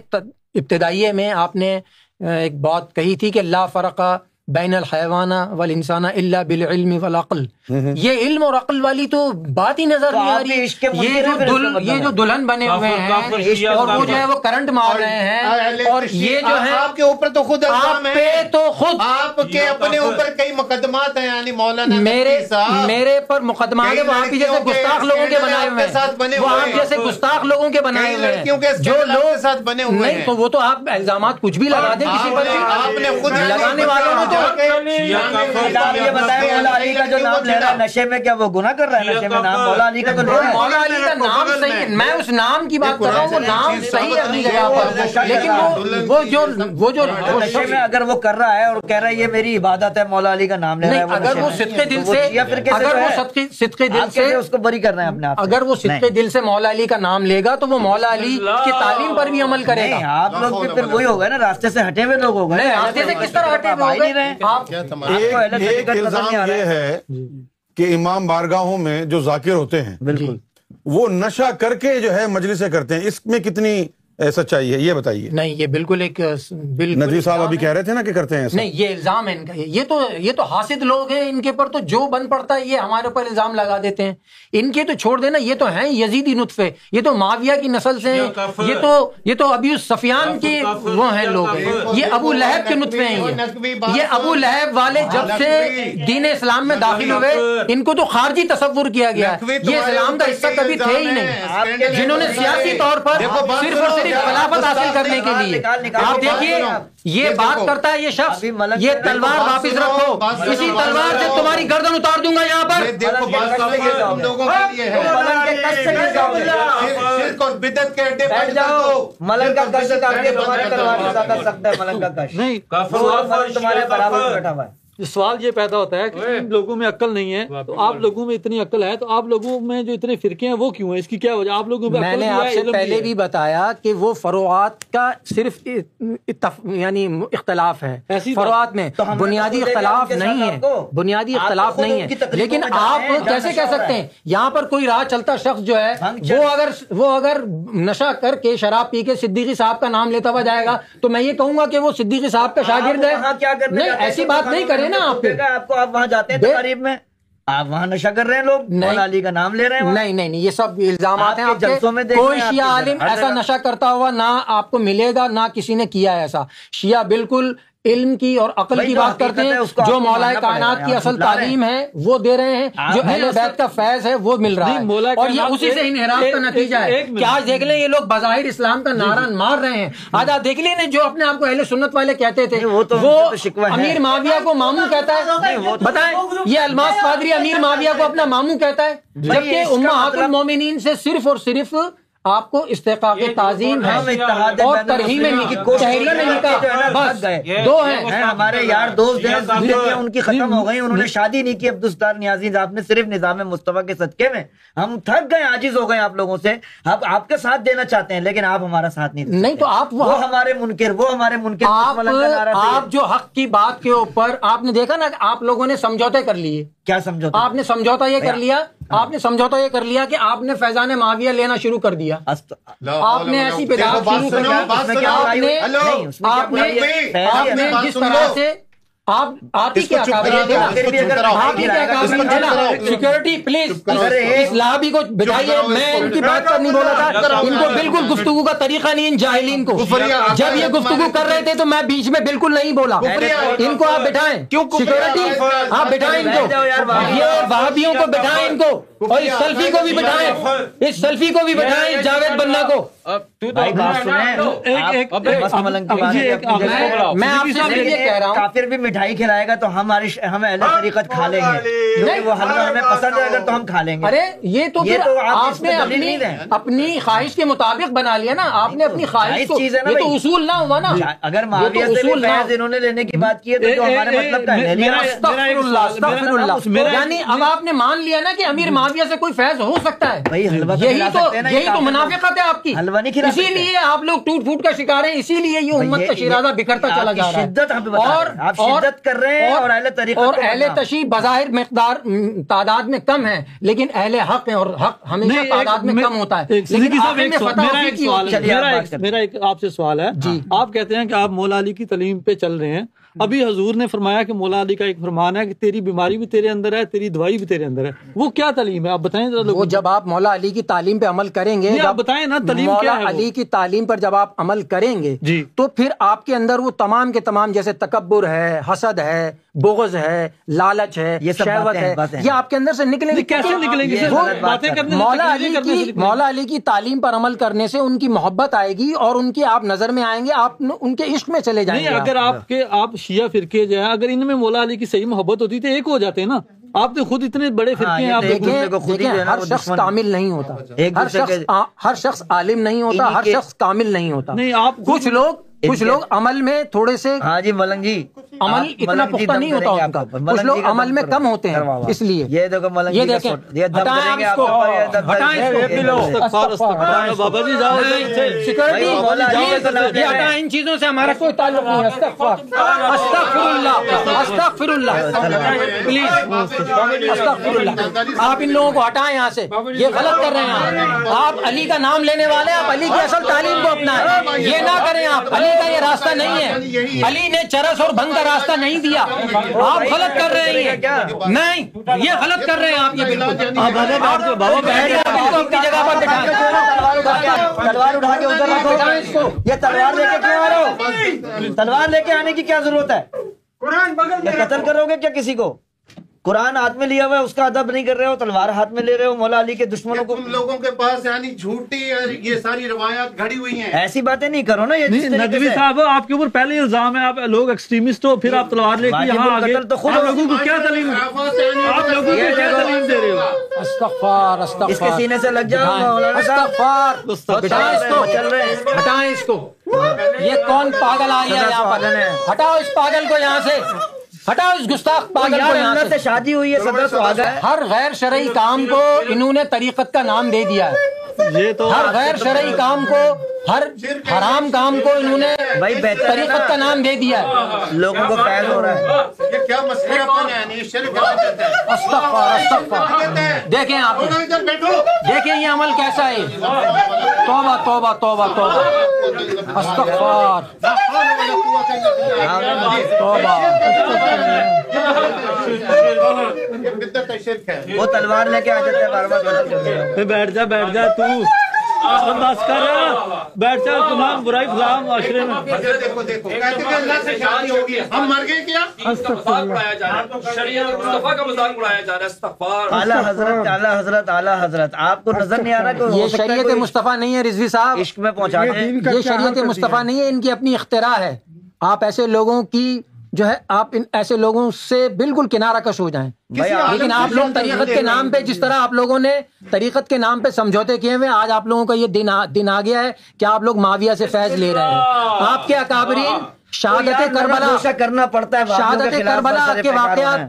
ابتدائیے میں آپ نے ایک بات کہی تھی کہ لا فرق بین الحیوانہ والانسان الا بالعلم والعقل. یہ علم اور عقل والی تو بات ہی نظر نہیں آ رہی. یہ ہیں جو دل یہ دلہن بنے ہوئے ہیں اور وہ۔ جو ہے وہ کرنٹ مار رہے ہیں اور یہ جو ہے آپ کے اوپر تو خود آپ الزام پہ تو خود آپ کے اپنے اوپر کئی مقدمات ہیں یعنی مولانا میرے میرے پر مقدمات کئی وہ آپ ہی جیسے گستاخ لوگوں کے بنائے ہوئے کے ساتھ بنے ہیں وہ ہوئے آپ ہیں۔ جیسے گستاخ لوگوں کے بنائے ہوئے ہیں۔ جو لوگ ساتھ بنے ہوئے نہیں ہیں۔ تو وہ تو آپ الزامات کچھ بھی لگا دیں کسی پر آپ نے- آپ نے خود لگانے والوں نے آپ یہ بتائیں مولا علی کا جو نام لے رہا ہے نشے میں کیا وہ گناہ کر رہا ہے؟ نشے میں نام مولا علی کا تو لے رہا ہے۔ مولا علی کا نام صحیح میں اس نام کی بات کر رہا ہوں وہ نام صحیح ہے اپنی جگہ پر۔ لیکن وہ وہ جو وہ جو نشے میں اگر وہ کر رہا ہے اور کہہ رہا ہے یہ میری عبادت ہے مولا علی کا نام لے رہا ہے اگر وہ صدقے دل سے اگر جو وہ صدقے دل رہے سے ہیں اس کو بری کرنا ہے اپنے آپ۔ اگر وہ صدقے۔ دل سے مولا علی کا نام لے گا تو وہ مولا علی کی تعلیم پر بھی عمل کرے گا۔ آپ لوگ بھی پھر وہی ہو گئے نا راستے سے ہٹے ہوئے لوگ ہو گئے۔ راستے سے کس طرح ہٹے ہوئے ایک ایک الزام یہ ہے کہ امام بارگاہوں میں جو ذاکر ہوتے ہیں بالکل۔ وہ نشہ کر کے جو ہے مجلسیں کرتے ہیں۔ اس میں کتنی اے، سچائی ہے یہ بتائیے۔ نہیں یہ بالکل ایک بالکل ندوی صاحب ابھی کہہ رہے تھے نا کہ کرتے ہیں ایسا۔ نہیں یہ الزام ہے ان کا۔ یہ تو یہ تو حاسد لوگ ہیں ان کے پر تو جو بن پڑتا ہے یہ ہمارے اوپر الزام لگا دیتے ہیں۔ ان کے تو چھوڑ دینا یہ تو ہیں یزیدی نطفے۔ یہ تو معاویہ کی نسل سے ہیں۔ یہ تو یہ تو ابھی سفیان کے وہ ہیں لوگ۔ یہ ابو لہب کے نطفے ہیں۔ یہ یہ ابو لہب والے جب سے دین اسلام میں داخل ہوئے ان کو تو خارجی تصور کیا گیا۔ ہے یہ اسلام کا حصہ کبھی تھے ہی نہیں۔ جنہوں نے سیاسی طور پر صرف اور صرف خلافت حاصل کرنے کے لیے۔ آپ دیکھیے یہ بات کرتا ہے یہ شخص یہ تلوار واپس رکھو اسی تلوار سے تمہاری گردن اتار دوں گا یہاں پر۔ ملنگ کا کش تمہارے برابر بیٹھا ہوا ہے۔ سوال یہ پیدا ہوتا ہے کہ ان لوگوں میں عقل نہیں ہے تو آپ لوگوں میں اتنی عقل ہے تو آپ لوگوں میں جو اتنے فرقے ہیں وہ کیوں ہیں؟ اس کی کیا وجہ؟ آپ لوگوں میں میں نے آپ سے پہلے۔ بھی بتایا کہ وہ فروعات کا صرف یعنی اختلاف ہے۔ فروعات میں بنیادی اختلاف نہیں ہے۔ بنیادی اختلاف نہیں ہے۔ لیکن آپ کیسے کہہ سکتے۔ ہیں؟ یہاں پر کوئی راہ چلتا شخص جو ہے وہ اگر وہ اگر نشہ کر کے شراب پی کے صدیقی صاحب کا نام لیتا ہوا جائے گا تو میں یہ کہوں گا کہ وہ صدیقی صاحب کا شاگرد ہے۔ نہیں؟ ایسی بات نہیں کرے نا آپ کو آپ وہاں جاتے ہیں تقریب میں آپ وہاں نشہ کر رہے ہیں لوگ۔ مولا علی کا نام لے رہے ہیں؟ نہیں نہیں نہیں یہ سب الزامات ہیں جلسوں میں کوئی شیعہ عالم ایسا۔ نشہ کرتا ہوا نہ آپ کو ملے گا نہ کسی نے کیا ایسا شیعہ بالکل علم کی اور عقل کی بات کرتے ہیں جو مولا کائنات کی اصل تعلیم ہے وہ دے رہے ہیں جو اہل بیت کا فیض ہے وہ مل رہا ہے۔ اور یہ اسی سے انحراف کا نتیجہ ہے۔ کیا آج دیکھ لیں یہ لوگ بظاہر اسلام کا نعرہ مار رہے ہیں۔ آج آپ دیکھ لیں جو اپنے آپ کو اہل سنت والے کہتے تھے نہیں، وہ۔ امیر معاویہ کو ماموں کہتا ہے۔ بتائیں یہ الماس قادری امیر معاویہ کو اپنا ماموں کہتا ہے؟ جبکہ امہات مطلب- المومنین سے صرف اور صرف آپ کو استحقاق تعظیم ہے اور ترہیم بس بھاگ گئے۔ دو ہیں ہمارے یار دوست ہیں ان کی ختم ہو گئی انہوں نے شادی نہیں کی عبدالستار نیازی آپ نے صرف نظام مصطفیٰ کے صدقے میں۔ ہم تھک گئے عاجز ہو گئے آپ لوگوں سے۔ اب آپ کا ساتھ دینا چاہتے ہیں لیکن آپ ہمارا ساتھ نہیں نہیں تو۔ آپ وہ ہمارے منکر وہ ہمارے منکر آپ۔ آپ جو حق کی بات کے اوپر آپ نے دیکھا نا آپ لوگوں نے سمجھوتے کر لیے۔ کیا سمجھو آپ نے سمجھوتا یہ کر لیا آپ نے سمجھوتا یہ کر لیا کہ آپ نے فیضان معاویہ لینا شروع کر دیا۔ آپ نے ایسی بدعات شروع کر دی بات سنو، آپ نے جس۔ طرح سے آپ آپ ہی کیا سیکورٹی پلیز اس لابی کو بتائیے میں ان کی بات پر نہیں بولا تھا۔ ان کو بالکل گفتگو کا طریقہ نہیں ان جاہلین کو۔ جب یہ گفتگو کر رہے تھے تو میں بیچ میں بالکل نہیں بولا۔ ان کو آپ بٹھائیں۔ سیکورٹی آپ بٹھائیں ان کو۔ یہ وہابیوں کو بٹھائیں ان کو۔ اور اس سیلفی کو بھی بٹھائیں اس سیلفی کو بھی بٹھائیں جاوید بننا کو۔ میں- آپ سے صرف یہ کہہ رہا ہوں۔ کافر بھی مٹھائی کھلائے گا تو ہماری ہم اہل طریقت کھا لیں گے۔ کیونکہ وہ حلوہ ہمیں پسند ہے اگر تو ہم کھا لیں گے۔ ارے یہ تو پھر آپ نے اپنی اپنی خواہش کے مطابق بنا لیا نا۔ آپ نے اپنی خواہش کو یہ تو۔ اصول نہ ہوا نا۔ اگر یہ معاویہ سے بھی فیض انہوں نے لینے کی بات کی ہے تو جو ہمارے مطلب کا ہے۔ میرا- استغفر اللہ استغفر اللہ۔ یعنی اب آپ نے مان لیا نا کہ امیر معاویہ سے کوئی فیض ہو سکتا ہے بھائی حلوہ تو یہی تو ہیں یہی تو۔ منافقت ہے آپ کی حلوہ نہیں کھلا اسی۔ لیے آپ لوگ ٹوٹ پھوٹ کا شکار ہیں اسی لیے یہ امت کا شیرازہ بکھرتا چلا جا رہا ہے شدت ہم پہ بتا رہے ہیں۔ آپ شدت کر رہے ہیں اور اہل طریقت اور اہل۔ تشیع بظاہر مقدار تعداد میں کم ہے لیکن اہل حق ہیں اور حق ہمیشہ تعداد میں کم ہوتا ہے فتح میرا ایک آپ میرا بات ایک کریں۔ میرا ایک آپ سے سوال ہے آپ کہتے ہیں کہ آپ مولا علی کی تعلیم پہ چل رہے ہیں ابھی حضور نے فرمایا کہ مولا علی کا ایک فرمان ہے کہ تیری بیماری بھی تیرے اندر ہے تیری دوائی بھی تیرے اندر ہے وہ کیا تعلیم ہے آپ بتائیں ذرا وہ۔ جب آپ مولا علی کی تعلیم پہ عمل کریں گے آپ بتائیں نا تعلیم مولا کیا ہے وہ؟ علی کی تعلیم پر جب آپ عمل کریں گے جی۔ تو پھر آپ کے اندر وہ تمام کے تمام جیسے تکبر ہے حسد ہے بغض ہے لالچ ہے یہ سب شہوت باتیں ہیں، ہے۔ یہ آپ کے اندر سے نکلیں گے کیسے نکلیں گے مولا علی کی۔ مولا علی کی تعلیم پر عمل کرنے سے ان کی محبت آئے گی اور ان کی آپ نظر میں آئیں گے آپ ان کے عشق میں چلے جائیں نہیں گے اگر آپ۔ آپ کے آپ شیعہ فرقے جو ہیں اگر ان میں مولا علی کی صحیح محبت ہوتی تو ایک ہو جاتے ہیں نا۔ آپ تو خود اتنے بڑے فرقے ہیں آپ دیکھیں دیکھیں ہر شخص کامل نہیں ہوتا۔ ہر شخص ہر شخص عالم نہیں ہوتا ہر شخص کامل نہیں ہوتا۔ نہیں آپ کچھ لوگ کچھ لوگ عمل میں تھوڑے سے ہاں جی ملنگ جی۔ عمل اتنا پختہ نہیں ہوتا ان کا۔ کچھ لوگ عمل میں کم ہوتے ہیں اس لیے۔ یہ دیکھو ملنگ یہ جی کا دیکھیں۔ سوٹ- یہ دم ہٹائیں کریں گے آپ آپ کو۔ ہٹائیں اس کو۔ بابا جی جاؤ سیکورٹی ہٹائیں ان چیزوں سے ہمارا کوئی تعلق نہیں ہے۔ استغفار۔ استغفر اللہ استغفر اللہ پلیز۔ استغفر اللہ آپ ان لوگوں کو ہٹائیں یہاں سے۔ یہ غلط کر رہے ہیں آپ۔ آپ علی کا نام لینے والے ہیں آپ علی کی اصل تعلیم کو اپنائیں۔ یہ نہ کریں آپ۔ علی کا یہ راستہ نہیں ہے۔ علی نے چرس اور بھنگ کا راستہ نہیں دیا۔ آپ غلط کر رہے ہیں۔ نہیں یہ غلط کر رہے ہیں آپ یہ بالکل۔ آپ اپنی جگہ پر بٹھائیں تلوار اٹھا کے ادھر رکھو۔ یہ تلوار لے کے کیوں آ رہے ہو؟ تلوار لے کے آنے کی کیا ضرورت ہے؟ یہ قتل کرو گے کیا کسی کو؟ قرآن ہاتھ میں لیا ہوا ہے اس کا ادب نہیں کر رہے ہو تلوار ہاتھ میں لے رہے ہو مولا علی کے دشمنوں کو تم لوگوں کے پاس یعنی جھوٹی یہ ساری روایات گھڑی ہوئی ہیں۔ ایسی باتیں نہیں کرو نا یہ جس نہیں طریقے ندوی صاحب آپ کے اوپر پہلے الزام ہے آپ لوگ ایکسٹریمسٹ ہو پھر آپ تلوار لے کے یہاں آگے تو خود آپ لوگوں کو کیا تعلیم آپ لوگوں کو یہ کیا۔ تعلیم دے رہے ہو؟ استغفار استغفار۔ اس کے سینے سے لگ جاؤ مولانا صاحب۔ استغفار۔ ہٹائیں اس کو۔ ہٹائیں اس کو۔ یہ کون پاگل آ گیا یہاں پر؟ ہٹاؤ اس پاگل کو یہاں سے۔ ہٹاؤ اس گستاخ پاگل سے۔ شادی ہوئی ہے صدر ہر غیر شرعی کام کو انہوں نے طریقت کا نام دے دیا۔ ہے یہ تو ہر غیر شرعی کام کو ہر حرام کام کو انہوں نے بھائی طریقت کا نا۔ نام دے دیا۔ ہے لوگوں کو فیض ہو رہا ہے۔ یہ کیا مسئلہ یعنی شرک کیا کہتا ہے استغفار استغفار۔ دیکھیں آپ۔ دیکھیں یہ عمل کیسا ہے۔ توبہ توبہ توبہ توبہ استغفار توبہ وہ تلوار لے کے آ جاتے ہیں بیٹھ جا بیٹھ جا تو۔ بس کر۔ بیٹھ جا تمام برائی فلام معاشرے میں۔ یہ دیکھو دیکھو۔ کہتے کہ اللہ سے شادی ہوگی ہم مر گئے کیا؟ مصطفیٰ کا مذاق اڑایا جا رہا ہے۔ استغفار۔ اعلیٰ حضرت اعلیٰ حضرت اعلیٰ حضرت۔ آپ کو نظر نہیں آ رہا کہ یہ ہے شریعت مصطفیٰ نہیں ہے رضوی صاحب۔ عشق میں پہنچا دے یہ شریعت مصطفیٰ نہیں ہے ان کی اپنی اختراع ہے۔ آپ ایسے لوگوں کی جو ہے آپ ان ایسے لوگوں سے بالکل کنارہ کش ہو جائیں۔ لیکن آپ لوگ طریقت کے نام پہ جس طرح آپ لوگوں نے طریقت کے نام پہ سمجھوتے کیے ہوئے آج آپ لوگوں کا یہ دن آ- دن آ گیا ہے کہ آپ لوگ معاویہ سے فیض لے رہے ہیں۔ آپ کے اکابرین شہادت کربلا کرنا پڑتا ہے شہادت کربلا کے واقعات۔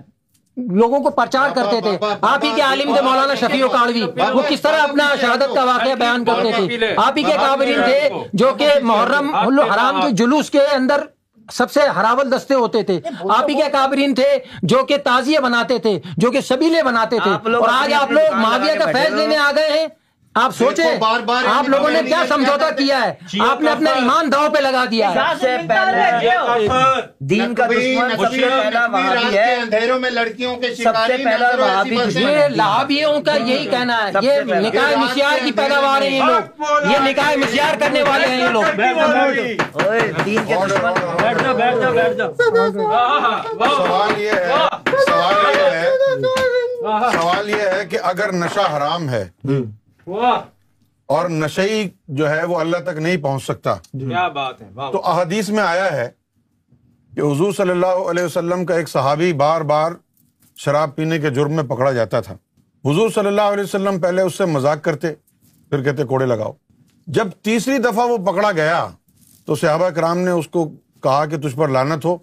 لوگوں کو پرچار کرتے تھے۔ آپ ہی کے عالم تھے مولانا شفیع کاڑوی وہ کس طرح اپنا شہادت کا واقعہ بیان کرتے تھے؟ آپ ہی کے کابرین تھے جو کہ محرم حرام کے جلوس کے اندر سب سے ہراول دستے ہوتے تھے۔ آپ ہی کے کابرین تھے جو کہ تازیہ بناتے تھے جو کہ سبیلے بناتے تھے۔ اور آج آپ لوگ معاویہ کا فیض لینے آ گئے ہیں۔ آپ سوچیں دیکھو، بار بار آپ لوگوں نے کیا سمجھوتا کیا ہے؟ آپ نے اپنا ایمان داؤ پہ لگا دیا دین کا دشمن سب سے پہلا وہابی ہے۔ اندھیروں میں لڑکیوں کے سب سے پہلا یہ لہابیوں کا یہی کہنا ہے۔ یہ۔ نکاح مسیار کی پیداوار ہیں یہ لوگ۔ یہ نکاح مسیار کرنے والے ہیں یہ لوگ۔ دین کے دشمن۔ بیٹھ جا بیٹھ جا بیٹھ جا۔ سوال یہ ہے سوال یہ ہے۔ سوال یہ ہے کہ اگر نشہ حرام ہے اور نشئی جو ہے وہ اللہ تک نہیں پہنچ سکتا۔ کیا بات ہے تو احادیث میں آیا ہے کہ حضور صلی اللہ علیہ وسلم کا ایک صحابی بار بار شراب پینے کے جرم میں پکڑا جاتا تھا۔ حضور صلی اللہ علیہ وسلم پہلے اس سے مذاق کرتے پھر کہتے کوڑے لگاؤ۔ جب تیسری دفعہ وہ پکڑا گیا تو صحابہ کرام نے اس کو کہا کہ تجھ پر لانت ہو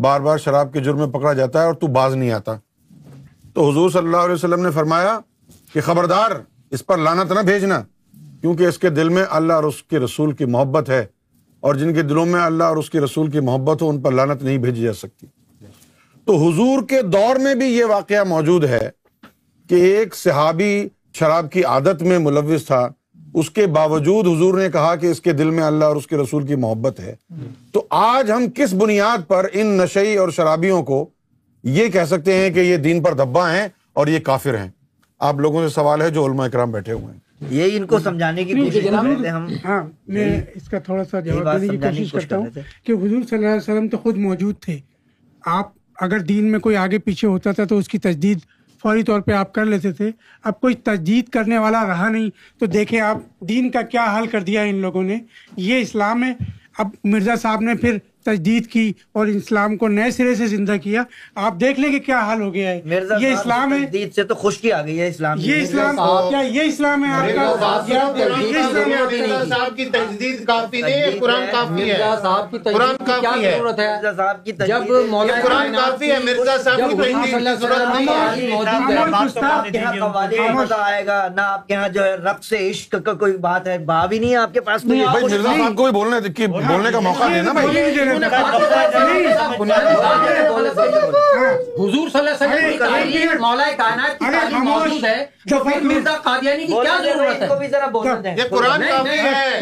بار بار شراب کے جرم میں پکڑا جاتا ہے اور تو باز نہیں آتا۔ تو حضور صلی اللہ علیہ وسلم نے فرمایا کہ خبردار اس پر لانت نہ بھیجنا، کیونکہ اس کے دل میں اللہ اور اس کے رسول کی محبت ہے، اور جن کے دلوں میں اللہ اور اس کے رسول کی محبت ہو، ان پر لانت نہیں بھیجی جا سکتی۔ تو حضور کے دور میں بھی یہ واقعہ موجود ہے کہ ایک صحابی شراب کی عادت میں ملوث تھا۔ اس کے باوجود حضور نے کہا کہ اس کے دل میں اللہ اور اس کے رسول کی محبت ہے۔ تو آج ہم کس بنیاد پر ان نشئی اور شرابیوں کو یہ کہہ سکتے ہیں کہ یہ دین پر دھبا ہیں اور یہ کافر ہیں؟ آپ لوگوں سے سوال ہے جو علماء اکرام بیٹھے ہوئے ہیں۔ یہی ان کو سمجھانے کی کوشش کر رہے تھے ہم۔ ہاں میں اس کا تھوڑا سا جواب دینے کی کوشش کرتا کر ہوں کہ حضور صلی اللہ علیہ وسلم تو خود موجود تھے۔ آپ اگر دین میں کوئی آگے پیچھے ہوتا تھا تو اس کی تجدید فوری طور پہ آپ کر لیتے تھے۔ اب کوئی تجدید کرنے والا رہا نہیں تو دیکھیں آپ دین کا کیا حل کر دیا ان لوگوں نے۔ یہ اسلام ہے۔ اب مرزا صاحب نے پھر تجدید کی اور اسلام کو نئے سرے سے زندہ کیا۔ آپ دیکھ لیں کہ کیا حال ہو گیا ہے۔ یہ اسلام ہے۔ تجدید سے تو خشکی آ گئی ہے اسلام یہ اسلام کیا یہ اسلام ہے آپ کا۔ یہ اسلام ہے مرزا صاحب کی تجدید کافی نہیں ہے قرآن کافی ہے۔ صاحب کی قرآن کافی ہے۔ ضرورت ہے؟ مرزا صاحب کی جب تجدید مولا یہ قرآن کافی ہے مرزا صاحب کی تجدید کی ضرورت نہیں ہے۔ آئے گا۔ نہ آپ کے یہاں جو ہے رقص عشق کا کوئی بات ہے بھا بھی نہیں ہے آپ کے پاس کوئی مرزا صاحب کو بھی بولنے کی بولنے کا موقع دینا بھائی۔ حضور صلی اللہ علیہ وسلم کی تعلیم مولا کائنات کی تعلیم موجود ہے۔ تو پھر مرزا قادیانی کی کیا ضرورت ہے؟ کو بھی ذرا بولنے دیں۔ یہ قرآن کافی ہے۔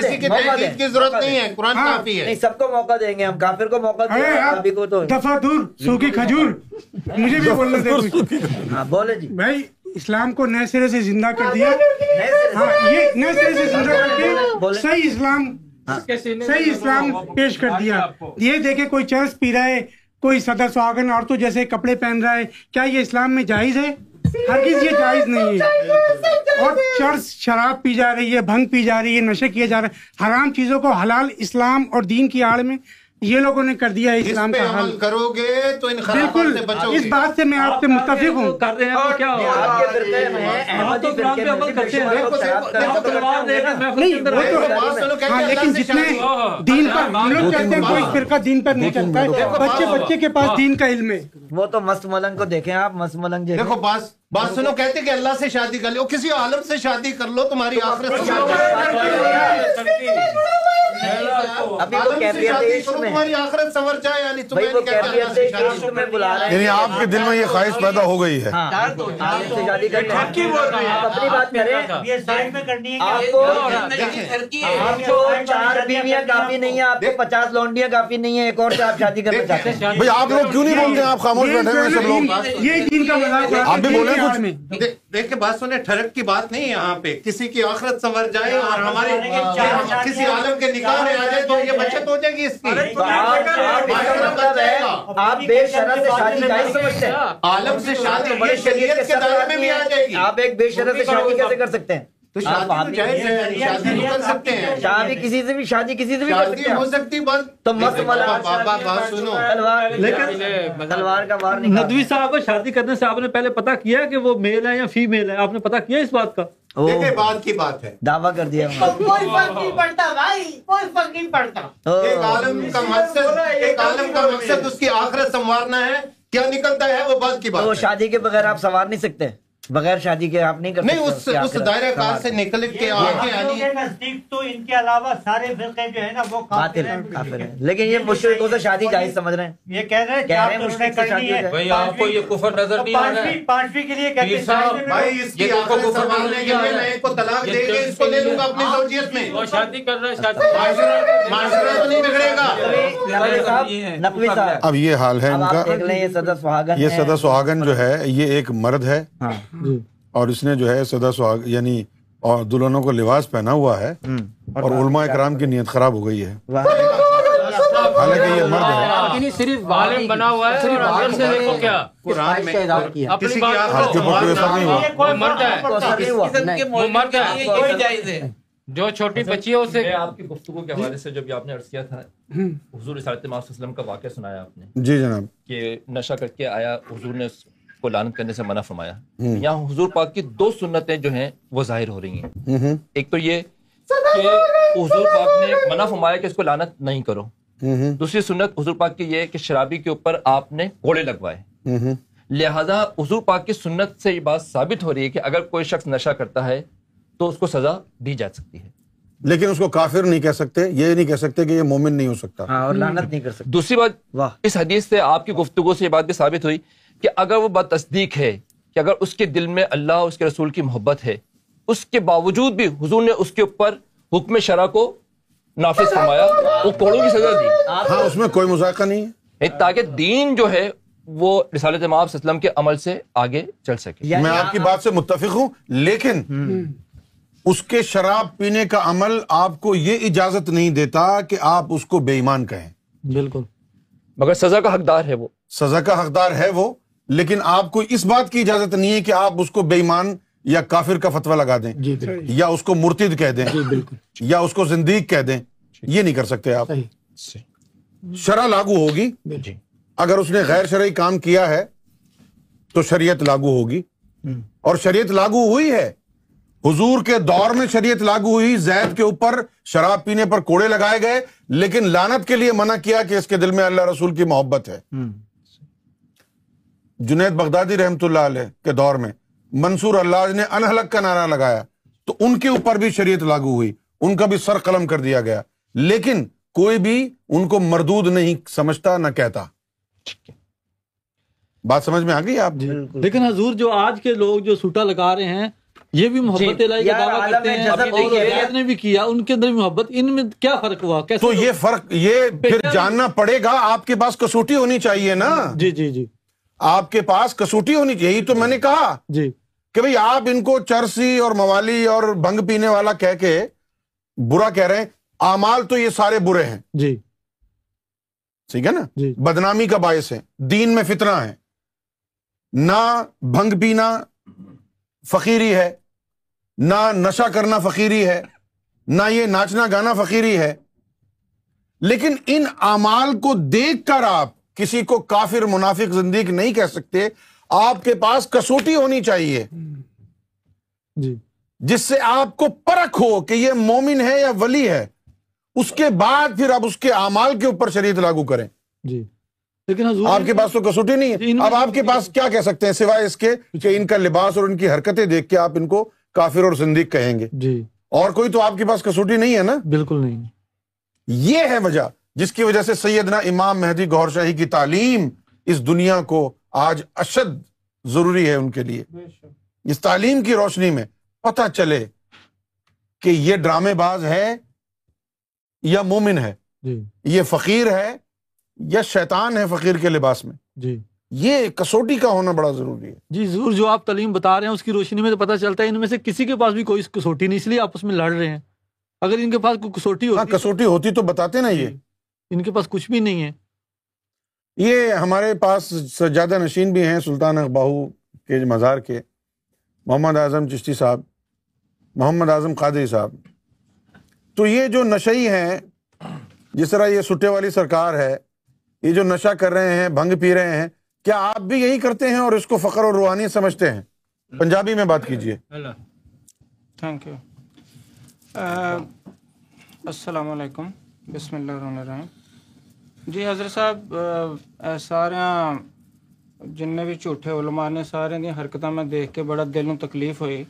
کسی کی دیں، دیں۔ کی ضرورت نہیں ہے قرآن کافی ہے۔ نہیں سب کو موقع دیں گے ہم کافر کو موقع دیں گے آپ ابھی کو تو۔ دفعہ دور سوکھی کھجور مجھے بھی بولنا دے کچھ ہاں بولے جی۔ بھائی اسلام کو نئے سرے سے زندہ کر دیا۔ ہاں یہ نئے سرے سے زندہ کر کے صحیح اسلام صحیح اسلام پیش کر دیا۔ یہ دیکھے کوئی چرس پی رہا ہے کوئی صدر سہاگن عورتوں جیسے کپڑے پہن رہا ہے۔ کیا یہ اسلام میں جائز ہے؟ ہرگز یہ جائز نہیں ہے۔ اور چرس شراب پی جا رہی ہے بھنگ پی جا رہی ہے نشے کیے جا رہے ہیں حرام چیزوں کو حلال اسلام اور دین کی آڑ میں یہ لوگوں نے کر دیا ہے اس اسلام کا حل۔ کرو گے تو ان خرابات بالکل سے بچو اس بات سے میں آپ سے متفق ہوں۔ کر رہے ہیں تو کیا وہ تو ہاں لیکن جتنے دین پر ہم لوگ چلتے ہیں کوئی فرقہ دین پر نہیں چلتا ہے۔ بچے بچے کے پاس دین کا علم ہے۔ وہ تو مست ملنگ کو دیکھیں آپ مست ملنگ جیسے دیکھو بات بات سنو کہتے کہ اللہ سے شادی کر لو کسی عالم سے شادی کر لو تمہاری آخرت ابھی وہ کیفیت عشق میں۔ تمہاری آخرت جائے یعنی بھائی وہ تمہیں کہتے ہیں اللہ سے کیفیت شادی عشق میں بلا رہے ہیں۔ یعنی آپ کے دل میں یہ خواہش پیدا ہو گئی ہے۔ ہاں۔ سے شادی لیں آپ اپنی بات کریں۔ یہ سائڈ میں کرنی ہے آپ کو آپ کو چار بیویاں کافی نہیں ہیں آپ کو پچاس لونڈیاں کافی نہیں ہیں ایک اور سے آپ شادی کرنا چاہتے ہیں۔ بھائی آپ لوگ کیوں نہیں بولتے ہیں؟ آپ خاموش بیٹھے ہوئے سب لوگ۔ یہ دین کا مذاق آپ بھی بولیں کچھ۔ دیکھیں بات سنیں ٹھڑک کی بات نہیں ہے یہاں پہ۔ کسی کی آخرت سنور جائے اور ہمارے کسی عالم کے نکاح میں آ جائے تو یہ بچت ہو جائے گی اس کی۔ تو آپ بے شرط سے شادی جائز سمجھتے۔ ہیں عالم سے شادی یہ شریعت کے دائرے میں بھی آ جائے گی۔ آپ ایک بے شرط سے شادی کیسے کر سکتے ہیں؟ تو شادی شادی تو کر سکتے ہیں۔ شادی کسی سے بھی شادی کسی سے بھی کر شادی سکتے ہو ہیں سکتی بس تو مست ملا بابا بات سنو۔ تلوار تلوار کا وار ندوی صاحب کو شادی کرنے سے آپ نے پہلے پتا کیا کہ وہ میل ہے یا فیمیل ہے؟ آپ نے پتا کیا اس بات کا؟ دیکھیں بات کی بات ہے۔ دعویٰ کر دیا۔ کوئی فرق نہیں پڑتا بھائی کوئی فرق نہیں پڑتا ایک عالم کا مقصد ایک عالم کا مقصد اس کی آخرت سنوارنا ہے۔ کیا نکلتا ہے وہ بات کی بات ہے۔ شادی کے بغیر آپ سوار نہیں سکتے۔ بغیر شادی کے آپ نہیں کر نہیں اس اس دائرہ کار۔ سے نکل کے آگے کے نزدیک تو ان کے علاوہ سارے فرقے جو ہے نا وہ ہے ہیں۔ کافر ہے لیکن یہ مشرقوں سے شادی جائز سمجھ رہے ہیں۔ یہ کہہ رہے ہیں کہہ کیا رہے ہیں تو مشرق سے کرنی ہے۔ بھائی آپ کو یہ کفر نظر نہیں آ رہا ہے۔ پانچویں پانچویں کے لیے کہتے ہیں بھائی اس کی آخرت کفر سنبھالنے کے لیے میں ایک کو طلاق دے کے اس کو لے لوں گا اپنی زوجیت میں۔ وہ شادی کر رہا ہے شادی معاشرہ معاشرہ تو نہیں بگڑے گا۔ نقوی صاحب اب یہ حال ہے ان آپ کا۔ دیکھ لیں یہ صدر سہاگن سہاگن جو ہے یہ ایک مرد ہے۔ ہاں۔ اور اس نے جو ہے سدا سہاگ یعنی اور دلہنوں کو لباس پہنا ہوا ہے اور علماء کرام کی نیت خراب ہو گئی ہے۔ حالانکہ یہ مرد ہے۔ یعنی صرف عالم بنا ہوا ہے صرف عالم سے دیکھو کیا۔ کسی کی کے اوپر نہیں ہوا مرد ہے۔ ہے۔ جو چھوٹی بچی ہے اسے میں آپ کی گفتگو کے حوالے سے جب آپ نے عرض کیا تھا حضور صلی اللہ علیہ وسلم کا واقعہ سنایا آپ نے۔ جی جناب۔ کہ نشہ کر کے آیا حضور نے کو لانت کرنے سے منع فرمایا۔ یہاں حضور پاک کی دو سنتیں جو ہیں وہ ظاہر ہو رہی ہیں۔ ایک تو یہ کہ حضور پاک نے منع فرمایا کہ اس کو لانت نہیں کرو۔ دوسری سنت حضور پاک کی یہ کہ شرابی کے اوپر آپ نے کوڑے لگوائے۔ لہذا حضور پاک کی سنت سے یہ بات ثابت ہو رہی ہے کہ اگر کوئی شخص نشہ کرتا ہے تو اس کو سزا دی جا سکتی ہے۔ لیکن اس کو کافر نہیں کہہ سکتے یہ نہیں کہہ سکتے کہ یہ مومن نہیں ہو سکتا۔ ہاں اور لعنت نہیں کر سکتے۔ دوسری بات اس حدیث سے آپ کی گفتگو سے یہ بات بھی ثابت ہوئی کہ اگر وہ بات تصدیق ہے کہ اگر اس کے دل میں اللہ اور اس کے رسول کی محبت ہے اس کے باوجود بھی حضور نے اس کے اوپر حکم شرع کو نافذ فرمایا وہ کوڑوں کی سزا دی۔ ہاں اس میں کوئی مذاکرہ نہیں ہے۔ تاکہ دین جو ہے وہ رسالت مآب صلی اللہ علیہ وسلم کے عمل سے آگے چل سکے۔ میں آپ کی بات سے متفق ہوں لیکن اس کے شراب پینے کا عمل آپ کو یہ اجازت نہیں دیتا کہ آپ اس کو بے ایمان کہیں۔ بالکل۔ مگر سزا کا حقدار ہے وہ۔ سزا کا حقدار ہے وہ لیکن آپ کو اس بات کی اجازت نہیں ہے کہ آپ اس کو بے ایمان یا کافر کا فتویٰ لگا دیں یا اس کو مرتد کہہ دیں یا اس کو زندگی کہہ دیں یہ نہیں کر سکتے آپ۔ شرح لاگو ہوگی۔ جی۔ اگر اس نے غیر شرعی کام کیا ہے تو شریعت لاگو ہوگی۔ اور شریعت لاگو ہوئی ہے حضور کے دور میں شریعت لاگو ہوئی زید کے اوپر شراب پینے پر کوڑے لگائے گئے لیکن لانت کے لیے منع کیا کہ اس کے دل میں اللہ رسول کی محبت ہے۔ جنید بغدادی رحمۃ اللہ علیہ کے دور میں منصور اللہ نے انحلق کا نعرہ لگایا تو ان کے اوپر بھی شریعت لاگو ہوئی ان کا بھی سر قلم کر دیا گیا۔ لیکن کوئی بھی ان کو مردود نہیں سمجھتا نہ کہتا۔ بات سمجھ میں آ گئی آپ؟ جی۔ لیکن حضور جو آج کے لوگ جو سوٹا لگا رہے ہیں یہ بھی محبت الہی کا دعویٰ کرتے ہیں۔ نے بھی کیا ان کے اندر محبت ان میں کیا فرق ہوا؟ تو یہ فرق یہ پھر جاننا پڑے گا آپ کے پاس کسوٹی ہونی چاہیے نا۔ جی جی جی۔ آپ کے پاس کسوٹی ہونی چاہیے تو میں نے کہا جی۔ کہ بھائی آپ ان کو چرسی اور موالی اور بھنگ پینے والا کہہ کے برا کہہ رہے ہیں۔ آمال تو یہ سارے برے ہیں۔ جی۔ ٹھیک ہے نا؟ جی۔ بدنامی کا باعث ہے۔ دین میں فتنا ہے۔ نہ بھنگ پینا فقیری ہے نہ نشہ کرنا فقیری ہے نہ یہ ناچنا گانا فقیری ہے۔ لیکن ان امال کو دیکھ کر آپ کسی کو کافر منافق زندگی نہیں کہہ سکتے آپ کے پاس کسوٹی ہونی چاہیے۔ جی۔ جس سے آپ کو پرکھ ہو کہ یہ مومن ہے یا ولی ہے اس کے بعد پھر آپ اس کے اعمال کے اوپر شریعت لاگو کریں۔ جی۔ لیکن آپ کے پاس تو کسوٹی نہیں ہے۔ جی، اب آپ کے پاس کیا کہہ سکتے ہیں؟ سوائے اس کے کہ ان کا لباس اور ان کی حرکتیں دیکھ کے آپ ان کو کافر اور زندگی کہیں گے۔ جی۔ اور کوئی تو آپ کے پاس کسوٹی نہیں ہے نا؟ بالکل نہیں۔ یہ ہے وجہ۔ جس کی وجہ سے سیدنا امام مہدی گور شاہی کی تعلیم اس دنیا کو آج اشد ضروری ہے ان کے لیے۔ اس تعلیم کی روشنی میں پتہ چلے کہ یہ ڈرامے باز ہے یا مومن ہے۔ جی۔ یہ فقیر ہے یا شیطان ہے فقیر کے لباس میں۔ جی۔ یہ کسوٹی کا ہونا بڑا ضروری ہے۔ جی ضرور جو آپ تعلیم بتا رہے ہیں اس کی روشنی میں تو پتہ چلتا ہے ان میں سے کسی کے پاس بھی کوئی کسوٹی نہیں اس لیے آپ اس میں لڑ رہے ہیں۔ اگر ان کے پاس کوئی کسوٹی ہاں، ہوتی کسوٹی ہوتی تو بتاتے نا یہ۔ جی۔ ان کے پاس کچھ بھی نہیں ہے۔ یہ ہمارے پاس سجادہ نشین بھی ہیں سلطان اقباہو کے مزار کے۔ محمد اعظم چشتی صاحب محمد اعظم قادری صاحب۔ تو یہ جو نشئی ہیں جس طرح یہ سٹے والی سرکار ہے یہ جو نشہ کر رہے ہیں بھنگ پی رہے ہیں کیا آپ بھی یہی کرتے ہیں اور اس کو فخر اور روحانی سمجھتے ہیں؟ پنجابی میں بات کیجیے تھینک یو السلام علیکم۔ بسم اللہ الرحمن الرحیم۔ جی حضرت صاحب سارے جن بھی جلمان نے سارے دی حرکت میں دیکھ کے بڑا دل تکلیف ہوئی۔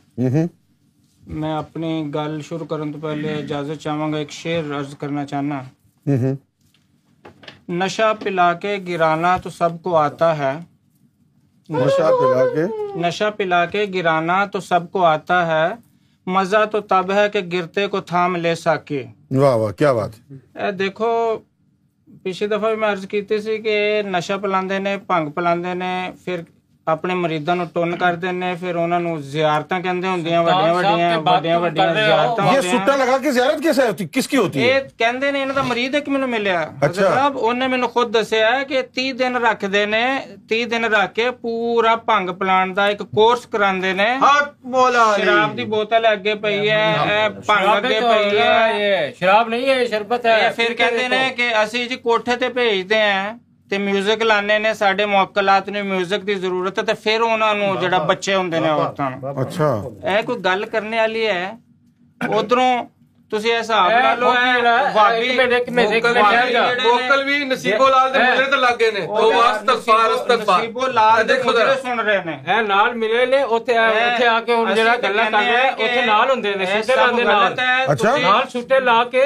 میں اپنی گل شروع کرنے پہلے اجازت چاہوں گا ایک شعر عرض کرنا چاہنا۔ نشا پلا کے گرانا تو سب کو آتا ہے۔ نشا پلا کے گرانا تو سب کو آتا ہے۔ مزہ تو تب ہے کہ گرتے کو تھام لے سکے۔ واہ واہ کیا بات اے دیکھو پچھلی دفعہ بھی میں عرض کیتی سی کہ نشہ پلاندے نے پنگ پلاندے نے پھر تی دن رکھ دن رکھ کے پورا پلاک ہیں میوزک لانے لا کے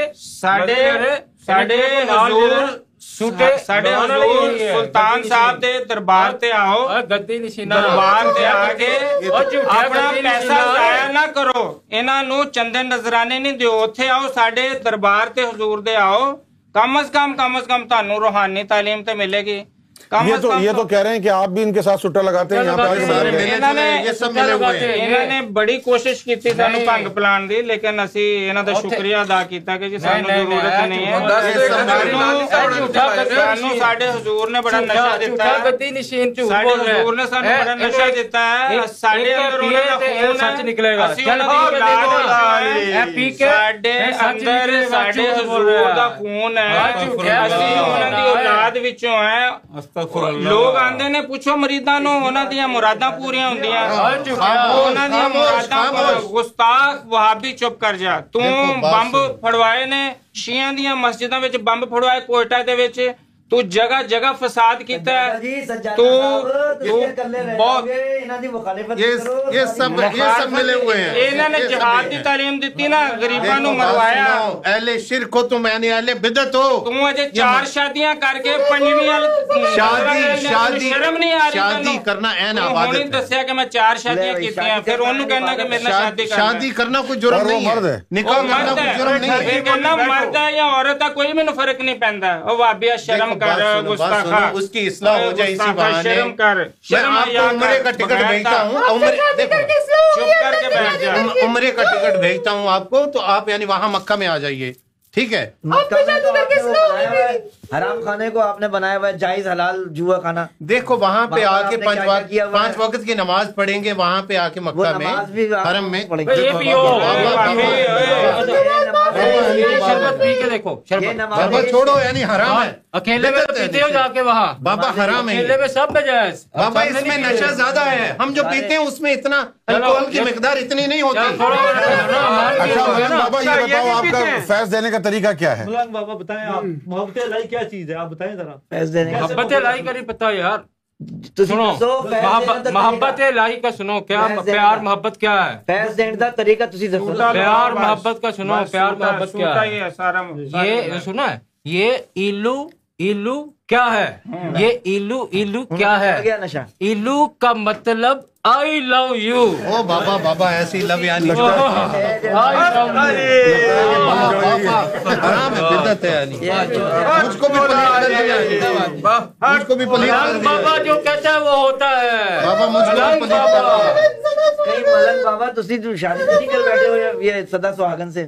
کرو۔ نو چندن نظرانے نہیں دے آؤ۔ سڈے دربار روحانی تعلیم ملے گی۔ یہ تو یہ تو کہہ رہے ہیں کہ آپ بھی ان کے ساتھ سٹا لگاتے ہیں یہاں پہ انہوں نے بڑی کوشش کی تھی سانو پنگ پلان دی لیکن اسی انہاں دا شکریہ ادا کیتا کہ جی سانو ضرورت نہیں ہے۔ سانو ساڈے حضور نے بڑا نشہ دیتا ہے۔ بدی نشین جھوٹ بول رہے حضور نے سانو بڑا نشہ دیتا ہے۔ ساڈے اندر انہاں دا خون سچ نکلے گا۔ جلدی ساڈے اندر ساڈے حضور دا خون ہے۔ اسی انہاں دی اولاد وچوں ہیں لوگ آندے نے پوچھو مریضاں مراد پوریا ہندیاں مراد استاد وہابی چپ کر جا تم بمب پھڑوائے نے شیعہ دیا مسجد بمب پھڑوائے کوئٹہ تو جگہ جگہ فساد کیتا ہے تو یہ سب ملے ہوئے ہیں۔ انہوں نے جہاد دی تعلیم دیتی نا غریباں نو مروایا۔ اہل شرک ہو تم یعنی اہل بدت ہو۔ تم اجے چار شادیاں کر کے پنجویں شادی شادی شرم نہیں آ رہی شادی کرنا این آبادت ہے۔ دسیا کہ میں چار شادیاں کیتی ہیں پھر انہوں کہنا کہ میرے نال شادی کرنا۔ شادی کرنا کوئی جرم نہیں ہے۔ نکاح کرنا کوئی جرم نہیں ہے۔ پھر کہنا مرد ہے یا عورت ہے کوئی مینوں فرق نہیں پہندہ ہے وہ بابیا شرم کر گستاخا اس کی اصلاح ہو جائے اسی بہانے۔ شرم کر۔ شرم عمرے کا ٹکٹ بھیجتا ہوں عمرے چپ کر کے بیٹھ عمرے کا ٹکٹ بھیجتا ہوں آپ کو تو آپ یعنی وہاں مکہ میں آ جائیے ٹھیک ہے؟ حرام خانے کو آپ نے بنایا ہوا ہے جائز حلال جوا کھانا۔ دیکھو وہاں پہ آ کے پانچ وقت کی نماز پڑھیں گے وہاں پہ آ کے مکہ میں حرم میں۔ شربت پی کے دیکھو شربت۔ بابا چھوڑو یعنی حرام ہے۔ اکیلے میں تو پیتے ہو جا کے وہاں۔ بابا حرام ہے۔ اکیلے میں سب نجائز بابا اس میں نشہ زیادہ ہے۔ ہم جو پیتے ہیں اس میں اتنا الکول کی مقدار اتنی نہیں ہوتی۔ اچھا، اچھا، بابا یہ بتاؤ آپ کا فیض دینے کا طریقہ کیا ہے؟ بابا بتائیں آپ۔ محبت لائی کیا چیز ہے؟ آپ بتائیں ذرا۔ فیض دینے محبت لائی کا نہیں پتا یار۔ سنو محبت الہی کا سنو کیا پیار محبت کیا ہے فیض دین دا طریقہ تسی دسو پیار محبت کا سنو پیار محبت کیا ہے یہ سنا ہے یہ ایلو ایلو کیا ہے؟ یہ ایلو ایلو کیا ہے؟ ایلو کا مطلب آئی لو یو او بابا بابا ایسی لو یعنی, oh, oh, oh, ہاں۔ ہاں، یعنی مجھ کو بھی مجھ کو بھی بابا جو کہتا ہے وہ ہوتا ہے۔ بابا مجھ کو بابا۔ تسی شادی نہیں کر بیٹھے ہو یہ سدا سہاگن سے؟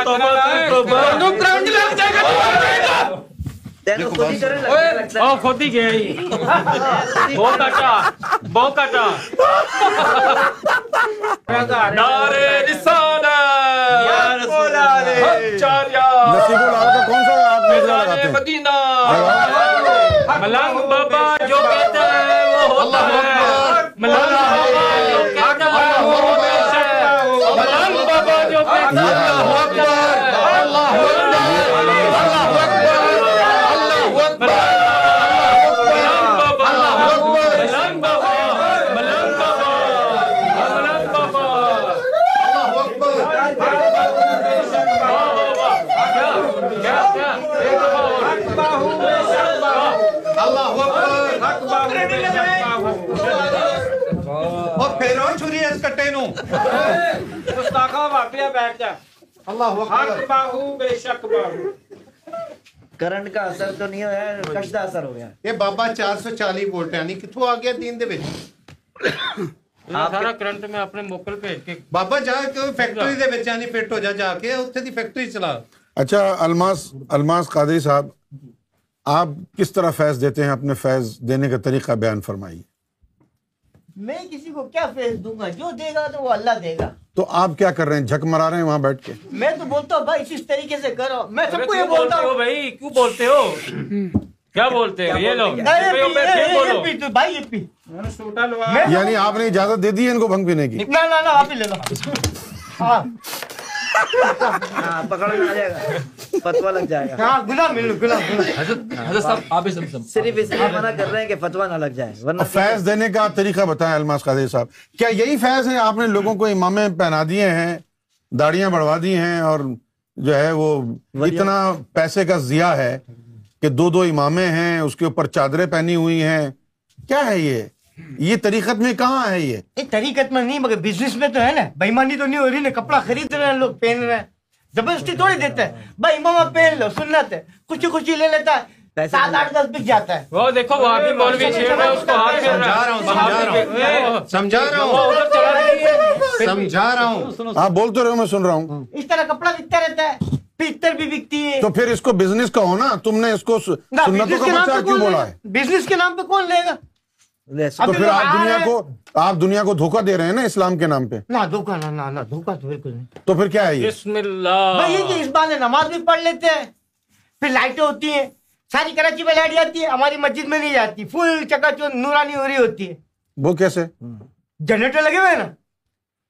اچھا، اچھا۔ ملنگ بابا جو کہتا ہے وہ ہوتا ہے۔ ملنگ بیٹھ جا۔ اللہ حق باہو بے شک باہو۔ کرنٹ کا اثر تو نہیں ہویا ہے کشدہ اثر ہو گیا۔ یہ بابا چار سو 440 وولٹ یعنی کتھوں آ آگیا دین دے وچ؟ سارا کرنٹ میں اپنے موکل بھیج بابا جا کے فیکٹری دے وچ یعنی پیٹ ہو جا جا کے اوتھے دی فیکٹری چلا۔ اچھا الماس الماس قادری صاحب آپ کس طرح فیض دیتے ہیں؟ اپنے فیض دینے کا طریقہ بیان فرمائیے۔ میں کسی کو کیا فیس دوں گا؟ جو دے گا تو وہ اللہ دے گا۔ تو آپ کیا کر رہے ہیں؟ جھک مرا رہے ہیں وہاں بیٹھ کے۔ میں تو بولتا ہوں بھائی اس طریقے سے کرو؟ میں سب کو یہ بولتا ہوں۔ بھائی؟ کیوں بولتے ہو؟ کیا بولتے ہیں؟ یہ لوگ یعنی آپ نے اجازت دے دی ہے ان کو بھنگ پینے کی۔ نہ آپ ہی لے لو۔ ہاں۔ ہاں، پکڑ میں آ جائے گا فتوا لگ جائے گا۔ مل حضرت صاحب آپ صرف اس لیے منع کر رہے ہیں کہ فتوا نہ لگ جائے ورنہ فیض دینے کا طریقہ بتائیں الماس قادری صاحب۔ کیا یہی فیض ہے؟ آپ نے لوگوں کو امام پہنا دیے ہیں داڑیاں بڑھوا دی ہیں اور جو ہے وہ اتنا پیسے کا ضیا ہے کہ دو دو امامے ہیں اس کے اوپر چادریں پہنی ہوئی ہیں۔ کیا ہے یہ؟ یہ طریقت میں کہاں ہے یہ؟ طریقت میں نہیں مگر بزنس میں تو ہے نا۔ بےمانی تو نہیں ہو رہی نا کپڑا خرید رہے ہیں لوگ پہن رہے ہیں۔ زبردستی تھوڑی دیتے ہیں بھائی ماما پہن لو سنت ہے۔ خوشی خوشی لے لیتا ہے۔ آپ بول تو رہے ہو میں سن رہا ہوں۔ اس طرح کپڑا بکتا رہتا ہے پکچر بھی بکتی ہے۔ تو پھر اس کو بزنس کا ہونا تم نے اس کو بولا ہے؟ بزنس کے نام پہ کون لے گا؟ تو پھر آپ دنیا کو آپ دنیا کو دھوکا دے رہے ہیں نا اسلام کے نام پہ؟ نہ دھوکا نہ نہ دھوکا تو بالکل نہیں۔ تو پھر کیا ہے یہ؟ بسم اللہ۔ بھائی اس بار نماز بھی پڑھ لیتے ہیں پھر لائٹیں ہوتی ہیں ساری کراچی میں لائٹ جاتی ہے ہماری مسجد میں نہیں جاتی فل چکا چون نورانی ہو رہی ہوتی ہے۔ وہ کیسے؟ جنریٹر لگے ہوئے نا؟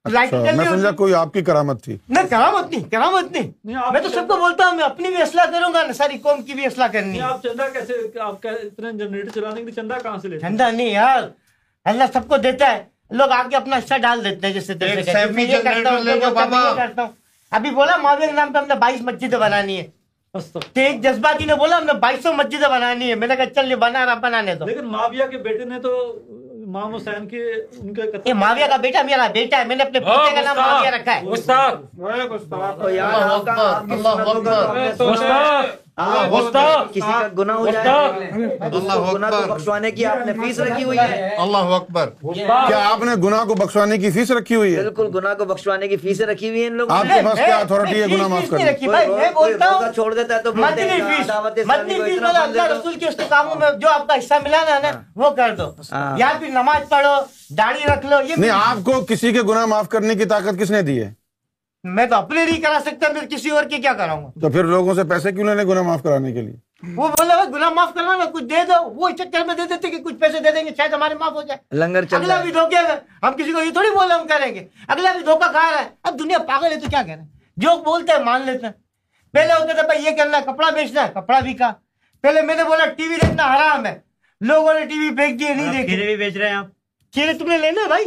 اچھا، میں سمجھا کوئی آپ کی کرامت تھی۔ نہیں کرامت نہیں کرامت نہیں۔ میں تو سب کو بولتا ہوں میں اپنی بھی اصلاح کروں گا ساری قوم کی بھی اصلاح کرنی ہے۔ آپ چندہ کیسے آپ اتنا جنریٹر چلانے کے لیے چندہ کہاں سے لے چندہ نہیں یار اللہ سب کو دیتا ہے۔ لوگ آ کے اپنا حصہ ڈال دیتے ہیں جیسے ابھی بولا ماویہ نام پہ ہم نے بائیس مسجدیں بنانی ہے ایک جذباتی نے بولا ہم نے بائیسوں مسجدیں بنانی ہے میں نے کہا چل بنا رہا بنانے تو لیکن ماویہ کے بیٹے نے تو امام حسین کے ان کے قتل یہ معاویہ کا بیٹا میرا بیٹا ہے میں نے اپنے پوتے کا نام معاویہ رکھا ہے۔ استاد استاد اللہ اکبر استاد کسی کا گناہ ہو جائے۔ اللہ گناہ کو بخشوانے کی آپ نے فیس رکھی ہوئی ہے۔ اللہ اکبر۔ کیا آپ نے گناہ کو بخشوانے کی فیس رکھی ہوئی ہے؟ بالکل گناہ کو بخشوانے کی فیس رکھی ہوئی ہے ان لوگوں آپ کے پاس کیا اتھارٹی ہے؟ گناہ معاف کرنے کی۔ چھوڑ دیتا ہے تو مدنی فیس مدنی فیس رسول کے میں جو آپ کا حصہ ملا نا ہاں۔ وہ کر دو۔ ہاں۔ یا پھر نماز پڑھو داڑھی رکھ لو یہ نہیں آپ کو کسی کے گناہ معاف کرنے کی طاقت کس نے دی ہے؟ میں تو اپنے نہیں کرا سکتا میں کسی اور کے کیا کراؤں گا؟ تو پھر لوگوں سے پیسے کیوں لینے گناہ معاف کرانے کے لیے؟ وہ بولا گناہ معاف کرنا میں کچھ دے دو۔ وہ چکر میں دے دیتے کہ کچھ پیسے دے دیں گے شاید ہمارے معاف ہو جائے۔ لنگر چل اگلا بھی دھوکے ہم کسی کو یہ تھوڑی بولے ہم کریں گے۔ اگلا بھی دھوکا کھا رہا ہے۔ اب دنیا پاگل ہے تو کیا کہہ رہے ہیں جو بولتے ہیں مان لیتے ہیں۔ پہلے ہوتے تھے بھائی یہ کرنا ہے کپڑا بیچنا ہے کپڑا بکا پہلے میں نے بولا ٹی وی دیکھنا حرام ہے۔ لوگوں نے ٹی وی پھینک دیے نہیں دیکھے۔ بھی بیچ رہے ہیں آپ؟ کھیرے تم نے لینا ہے بھائی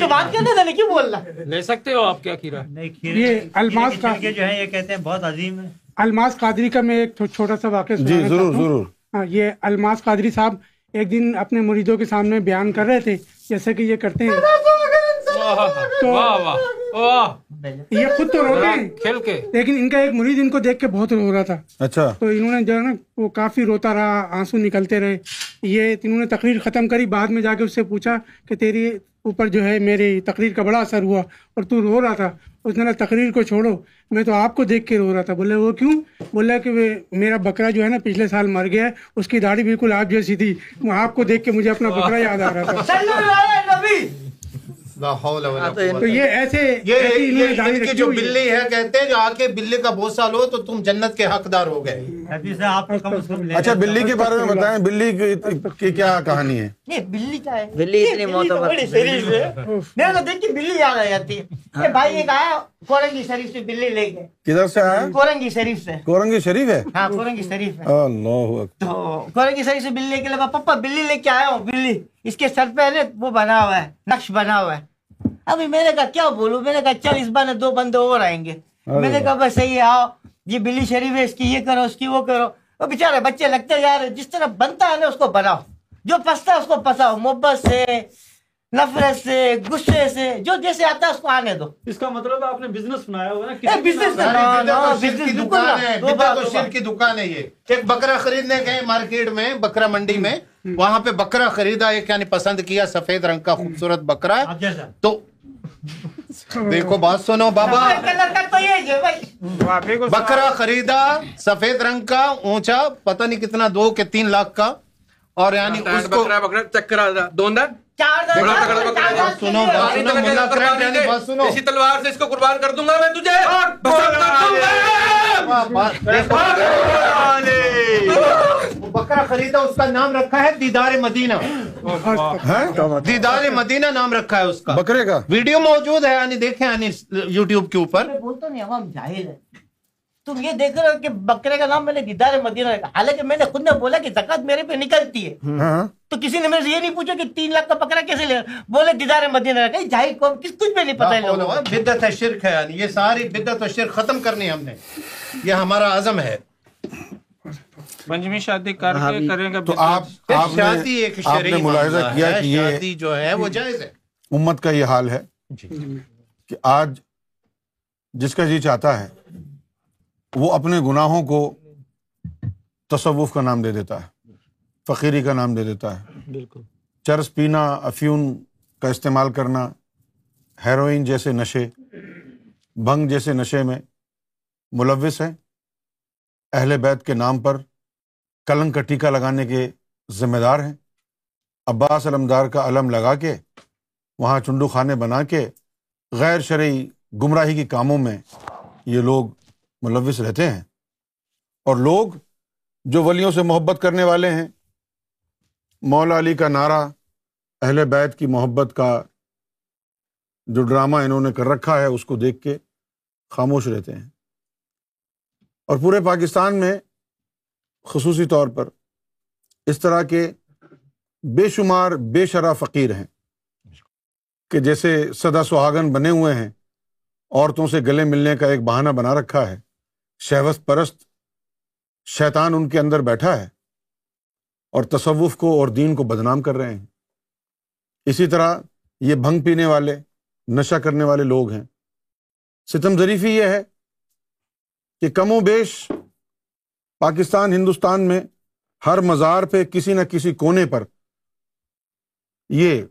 تو بات کرنا تھا کیوں بولنا لے سکتے ہو آپ کیا کھیرا؟ نہیں کھیرے یہ الماس کا جو ہے یہ کہتے ہیں بہت عظیم ہے الماس قادری کا میں ایک چھوٹا سا واقعہ جی ضرور ضرور۔ ہاں، یہ الماس قادری صاحب ایک دن اپنے مریدوں کے سامنے بیان کر رہے تھے جیسے کہ یہ کرتے ہیں۔ یہ خود تو روتے ہیں۔ کھیل کے۔ لیکن ان کا ایک مرید ان کو دیکھ کے بہت رو رہا تھا۔ اچھا۔ تو انہوں نے جو ہے نا وہ کافی روتا رہا آنسو نکلتے رہے۔ یہ انہوں نے تقریر ختم کری بعد میں جا کے اس سے پوچھا کہ تیری اوپر جو ہے میری تقریر کا بڑا اثر ہوا اور تو رو رہا تھا۔ اس نے تقریر کو چھوڑو میں تو آپ کو دیکھ کے رو رہا تھا۔ بولے وہ کیوں؟ بولا کہ میرا بکرا جو ہے نا پچھلے سال مر گیا اس کی داڑھی بالکل آپ جیسی تھی۔ آپ کو دیکھ کے مجھے اپنا بکرا یاد آ رہا تھا۔ ہاں، تو یہ ایسے جو بلی ہے۔ کہتے ہیں جو آ کے بلی کا بھوسا لو تو تم جنت کے حقدار ہو گئے۔ اچھا بلی کے بارے میں بتائیں بلی کی کیا کہانی ہے؟ بلی کیا ہے؟ بلی اتنی معتبر میرے کو دیکھ کے بلی یاد آ جاتی ہے ہاں۔ بھائی ایک آیا کورنگی شریف سے بلی لے گئے کدھر سے آیا؟ کورنگی شریف سے۔ کورنگی شریف ہے؟ ہاں کورنگی شریف ہے۔ اللہ تو کورنگی شریف سے بلی لے کے پپا بلی لے کے آیا ہوں بلی۔ اس کے سر پہ نے وہ بنا ہوا ہے نقش بنا ہوا ہے۔ ابھی میں نے کہا کیا بولوں؟ میں نے کہا چل اس بار دو بندے اور آئیں گے۔ میں نے کہا بس صحیح آؤ یہ بلی شریف ہے اس کی یہ کرو اس کی وہ کرو۔ وہ بےچارے بچے لگتے جا رہے جس طرح بنتا ہے نا اس کو بناؤ۔ جو پستا ہے اس کو پساؤ۔ محبت سے نفرت سے غصے سے جو جیسے آتا ہے اس کو آنے دو۔ اس کا مطلب آپ نے بزنس بنایا ہوا نا بزنس کی دکان ہے یہ۔ ایک بکرا خریدنے گئے مارکیٹ میں بکرا منڈی میں۔ وہاں پہ بکرا خریدا ایک یعنی پسند کیا سفید رنگ کا خوبصورت بکرا تو دیکھو بات سنو بابا بکرا خریدا سفید رنگ کا اونچا پتہ نہیں کتنا دو کے تین لاکھ کا اور یعنی اس کو سنو تلوار سے اس کو قربان کر دوں گا میں تجھے بکرا خریدا اس کا نام رکھا ہے دیدار مدینہ۔ دیدار مدینہ نام رکھا ہے اس کا۔ بکرے کا؟ ویڈیو موجود ہے یعنی دیکھے یعنی یوٹیوب کے اوپر۔ بولتا نہیں عوام جاہل ہے تم یہ دیکھ رہے ہو کہ بکرے کا نام میں نے دیدار مدینہ رکھا۔ حالانکہ میں نے خود نے بولا کہ زکات میرے پہ نکلتی ہے۔ ہاں۔ ہاں۔ تو کسی نے میرے سے یہ نہیں پوچھا کہ تین لاکھ کا بکرا کیسے لے؟ بولے دیدار مدینہ رکھا۔ جائی قوم کس کچھ پہ نہیں پتا ہے ہاں، بدت ہے شرک ہے یعنی یہ ساری بدت و شرک ختم کرنی ہم نے۔ یہ ہمارا عزم ہے۔ پنجمی شادی کر کے کریں گے تو آپ شادی ایک شرعی ملاحظہ کیا کہ یہ شادی جو ہے وہ جائز ہے۔ امت کا یہ حال ہے جی۔ کہ آج جس کا جی چاہتا ہے وہ اپنے گناہوں کو تصوف کا نام دے دیتا ہے فقیری کا نام دے دیتا ہے۔ بالکل۔ چرس پینا افیون کا استعمال کرنا ہیروئن جیسے نشے بھنگ جیسے نشے میں ملوث ہیں۔ اہل بیت کے نام پر کلنگ کا ٹیکہ لگانے کے ذمہ دار ہیں۔ عباس علمدار کا علم لگا کے، وہاں چنڈو خانے بنا کے غیر شرعی گمراہی کے کاموں میں یہ لوگ ملوث رہتے ہیں۔ اور لوگ جو ولیوں سے محبت کرنے والے ہیں، مولا علی کا نعرہ اہل بیت کی محبت کا جو ڈرامہ انہوں نے کر رکھا ہے، اس کو دیکھ کے خاموش رہتے ہیں۔ اور پورے پاکستان میں خصوصی طور پر اس طرح کے بے شمار، بے شرح فقیر ہیں کہ جیسے سدا سہاگن بنے ہوئے ہیں، عورتوں سے گلے ملنے کا ایک بہانہ بنا رکھا ہے۔ شہوت پرست شیطان ان کے اندر بیٹھا ہے اور تصوف کو اور دین کو بدنام کر رہے ہیں۔ اسی طرح یہ بھنگ پینے والے، نشہ کرنے والے لوگ ہیں۔ ستم ظریفی یہ ہے کہ کم و بیش پاکستان ہندوستان میں ہر مزار پہ کسی نہ کسی کونے پر یہ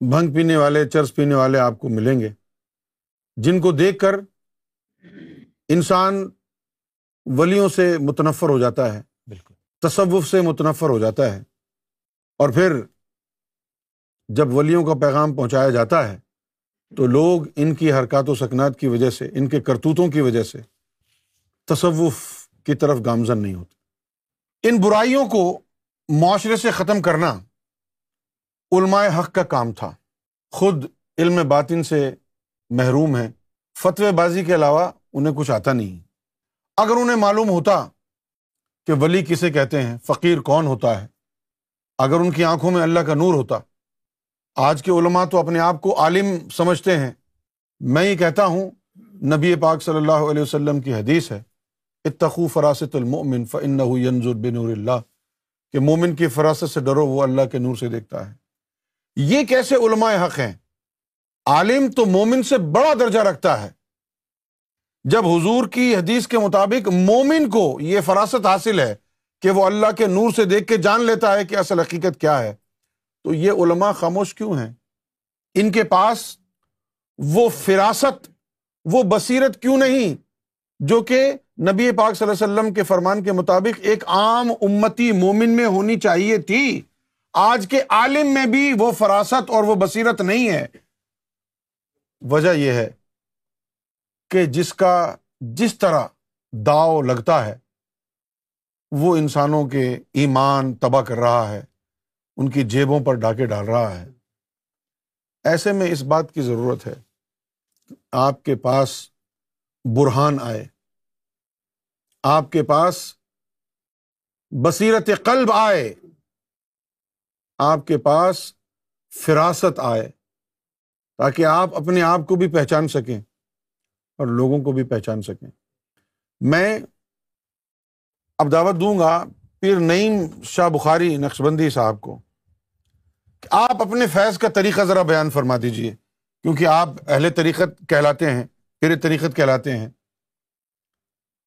بھنگ پینے والے چرس پینے والے آپ کو ملیں گے۔ جن کو دیکھ کر انسان ولیوں سے متنفر ہو جاتا ہے بالکل۔ تصوف سے متنفر ہو جاتا ہے اور پھر جب ولیوں کا پیغام پہنچایا جاتا ہے تو لوگ ان کی حرکات و سکنات کی وجہ سے، ان کے کرتوتوں کی وجہ سے تصوف کی طرف گامزن نہیں ہوتے۔ ان برائیوں کو معاشرے سے ختم کرنا علماء حق کا کام تھا۔ خود علم باطن سے محروم ہیں۔ فتوی بازی کے علاوہ انہیں کچھ آتا نہیں۔ اگر انہیں معلوم ہوتا کہ ولی کسے کہتے ہیں، فقیر کون ہوتا ہے؟ اگر ان کی آنکھوں میں اللہ کا نور ہوتا آج کے علماء تو اپنے آپ کو عالم سمجھتے ہیں۔ میں یہ کہتا ہوں، نبی پاک صلی اللہ علیہ وسلم کی حدیث ہے اتخو فراست المؤمن فإنه ينظر بنور اللہ۔ کہ مومن کی فراست سے ڈرو، وہ اللہ کے نور سے دیکھتا ہے۔ یہ کیسے علماء حق ہیں؟ عالم تو مومن سے بڑا درجہ رکھتا ہے۔ جب حضور کی حدیث کے مطابق مومن کو یہ فراست حاصل ہے کہ وہ اللہ کے نور سے دیکھ کے جان لیتا ہے کہ اصل حقیقت کیا ہے تو یہ علماء خاموش کیوں ہیں؟ ان کے پاس وہ فراست، وہ بصیرت کیوں نہیں؟ جو کہ نبی پاک صلی اللہ علیہ وسلم کے فرمان کے مطابق ایک عام امتی مومن میں ہونی چاہیے تھی۔ آج کے عالم میں بھی وہ فراست اور وہ بصیرت نہیں ہے۔ وجہ یہ ہے کہ جس کا جس طرح داؤ لگتا ہے، وہ انسانوں کے ایمان تباہ کر رہا ہے۔ ان کی جیبوں پر ڈاکے ڈال رہا ہے۔ ایسے میں اس بات کی ضرورت ہے کہ آپ کے پاس برہان آئے۔ آپ کے پاس بصیرت قلب آئے۔ آپ کے پاس فراست آئے تاکہ آپ اپنے آپ کو بھی پہچان سکیں اور لوگوں کو بھی پہچان سکیں۔ میں اب دعوت دوں گا پیر نعیم شاہ بخاری نقش بندی صاحب کو۔ آپ اپنے فیض کا طریقہ ذرا بیان فرما دیجیے۔ کیونکہ آپ اہل طریقت کہلاتے ہیں پھر طریقت کہلاتے ہیں۔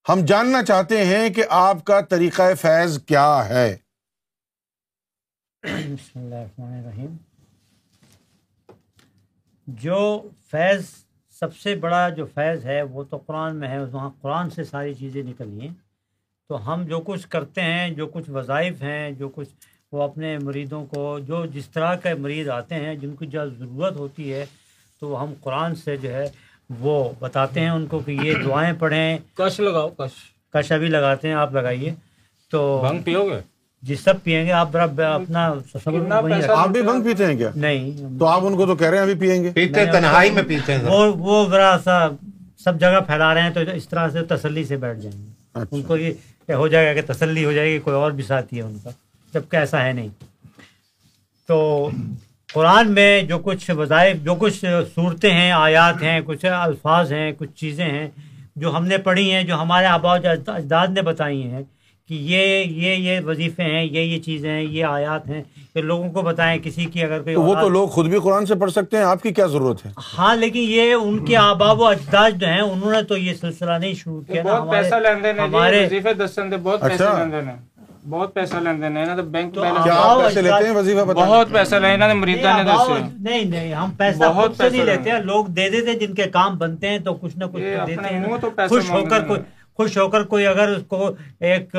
ہم جاننا چاہتے ہیں کہ آپ کا طریقہ فیض کیا ہے۔ بسم اللہ الرحمن الرحیم۔ جو فیض، سب سے بڑا جو فیض ہے، وہ تو قرآن میں ہے وہاں قرآن سے ساری چیزیں نکلی ہیں۔ تو ہم جو کچھ کرتے ہیں، جو کچھ وظائف ہیں، جو کچھ وہ اپنے مریدوں کو جو جس طرح کے مریض آتے ہیں جن کو جب ضرورت ہوتی ہے تو ہم قرآن سے جو ہے وہ بتاتے ہیں ان کو کہ یہ دعائیں پڑھیں۔ کش لگاؤ کش۔ کش ابھی لگاتے ہیں آپ لگائیے۔ تو بھنگ پیو گے جی سب پیئیں گے آپ اپنا آپ بھی بھنگ پیتے ہیں کیا؟ نہیں۔ تو آپ ان کو تو کہہ رہے ہیں ابھی پیئیں گے۔ پیتے تنہائی میں پیتے ہیں۔ وہ وہ ذرا سا سب جگہ پھیلا رہے ہیں تو اس طرح سے تسلی سے بیٹھ جائیں گے۔ اچھا۔ ان کو یہ ہو جائے گا کہ تسلی ہو جائے گی کوئی اور بھی ساتھی ہے ان کا۔ جبکہ ایسا ہے نہیں۔ تو قرآن میں جو کچھ وظائف جو کچھ صورتیں ہیں آیات ہیں کچھ الفاظ ہیں کچھ چیزیں ہیں جو ہم نے پڑھی ہیں جو ہمارے آبا اجداد نے بتائی ہیں کہ یہ یہ یہ وظیفے ہیں یہ یہ چیزیں ہیں یہ آیات ہیں کہ لوگوں کو بتائیں کسی کی اگر کوئی وہ تو لوگ خود بھی قرآن سے پڑھ سکتے ہیں آپ کی کیا ضرورت ہے؟ ہاں لیکن یہ ان کے آبا و اجداد جو ہیں انہوں نے تو یہ سلسلہ نہیں شروع کیا ہمارے بہت پیسہ بینک پیسے لیتے ہیں وظیفہ بتا بہت پیسہ لینا ہے نے نہیں نہیں ہم پیسہ بہت پیسہ نہیں لیتے ہیں۔ لوگ دے دیتے جن کے کام بنتے ہیں تو کچھ نہ کچھ دیتے ہیں۔ خوش ہو کر کوئی خوش ہو کر کوئی اگر اس کو ایک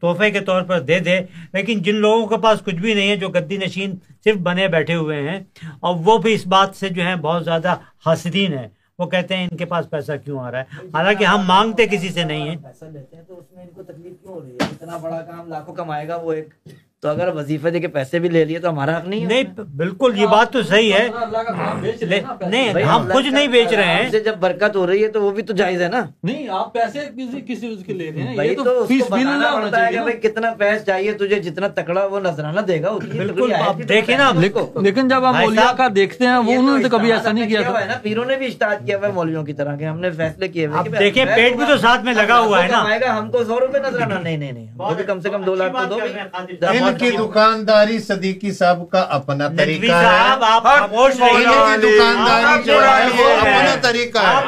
تحفے کے طور پر دے دے لیکن جن لوگوں کے پاس کچھ بھی نہیں ہے جو گدی نشین صرف بنے بیٹھے ہوئے ہیں اور وہ بھی اس بات سے جو ہیں بہت زیادہ حسدین ہیں۔ وہ کہتے ہیں ان کے پاس پیسہ کیوں آ رہا ہے؟ حالانکہ ہم مانگتے کسی سے نہیں ہیں۔ پیسہ لیتے ہیں تو اس میں ان کو تکلیف کیوں ہو رہی ہے؟ اتنا بڑا کام لاکھوں کمائے گا وہ ایک۔ تو اگر وظیفہ دے کے پیسے بھی لے لیے تو ہمارا حق نہیں نہیں بالکل یہ بات تو صحیح ہے۔ نہیں ہم کچھ نہیں بیچ رہے ہیں۔ جب برکت ہو رہی ہے تو وہ بھی تو جائز ہے نا۔ نہیں آپ پیسے کسی کے لے رہے ہیں کتنا پیسہ چاہیے تجھے جتنا تکڑا وہ نظرانہ دے گا بالکل دیکھیں نا لیکن جب آپ مولیا کا دیکھتے ہیں وہ انہوں نے کبھی ایسا نہیں کیا تھا پیروں نے بھی اشتہار کیا ہوا ہے مولویوں کی طرح کے ہم نے فیصلے کیے ہوئے دیکھیں پیٹ بھی تو ساتھ میں لگا ہوا ہے نا۔ ہم کو سو روپے نظرانہ نہیں نہیں نہیں کم سے کم دو لاکھ دو کی دکانداری صدیقی صاحب کا اپنا طریقہ ہے۔ دکانداری جو ہے وہ اپنا طریقہ ہے۔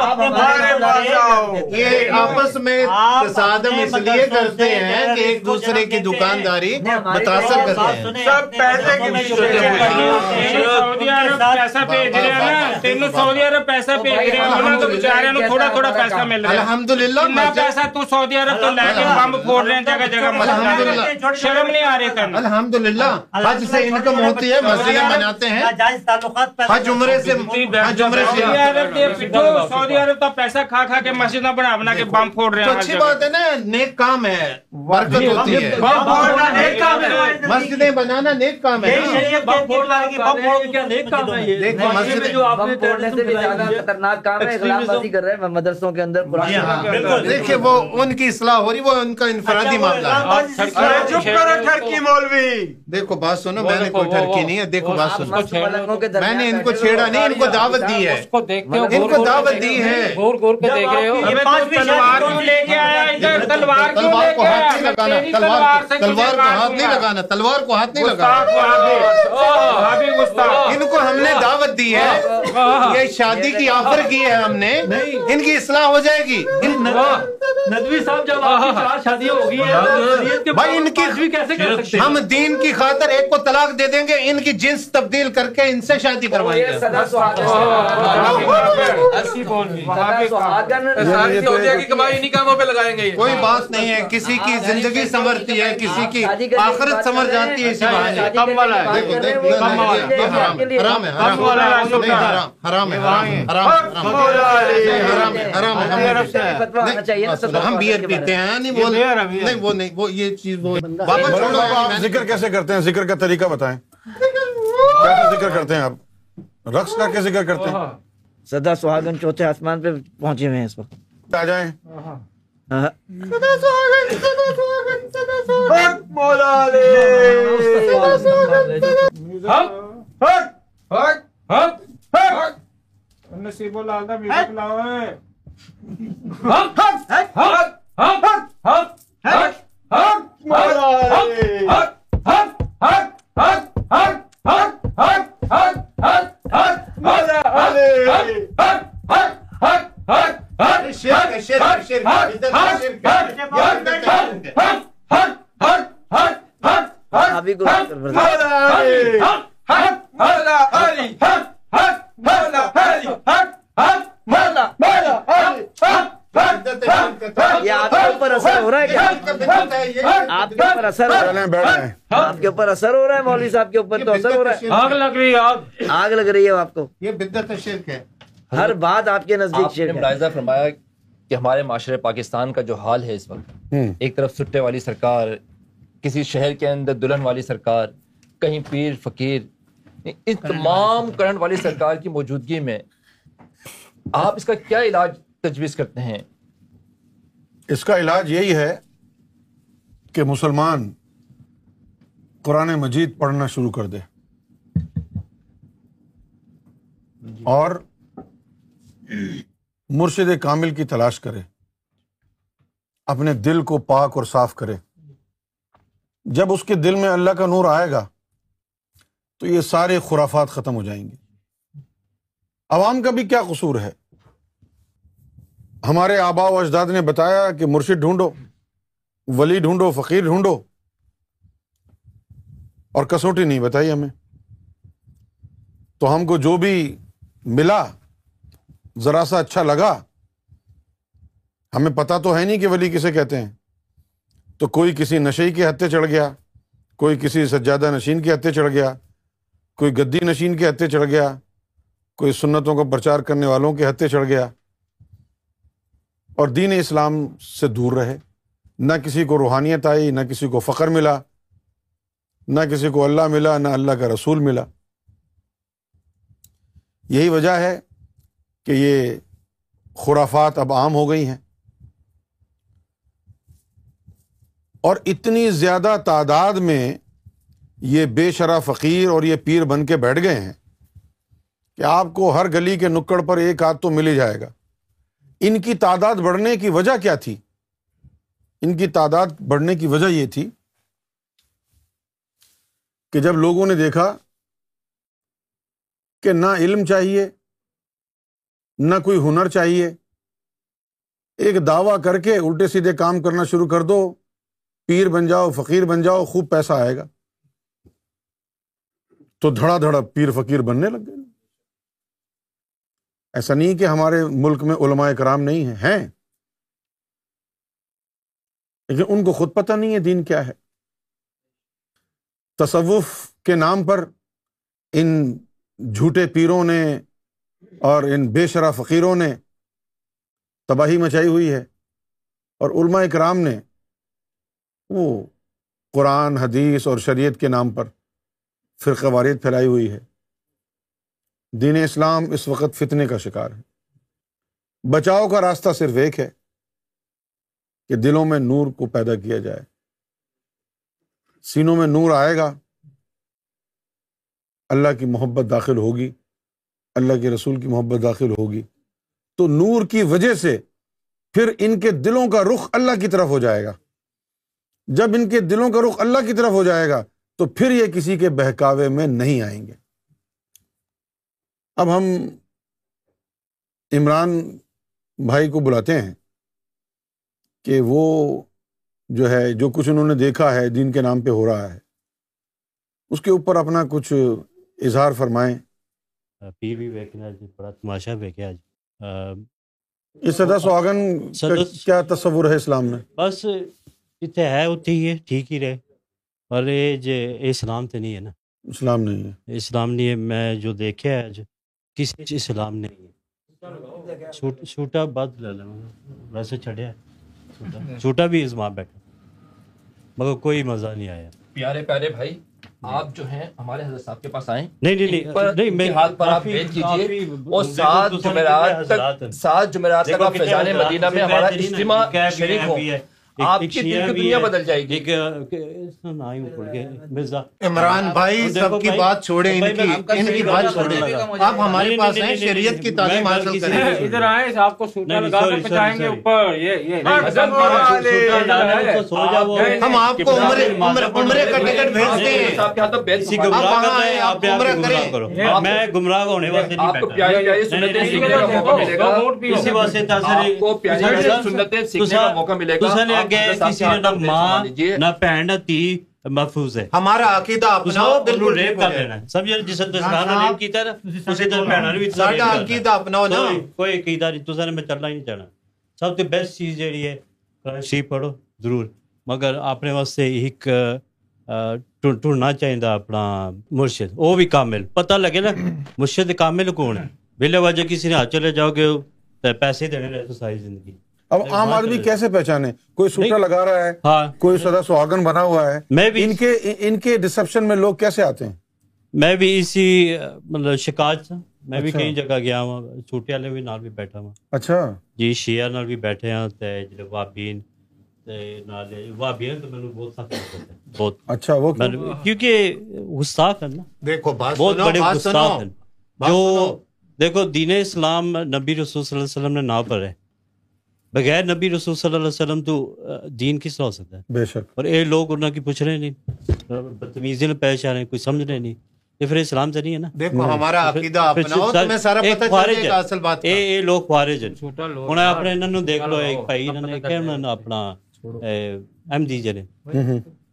یہ آپس میں تصادم اس لیے کرتے ہیں کہ ایک دوسرے کی دکانداری متاثر کرتے ہیں۔ سب پیسے تینوں سعودی عرب پیسہ رہے ہیں تو تھوڑا تھوڑا پیسہ مل الحمدللہ پیسہ تو سعودی عرب تو لے کے بم پھوڑ رہے ہیں جگہ جگہ شرم نہیں آ رہے کرنا الحمد للہ حج سے انکم ہوتی ہے مسجدیں بناتے ہیں۔ حج عمرے سے حج عمرے سے سعودی عرب تو پیسہ کھا کھا کے مسجد بنا بنا کے بام پھوڑ رہے ہیں اچھی بات ہے نا نیک کام ہے برکت ہوتی ہے۔ بام پھوڑنا نیک کام ہے۔ مسجدیں بنانا نیک کام ہے بام پھوڑ رہا ہے بام پھوڑ کیا نیک کام ہے دیکھو مسجدیں بام پھوڑنے سے بھی زیادہ خطرناک کام ہے اخلاف بازی کر رہے ہیں مدرسوں کے اندر جی ہاں۔ دیکھیں وہ ان کی اصلاح ہو رہی وہ ان کا انفرادی اچھا، معاملہ ہے۔ مولوی دیکھو بات سنو میں نے کوئی ٹھڑکی نہیں ہے دیکھو بات سنو۔ میں نے ان کو چھیڑا نہیں ان کو دعوت دی ہے۔ ان کو دعوت دی ہے۔ گور گور کے دیکھ رہے ہو۔ تلوار کیوں لے کے آیا تلوار کیوں لے کے آیا تلوار کو ہاتھ نہیں لگانا تلوار کو ہاتھ نہیں لگانا۔ ان کو ہم نے دعوت دی ہے۔ یہ شادی کی آفر کی ہے ہم نے۔ ان کی اصلاح ہو جائے گی۔ ندوی صاحب جب آپ کی چار شادیاں ہوگی بھائی ان کی ہم دین کی خاطر ایک کو طلاق دے دیں گے ان کی جنس تبدیل کر کے ان سے شادی کروائیں گے کوئی بات نہیں ہے کسی کی زندگی سمرتی ہے کسی کی آخرت سمر جاتی ہے اسی بہانے کم والا ہے حرام ہے حرام ہے حرام ہے حرام ہے ہم بیئر پیتے ہیں نہیں وہ نہیں وہ یہ چیز وہ واپس چھوڑو آپ ذکر کیسے کرتے ہیں؟ ذکر کا طریقہ بتائیں۔ کیسے ذکر کرتے ہیں آپ؟ رقص کا کے ذکر کرتے ہیں؟ سدا سہاگن چوتھے آسمان پہ پہنچے ہوئے ہیں اس وقت۔ آ جائیں۔ نصیب ہاں Ha! یہ آپ کے اوپر اثر ہو رہا ہے کیا؟ آپ کے اوپر اثر ہو رہا ہے؟ آپ کے اوپر اثر ہو رہا ہے مولوی صاحب کے اوپر تو اثر ہو رہا ہے؟ آگ لگ رہی ہے آگ آگ لگ رہی ہے آپ کو۔ یہ بدت شرک ہے۔ ہر بات آپ کے نزدیک شرک ہے۔ فرمایا کہ ہمارے معاشرے پاکستان کا جو حال ہے اس وقت ایک طرف سٹے والی سرکار کسی شہر کے اندر دلہن والی سرکار کہیں پیر فقیر ان تمام کرنٹ والی سرکار کی موجودگی میں آپ اس کا کیا علاج تجویز کرتے ہیں۔ اس کا علاج یہی ہے کہ مسلمان قرآن مجید پڑھنا شروع کر دے۔ اور مرشد کامل کی تلاش کرے۔ اپنے دل کو پاک اور صاف کرے۔ جب اس کے دل میں اللہ کا نور آئے گا تو یہ سارے خرافات ختم ہو جائیں گے۔ عوام کا بھی کیا قصور ہے؟ ہمارے آبا و اجداد نے بتایا کہ مرشد ڈھونڈو، ولی ڈھونڈو، فقیر ڈھونڈو۔ اور کسوٹی نہیں بتائی ہمیں۔ تو ہم کو جو بھی ملا، ذرا سا اچھا لگا۔ ہمیں پتا تو ہے نہیں کہ ولی کسے کہتے ہیں۔ تو کوئی کسی نشے کے ہتھے چڑھ گیا، کوئی کسی سجادہ نشین کے ہتھے چڑھ گیا، کوئی گدی نشین کے ہتھے چڑھ گیا، کوئی سنتوں کو پرچار کرنے والوں کے ہتھے چڑھ گیا۔ اور دین اسلام سے دور رہے۔ نہ کسی کو روحانیت آئی، نہ کسی کو فخر ملا، نہ کسی کو اللہ ملا، نہ اللہ کا رسول ملا۔ یہی وجہ ہے کہ یہ خرافات اب عام ہو گئی ہیں۔ اور اتنی زیادہ تعداد میں یہ بے شرح فقیر اور یہ پیر بن کے بیٹھ گئے ہیں کہ آپ کو ہر گلی کے نکڑ پر ایک ہاتھ تو مل ہی جائے گا۔ ان کی تعداد بڑھنے کی وجہ کیا تھی؟ ان کی تعداد بڑھنے کی وجہ یہ تھی کہ جب لوگوں نے دیکھا کہ نہ علم چاہیے، نہ کوئی ہنر چاہیے، ایک دعوی کر کے الٹے سیدھے کام کرنا شروع کر دو، پیر بن جاؤ، فقیر بن جاؤ، خوب پیسہ آئے گا۔ تو دھڑا دھڑا پیر فقیر بننے لگ گئے۔ ایسا نہیں کہ ہمارے ملک میں علماء کرام نہیں ہیں ہیں۔ لیکن ان کو خود پتہ نہیں ہے دین کیا ہے۔ تصوف کے نام پر ان جھوٹے پیروں نے اور ان بے شرح فقیروں نے تباہی مچائی ہوئی ہے۔ اور علماء کرام نے وہ قرآن، حدیث اور شریعت کے نام پر فرقہ واریت پھیلائی ہوئی ہے۔ دین اسلام اس وقت فتنے کا شکار ہے۔ بچاؤ کا راستہ صرف ایک ہے کہ دلوں میں نور کو پیدا کیا جائے۔ سینوں میں نور آئے گا، اللہ کی محبت داخل ہوگی، اللہ کے رسول کی محبت داخل ہوگی۔ تو نور کی وجہ سے پھر ان کے دلوں کا رخ اللہ کی طرف ہو جائے گا۔ جب ان کے دلوں کا رخ اللہ کی طرف ہو جائے گا، تو پھر یہ کسی کے بہکاوے میں نہیں آئیں گے۔ اب ہم عمران بھائی کو بلاتے ہیں کہ وہ جو ہے جو کچھ انہوں نے دیکھا ہے دین کے نام پہ ہو رہا ہے اس کے اوپر اپنا کچھ اظہار فرمائیں۔ پیر بھی بڑا تماشا جی اس سدا سواگن کیا تصور ہے اسلام میں؟ بس جتنے ہے اتنے ہی ہے ٹھیک ہی رہے۔ پر یہ اسلام تو نہیں ہے نا۔ اسلام نہیں ہے۔ اسلام نہیں ہے میں جو دیکھا ہے آج کسی اسلام نہیں ہے۔ چھوٹا بد لے لیں ویسے چڑھیا۔ چھوٹا بھی اس ماں بیٹھا۔ مگر کوئی مزہ نہیں آیا۔ پیارے پیارے بھائی آپ جو ہیں ہمارے حضرت صاحب کے پاس آئیں۔ نہیں نہیں نہیں میں ہاتھ پر آپ بھیج کیجیے۔ اور سات جمعرات تک سات جمعرات تک آپ فیضان مدینہ میں ہمارا اجتماع شریک ہوں۔ آپ کی دل کی دنیا بدل جائے گی عمران بھائی سب کی بات چھوڑیں ان کی ان کی بات چھوڑیں آپ ہمارے پاس ہیں شریعت کی تعلیم حاصل کریں ادھر آئے آپ کو سوٹا لگا کر گے اوپر یہ ہم آپ کو عمرے عمرے کا ٹکٹ بھیجتے ہیں آپ وہاں آپ عمرہ کریں میں گمراہ ہونے واسطے نہیں آپ کو پیاری پیاری سنتیں سیکھنے کا موقع ملے گا اسی واسطے آپ کو پیاری پیاری سنتیں سیکھنے کا موقع ملے گا اگے کسی نے نہ ماں نہ بہن نہ تھی محفوظ ہے۔ ہمارا عقیدہ اپناؤ بالکل ریپ کر لینا سمجھے جس اسلام نے ریپ کیتا ہے اسی طرح بہن نے بھی ساڈا عقیدہ اپناؤ نا کوئی عقیدہ نہیں تساں نے میں چلنا ہی نہیں چاہنا سب تو بیسٹ چیز جیڑی ہے قرآن شریف پڑھو ضرور۔ مگر اپنے واسطے ایک ٹھنڈنا چاہیے اپنا مرشد۔ وہ بھی کامل۔ پتہ لگے نا مرشد کامل کون ہے؟ بلا وجہ کسی نے ہاتھ چلے جاؤ گے پیسے دینے رہے تو ساری زندگی۔ اب عام آدمی کیسے پہچانے؟ کوئی سوٹا لگا رہا ہے کوئی سدا سہاگن بنا ہوا ہے۔ میں بھی ان کے ان کے ڈسپشن میں لوگ کیسے آتے ہیں؟ میں بھی اسی مطلب شکایت میں بھی اچھا۔ کئی جگہ گیا ہوں چھوٹے والے بھی نال بھی بیٹھا ہوں۔ اچھا۔ جی شیعہ نال بھی بیٹھے ہیں تے جڑے وابین تے نال وابین تو مینوں بہت سخت لگتے ہیں بہت۔ اچھا وہ کیوں؟ میں- کیونکہ گستاخ ہیں نا۔ دیکھو بات بہت بڑے سنو۔ ہیں۔ جو۔ دیکھو دین اسلام نبی رسول صلی اللہ علیہ وسلم نے نہ پڑھے۔ بغیر نبی رسول صلی اللہ علیہ وسلم تو دین کس طرح ہو سکتا ہے؟ بے شک۔ اور اے لوگ انہوں کی پوچھ رہے نہیں۔ بدتمیزی میں پیش آ رہے ہیں کوئی سمجھ رہے نہیں۔ یہ پھر اسلام سے نہیں ہے نا؟ دیکھو ہمارا عقیدہ اپنا ہو تمہیں سارا پتہ چل جائے گا ہے۔ اصل بات اے اے لوگ خوارج ہیں۔ چھوٹا لوگ ہن اپنے انہاں نوں دیکھ لو ایک بھائی انہوں نے کہ انہوں نے اپنا ایم دی جنے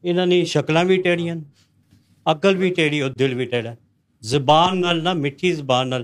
انہاں نے شکلاں بھی ٹیڑیاں عقل بھی ٹیڑی اور دل بھی ٹیڑا زبان نال نہ میٹھی زبان نال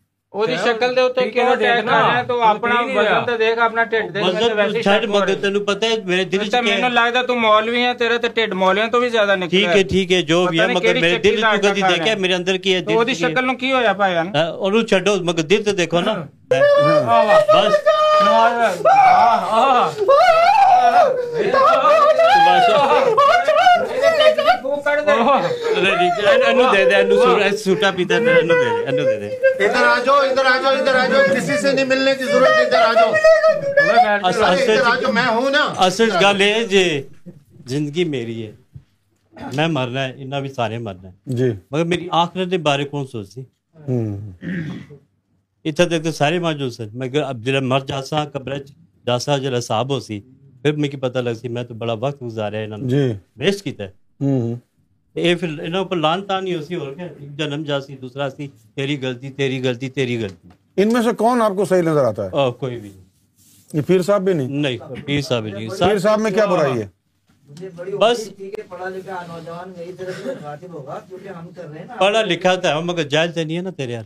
جو بھی میرے شکل پائے گا چڑو مگر دل تا ਕੱਢ ਦੇ ਇਹਨੂੰ ਦੇ ਦੇ ਇਹਨੂੰ ਸੂਟਾ میں مرنا ہے انہیں بھی سارے مرنا ہے جی مگر میری آخرت کے بارے کون سوچتی اتنے تک تو سارے موجود سن مگر اب جب مر جاسا قبر جاسا جب صاحب ہو سی پھر مجھے پتہ لگ سی میں تو بڑا وقت گزارا ہے انہوں نے ویسٹ کیتا ہے اے پھر انہوں پر لان تانی ہو سی اور کیا جنم جا سی دوسرا سی تیری غلطی تیری غلطی تیری غلطی ان میں سے کون آپ کو صحیح نظر آتا ہے آہ کوئی بھی نہیں یہ پیر صاحب بھی نہیں نہیں پیر صاحب بھی نہیں پیر کیا برائی ہے بس پڑھا لکھا تھا مگر جائز نہیں ہے نا تیرے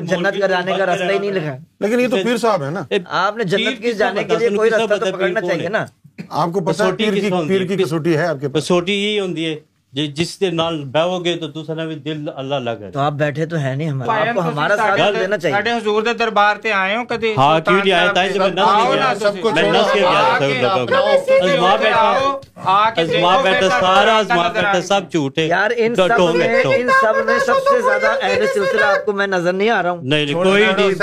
جنت کا کا راستہ ہی نہیں لکھا لیکن یہ تو پیر صاحب ہے نا آپ نے جنت کی جانے کے لیے کوئی راستہ تو پکڑنا چاہیے نا آپ کو ہے پیر کی پیر کی کسوٹی ہے آپ کے پاس کسوٹی یہی ہوندی ہے۔ جی جس دے نال بہو گے تو دوسرا بھی دل اللہ لگ تو آپ بیٹھے تو ہے نہیں ہمارا۔ آپ کو ہمارا ساتھ دینا چاہیے۔ ساڑھے حضور دے دربار تے آئے ہوں کدی؟ ہاں کیوں نہیں آئے؟ تھا تائی میں نس کے گیا میں نس کے گیا تھا سب لگا ازما بیٹھا۔ ازما بیٹھا سارا ازما بیٹھا سب جھوٹے۔ یار ان سب نے ان سب میں سب سے زیادہ اہل سلسلہ آپ کو میں نظر نہیں آ رہا ہوں۔ نہیں کوئی نہیں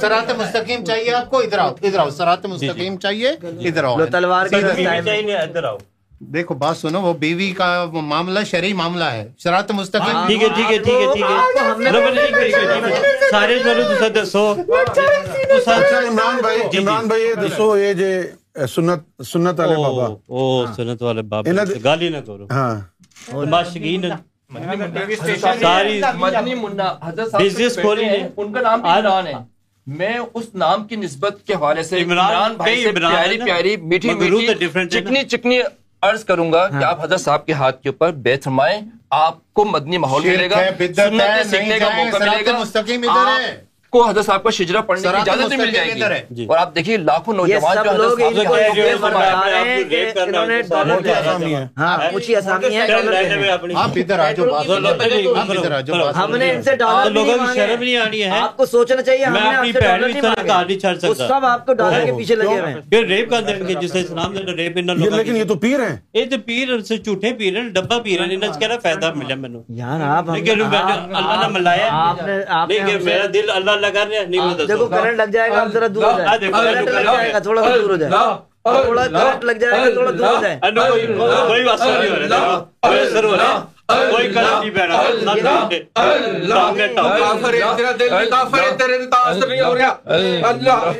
سرات مستقیم چاہیے آپ کو ادھر آؤ ادھر آؤ سرات جی، جی۔ مستقیم چاہیے ادھر آؤ۔ تلوار کا چاہیے ادھر آؤ۔ دیکھو بات سنو وہ بیوی کا معاملہ شرعی معاملہ ہے۔ شرارت مستقل۔ ہاں، ٹھیک ہے ٹھیک ہے ٹھیک ہے ٹھیک ہے۔ جی، سارے جانو تسا دسو۔ اچھا، جی، جی۔ عمران بھائی عمران ہاں، بھائی دسو یہ جے سنت سنت والے بابا۔ او سنت والے بابا گالی نہ کرو۔ ہاں۔ باشگین ساری مدنی منا حضرت صاحب بزنس کھولی ان کا نام عمران ہے۔ میں اس نام کی نسبت کے حوالے سے عمران بھائی سے پیاری پیاری میٹھی میٹھی چکنی چکنی عرض کروں گا کہ آپ حضرت صاحب کے ہاتھ کے اوپر بیت فرمائیں آپ کو مدنی ماحول ملے گا نہیں سیکھنے کا موقع ملے گا مستقیم ادھر ہے۔ کو حضرت صاحب کا شجرا پڑھنے کی اجازت مل جائے گی۔ جی۔ اور آپ دیکھیں لاکھوں نوجوان جو ہم نے ان سے ڈالر نہیں آنی ہے۔ آپ کو سوچنا چاہیے سب آپ کو ڈالر کے پیچھے لگے ہوئے ریپ کر دیں گے جسے اسلام نے ریپ انہوں لوگوں لیکن یہ تو پیر ہیں۔ یہ تو پیر سے جھوٹے پیر ہیں ڈبا پیر ہیں انہاں کہہ رہا فائدہ میں نے یار آپ اللہ نے ملایا آپ نے میرا دل اللہ لگا رہا ہے نہیں دیکھو کرنٹ لگ جائے گا آپ ذرا دور ہو جائے دیکھو، کرنٹ لگ جائے گا تھوڑا سا دور ہو جائے تھوڑا کرنٹ لگ جائے گا تھوڑا دور ہو جائے کوئی واسطہ نہیں ہو رہا کوئی کلام نہیں پڑھ رہا نہ ٹانگے ٹانگے کافر ہے تیرا دل بھی کافر ہے تیرے سے تاثر نہیں ہو رہا اللہ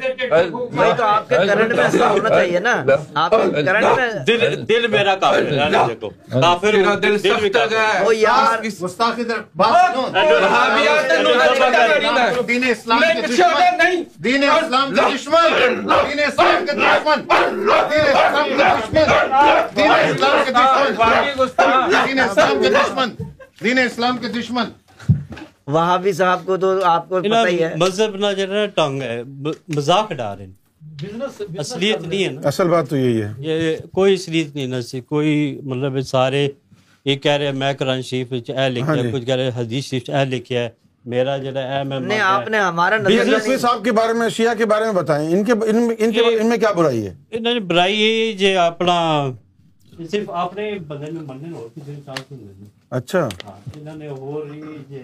بھائی تو آپ کے کرنٹ میں ایسا ہونا چاہیے نا آپ کے کرنٹ میں دل دل میرا کافر کا دین اسلام دین اسلام کے دشمن دین اسلام کے دشمن دین اسلام کے دشمن دین اسلام کے دشمن دین اسلام کے دشمن دین اسلام کے دشمن۔ وہاں بھی صاحب کو تو آپ کو پتہ ہی ہے۔ مذہب نہ ہے ٹانگ ہے مذاق ڈا رہے ہیں۔ اصلیت نہیں ہے نا۔ اصل بات تو یہی ہے۔ یہ کوئی اصلیت نہیں نا سی۔ کوئی مطلب سارے یہ کہہ رہے ہیں میں قرآن شریف وچ اے لکھیا ہاں ہے جی۔ کچھ کہہ رہے ہیں حدیث شریف اے لکھیا ہے۔ میرا جڑا اے میں نہیں آپ نے ہمارا نظر میں صاحب کے بارے میں شیعہ کے بارے میں بتائیں۔ ان کے ان میں ان کے ان میں کیا برائی ہے؟ انہوں نے برائی یہ جے اپنا صرف اپنے بندے میں مننے ہو کسی نے چانس نہیں دینا اچھا ہاں انہوں نے اور یہ جے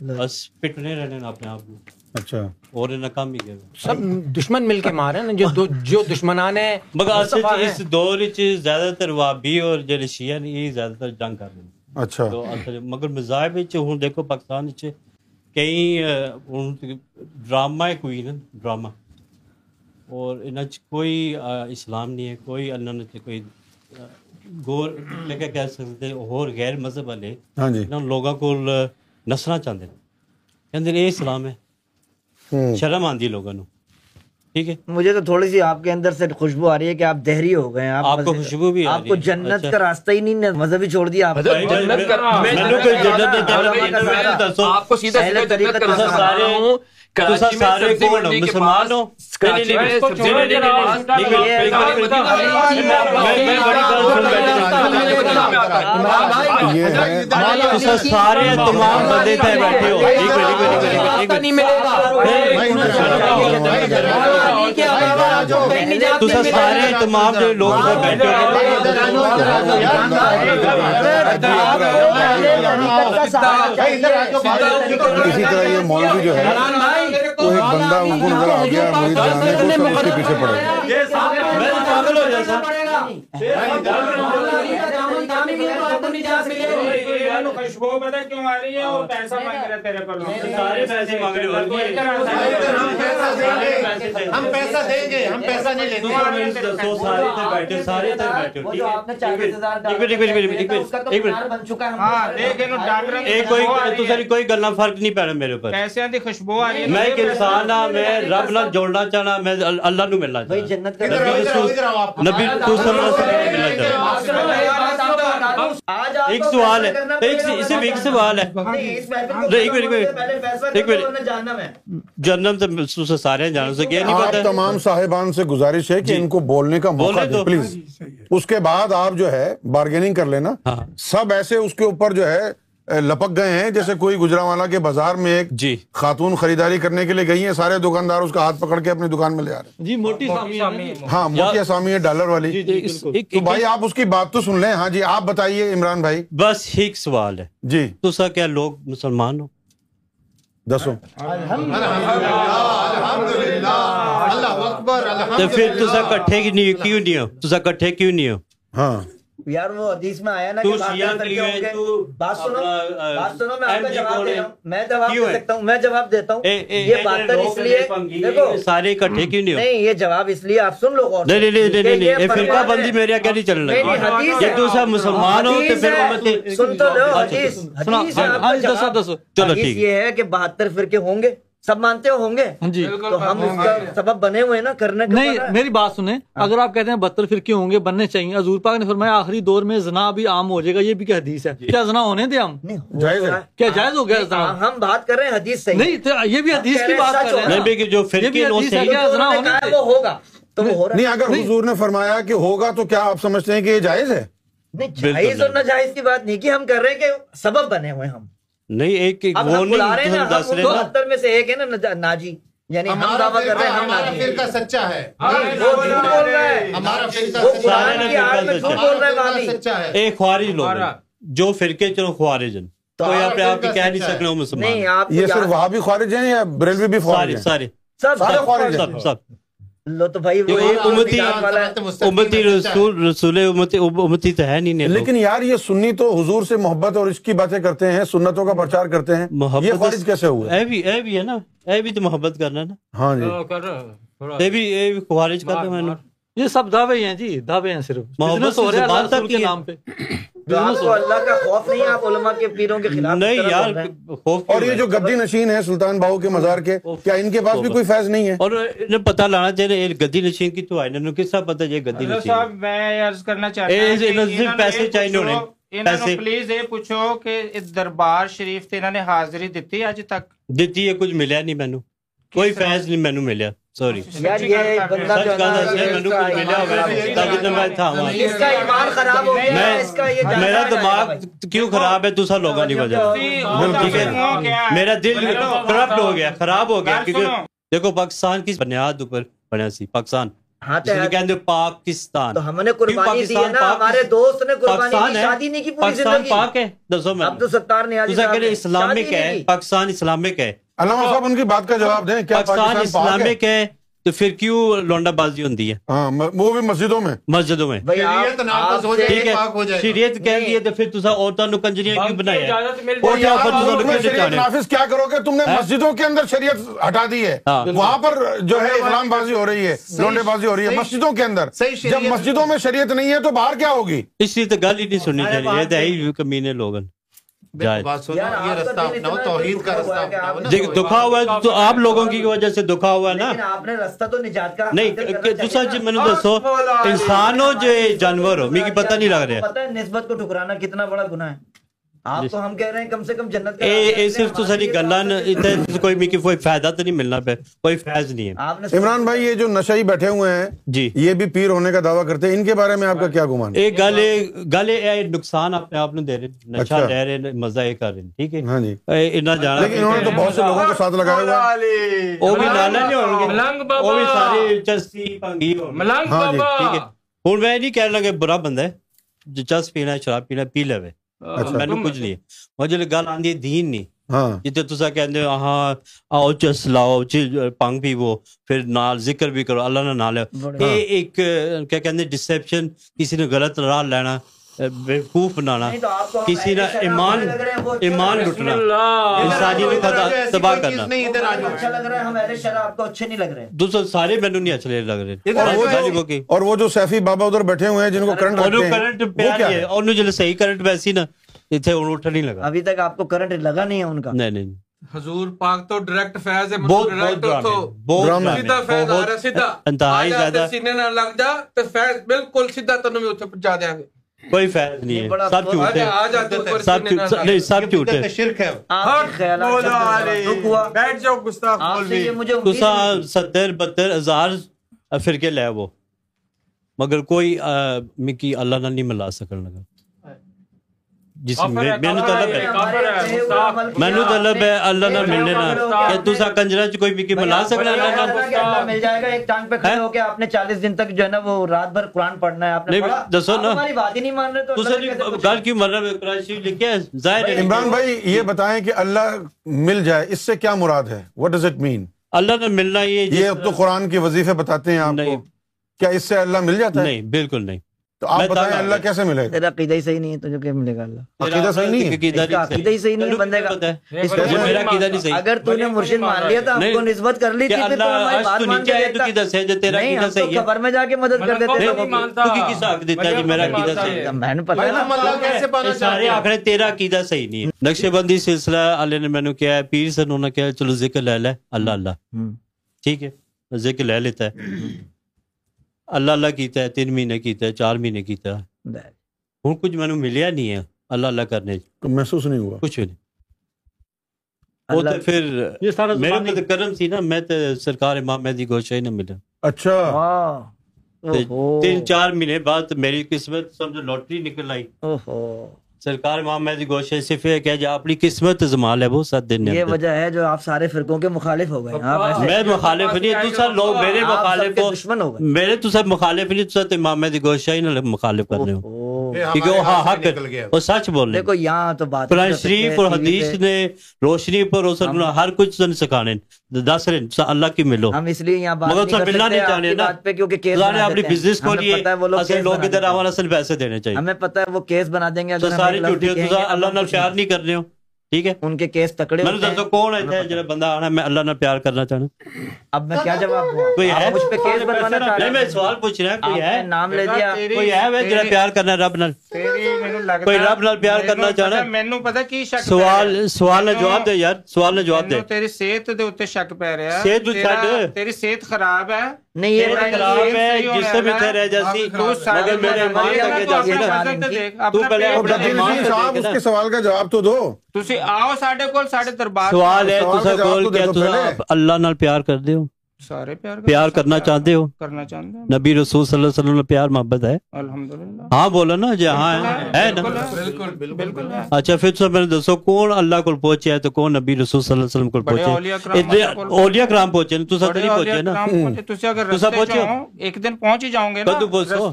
بس پٹنے رہنے نا اپنے آپ کو اچھا اور انہیں کام ہی گئے سب دشمن مل کے مارے نا جو دو- جو دشمنان ہیں مگر۔ اس دور وچ زیادہ تر وابی اور جڑے شیعہ نے یہ زیادہ تر جنگ کر رہے ہیں اچھا تو اصل مگر مذاہب وچ ہن دیکھو پاکستان وچ کئی ہن ڈرامہ ہے کوئی نا ڈرامہ اور انہاں کوئی اسلام نہیں ہے کوئی اللہ نے کوئی کہہ سکتے اور غیر مذہب والے ہاں جی انہاں لوگاں کول نسنا چاہتے ہیں کہندے نے یہ اسلام ہے ہوں۔ شرم آندی لوگاں نو ٹھیک ہے مجھے تو تھوڑی سی آپ کے اندر سے خوشبو آ رہی ہے کہ آپ دہری ہو گئے ہیں آپ کو خوشبو بھی آپ کو جنت۔ کا راستہ ہی نہیں مذہب ہی چھوڑ دیا آپ کو سیدھا کراچی میں سارے سبزی منڈی کے پاس کراچی میں سبزی منڈی کے پاس یہ تمام بندے بیٹھے ہو ایک منٹ ایک منٹ سارے تمام جو لوگ بیٹھے ہو اسی طرح یہ مولوی جو ہے وہ ایک بندہ ان کو نظر آ گیا مرید بنانے کو سب اس کے پیچھے پڑے گا۔ تو جیسا خوشبو پتہ کیوں آ رہی ہے؟ وہ پیسہ مانگ رہے تیرے پر سارے پیسے مانگ رہے ہو ہم پیسہ دیں گے۔ ہم پیسہ نہیں لیتے۔ دسو سارے تے بیٹھے سارے تے بیٹھے وہ ٹھیک جو ہے آپ نے چالیس ہزار ایک منٹ ایک منٹ ایک منٹ تو ایک منٹ بن چکا ہے۔ ہاں دیکھ انہوں ڈاکٹر اے کوئی تسا کوئی گلاں فرق نہیں پینا میرے اوپر۔ پیسے دی خوشبو آ رہی ہے۔ میں ایک انسان ہاں میں رب نال جوڑنا چاہنا میں اللہ نو ملنا چاہنا جنت کا نبی تو صلی اللہ علیہ وسلم ملنا چاہنا آج ایک سوال ہے ایک صرف سوال ہے ایک منٹ، ایک منٹ۔ تسا سارے نہیں تمام صاحبان سے گزارش ہے کہ جی۔ ان کو بولنے کا موقع دیں۔ پلیز۔ اس کے بعد آپ جو ہے بارگیننگ کر لینا۔ ہاں۔ سب ایسے اس کے اوپر جو ہے لپک گئے ہیں جیسے کوئی گجراوالا کے بازار میں ایک جی۔ خاتون خریداری کرنے کے لیے گئی ہیں سارے دکاندار اس کا ہاتھ پکڑ کے اپنی دکان میں لے آ رہے جی موٹی سامی ہیں ہاں موٹی اسامی ہے ڈالر والی۔ جی جی تو بھائی آپ اس کی بات تو سن لیں۔ ہاں جی آپ بتائیے عمران بھائی۔ بس ایک سوال ہے۔ جی۔ تسا کیا لوگ مسلمان ہو دسو۔ اللہ اکبر تو پھر تسا کٹھے کی نہیں کیوں نہیں ہو؟ تسا کٹھے کیوں نہیں ہو؟ ہاں۔ یار وہ حدیث میں آیا نا تو کہ بات شیعہ کر کے کے لیے ہوں گے تو بات سنو بات سنو میں آپ کا جواب دے؟ رہا ہوں میں جواب دے؟ سکتا ہوں میں جواب دیتا ہوں یہ بات لوگ اس لیے دیکھو سارے کٹھے کیوں نہیں ہو نہیں یہ جواب اس لیے آپ سن لو غور سے نہیں نہیں نہیں نہیں یہ فرقہ بندی میرے آگے نہیں حدیث یہ ہے تسا مسلمان ہو تو پھر۔ امت سن تو لو حدیث حدیث دسو دسو چلو ٹھیک یہ ہے کہ بہتر فرقے ہوں گے سب مانتے ہو ہوں گے؟ ہاں جی۔ تو ہم اس کا سبب بنے ہوئے نا کرنے کا نہیں۔ میری بات سنیں۔ اگر آپ کہتے ہیں بہتر فرقے ہوں گے بننے چاہیے۔ حضور پاک نے فرمایا آخری دور میں زنا بھی عام ہو جائے گا یہ بھی کیا حدیث ہے؟ کیا زنا ہونے دیں ہم؟ نہیں ہو جائز ہے۔ رہا کیا جائز ہو گیا زنا؟ ہم بات کر رہے ہیں حدیث صحیح۔ نہیں تو یہ بھی حدیث کی بات کر رہے ہیں۔ نہیں بھی کہ جو فرقے وہ ہوگا تو وہ ہو رہا نہیں اگر حضور نے فرمایا کہ ہوگا تو کیا آپ سمجھتے ہیں کہ یہ جائز ہے؟ نہیں جائز اور ناجائز کی بات نہیں کی ہم کر رہے ہیں کہ سبب بنے ہوئے ہم۔ نہیں ایک ایک وہ ہم بلا رہے ہیں نہیں دس رہے نا۔ میں سے ایک ہے نا ناجی۔ یعنی ہم دعویٰ کر رہے ہیں ہم ناجی۔ فرقہ سچا ہے۔ نہیں، وہ جھوٹ بول رہا ہے۔ ہمارا فرقہ سچا قرآن ہے کی آڑ میں جھوٹ بول رہا ہے ہمارا وہابی فرقہ سچا ہے۔ ایک خوارج لوگ جو فرقے چلو خوارج ہیں۔ تو ہمارا یہاں پہ آپ کہہ نہیں وہ مسلمان یہ صرف وہاں بھی خارج ہیں یا بریلوی بھی سارے ہیں؟ سارے۔ سب سارے خوارج ہیں۔ سب۔ لو تو بھائی امتی امتی رسول رسول امتی امتی تو ہے نہیں لیکن یار یہ سنی تو حضور سے محبت اور اس کی باتیں کرتے ہیں سنتوں کا پرچار کرتے ہیں۔ یہ خارج کیسے ہوا اے بھی اے بھی ہے نا۔ اے بھی تو محبت کرنا نا۔ ہاں جی۔ ہاں، اے بھی اے بھی خارج کرتے ہیں یہ سب دعوے ہیں جی دعوے ہیں صرف۔ محبت ہو رہا ہے۔ نام پہ۔ کو اللہ کا خوف نہیں ہے آپ علماء کے پیروں کے خلاف نہیں اس طرح یار۔ خوف اور یہ جو گدی نشین ہے سلطان باہو کے مزار کے کیا ان کے پاس بھی کوئی فیض نہیں ہے؟ اور انہیں پتہ لانا چاہیے گدی نشین کی تو کس طرح پتہ یہ گدی نشین صاحب میں عرض کرنا چاہتا ہوں پیسے چاہیے انہوں نے پلیز یہ پوچھو کہ اس دربار شریف تے انہوں نے حاضری دیتی اج تک؟ دیتی ہے کچھ ملیا نہیں مینو کوئی فیض نہیں مینو ملیا سوری۔ یار یہ بندہ جو اس کا ایمان خراب ہو گیا اس کا یہ میرا دماغ کیوں خراب ہے دوسرا لوگوں کی وجہ سے۔ ٹھیک ہے۔ میرا دل کرپٹ ہو گیا خراب ہو گیا کیونکہ دیکھو پاکستان کی بنیاد اوپر بنیا سی؟ پاکستان۔ ہاں پاکستان۔ تو ہم نے قربانی دی ہے پاکستان نا؟ ہمارے دوست نے قربانی پاکستان دی شادی نہیں کی پوری پاکستان زندگی۔ پاک ہے۔ دسو میں عبد الستار نے اسلامک ہے۔ پاکستان اسلامک ہے۔ علامہ صاحب ان کی بات کا جواب دیں کیا پاکستان اسلامک ہے؟ تو پھر کیوں لونڈا بازی ہوتی ہے؟ ہاں وہ بھی مسجدوں میں۔ مسجدوں میں۔ ٹھیک ہے شریعت کہہ دی ہے تو پھر تسا عورتوں نو کنجریاں کیوں بنایا ہے اور کیا پر تسا لوگ شریعت نافذ کیا کرو گے؟ تم نے؟ مسجدوں کے اندر شریعت ہٹا دی ہے۔ ہاں۔ وہاں پر جو ہے اسلام بازی ہو رہی ہے لونڈے بازی ہو رہی ہے مسجدوں کے اندر۔ جب مسجدوں میں شریعت نہیں ہے تو باہر کیا ہوگی؟ اس لیے تو گل ہی نہیں سننی چاہیے۔ یہ تو ہی کمینے لوگن جائے۔ بات سنو یہ رستہ اپناؤ توحید کا رستہ اپناؤ نا دیکھ دکھا ہوا ہے تو آپ لوگوں کی وجہ سے دکھا ہوا ہے نا۔ لیکن آپ نے رستہ تو نجات کا نہیں دوسرا جی میں نے دسو انسان ہو جو جانور ہو میری پتہ نہیں لگ رہا پتہ ہے نسبت کو ٹھکرانا کتنا بڑا گناہ ہے۔ آپ تو ہم کہہ رہے ہیں کم سے کم جنت کا اے صرف تو ساری گلاں اتنے کوئی میری کوئی فائدہ تو نہیں ملنا پہ کوئی فیض نہیں ہے۔ نے عمران بھائی یہ جو نشئی بیٹھے ہوئے ہیں جی۔ یہ بھی پیر ہونے کا دعویٰ کرتے ہیں۔ ان کے بارے میں آپ کا کیا گمان ہے؟ ایک گل گل اے نقصان اپنے آپ دے رہے نشہ اچھا۔ لے رہے مزہ یہ کر رہے ٹھیک ہے؟ ہاں جی۔ انہیں جانا لیکن انہوں نے تو بہت سے لوگوں کو ساتھ لگایا ہوا ہے۔ وہ بھی نالے نہیں ہوں ملنگ گے بابا۔ وہ بھی سارے چستی پنگی ہوں ملنگ ہاں جی، بابا۔ ٹھیک ہے۔ ہوں میں نہیں کہنا کہ برا بندہ ہے۔ جو چس پینا ہے شراب پینا ہے، پی لے اچھا۔ گل ہاں۔ آؤ چس لاؤ چی- پنگ پیو ذکر بھی کرو اللہ نہ یہ ایک کیا لینا۔ بیوقوف بنانا کسی نہ ایمان ایمان لٹنا انسانی کو تباہ کرنا۔ دوسرے سارے مینو نہیں اچھے لگ رہے۔ اور وہ جو سیفی بابا ادھر بیٹھے ہوئے ہیں جن کو کرنٹ کرنٹ ہے؟ اور انہوں جلے صحیح کرنٹ ویسی نا اتنے اٹھا نہیں لگا۔ ابھی تک آپ کو کرنٹ لگا نہیں ہے ان کا؟ نہیں نہیں حضور پاک تو ڈائریکٹ فیض ہے بہت مطلب ڈائریکٹ تو سیدھا فیض آ رہا سیدھا۔ انتہائی زیادہ۔ سینے نہ لگ جا تے فیض بالکل سیدھا تنوں میں اوتھے پہنچا دیاں گے کوئی فیض نہیں ہے۔ سب جھوٹے نہیں سب جھوٹے گستاخ ستر بتر ہزار فرقے لے وہ مگر کوئی مکی اللہ نہ نہیں ملا سکن لگا۔ جس مینو طلب ہے۔ مینو طلب ہے اللہ نہ ملنے نہ کہ تسا کنجرا چ کوئی مکی ملا سکنا اللہ مل جائے گا ایک ٹانگ پہ کھڑے ہو کے آپ نے چالیس دن تک جو ہے نا وہ رات بھر قرآن پڑھنا ہے۔ آپ نے نہیں، پڑھا؟ دسو آپ نا۔ ہماری بات ہی نہیں مان رہے تو تسا اللہ نے کیسے گل کیوں مر رہا قرآن شریف لکھے ہے ظاہر ہے۔ عمران بھائی یہ بتائیں کہ اللہ مل جائے اس سے کیا مراد ہے؟ وٹ ڈز اٹ مین اللہ نہ ملنا یہ یہ اب تو قرآن کے وظیفے بتاتے ہیں آپ کو۔ نہیں کیا اس سے اللہ مل جاتا ہے؟ نہیں بالکل نہیں۔ تو آپ میں بتائیں اللہ ہے۔ کیسے ملے گا؟ تیرا عقیدہ ہی صحیح نہیں ہے تجھے کیا ملے گا اللہ۔ عقیدہ صحیح نہیں ہے؟ عقیدہ ہی صحیح نہیں ہے بندے کا۔ اس یہ کو میرا عقیدہ نہیں صحیح۔ اگر تو نے مرشد مان لیا تھا ہم کو نسبت کر لی تھی تو ہماری بات تو مان نیچے کے آئے تو دیکھتا کدھر سے جو تیرا نہیں عقیدہ ہم تو صحیح ہے؟ خبر میں جا کے مدد کر دیتے تو کی کس حق دیتا ہے جی میرا عقیدہ صحیح ہے؟ میں نے پتا ہم اللہ کیسے پانا سارے آخر تیرا عقیدہ صحیح نہیں ہے۔ نقشے بندی سلسلہ اللہ نے مینو کیا ہے پیر سے انہوں نے کیا چلو ذکر لے لے اللہ اللہ۔ ٹھیک ہے ذکر لے لیتا ہے۔ اللہ اللہ کیتا ہے تین مہینے کیتا ہے چار مہینے کیتا ہے ہوں کچھ مینو ملیا نہیں ہے اللہ اللہ کرنے تو محسوس نہیں ہوا۔ کچھ بھی نہیں وہ تو پھر یہ سارا میرے کرم سی نا میں تو سرکار امام مہدی گوشہ ہی نہ ملا۔ اچھا۔ تین چار مہینے بعد میری قسمت سمجھو لوٹری نکل آئی۔ سرکار امام مہدی گوشہ صرف یہ کہ جو اپنی قسمت زمال ہے وہ سات دن یہ وجہ ہے جو آپ سارے فرقوں کے مخالف ہو گئے میں مخالف نہیں تو سر لوگ میرے مخالف کے ہو۔ دشمن ہو گئے۔ میرے تو سب مخالف نہیں تو سر امام مہدی گوشہ ہی نہ مخالف کرنے ہو۔ کیونکہ وہ حق وہ سچ بول رہے دیکھو یہاں تو بات قرآن شریف اور حدیث نے روشنی پر روشن ہر کچھ تن سکھانے۔ دس رہے اللہ کی ملو۔ ہم اس لیے یہاں بات مگر نہیں کی نا۔ بات پہ کیونکہ کیس خدا نے اپنی۔ بزنس کو ہے اصل کیس لوگ بنا ادھر اصل پیسے دینے چاہیے۔ ہمیں پتہ ہے وہ کیس بنا دیں گے تسا گے، اللہ نال ہم پیار نہیں کرنے ہو۔ ٹھیک ہے؟ ان کے کیس تکڑے میں دسو کون ہے جی؟ جڑا بندہ آنا ہے میں اللہ نال پیار کرنا چاہنا اب میں کیا جواب دوں؟ کوئی ہے؟ مجھ پہ کیس بنوانا چاہ رہا میں سوال پوچھ رہا کوئی ہے؟ نام لے دیا۔ کوئی ہے وہ جڑا پیار کرنا رب نال کوئی رب نال پیار کرنا چاہنا ہے؟ میں نو پتہ کی شک سوال سوال نہ جواب دے یار سوال نہ جواب دے۔ تیری صحت دے اوتے شک پے رہا ہے۔ صحت تیری صحت خراب ہے۔ سوال کا جواب تو دو۔ آؤ سوال ہے اللہ پیار کر دوں سارے پیار پیار کرنا چاہتے ہو؟ کرنا چاہتے ہیں۔ نبی رسول صلی اللہ علیہ وسلم پیار محبت ہے؟ الحمدللہ۔ ہاں بولا نا جی ہاں ہے نا؟ بالکل بالکل اچھا پھر سب میں دسو کون اللہ کو پہنچے ہے تو کون نبی رسول صلی اللہ علیہ وسلم کو پہنچے؟ اولیاء کرام پہنچے۔ تو سب نہیں پہنچے نا؟ تو اگر رستے چاہو ایک دن پہنچ ہی جاؤں گے نا۔ تو پہنچو؟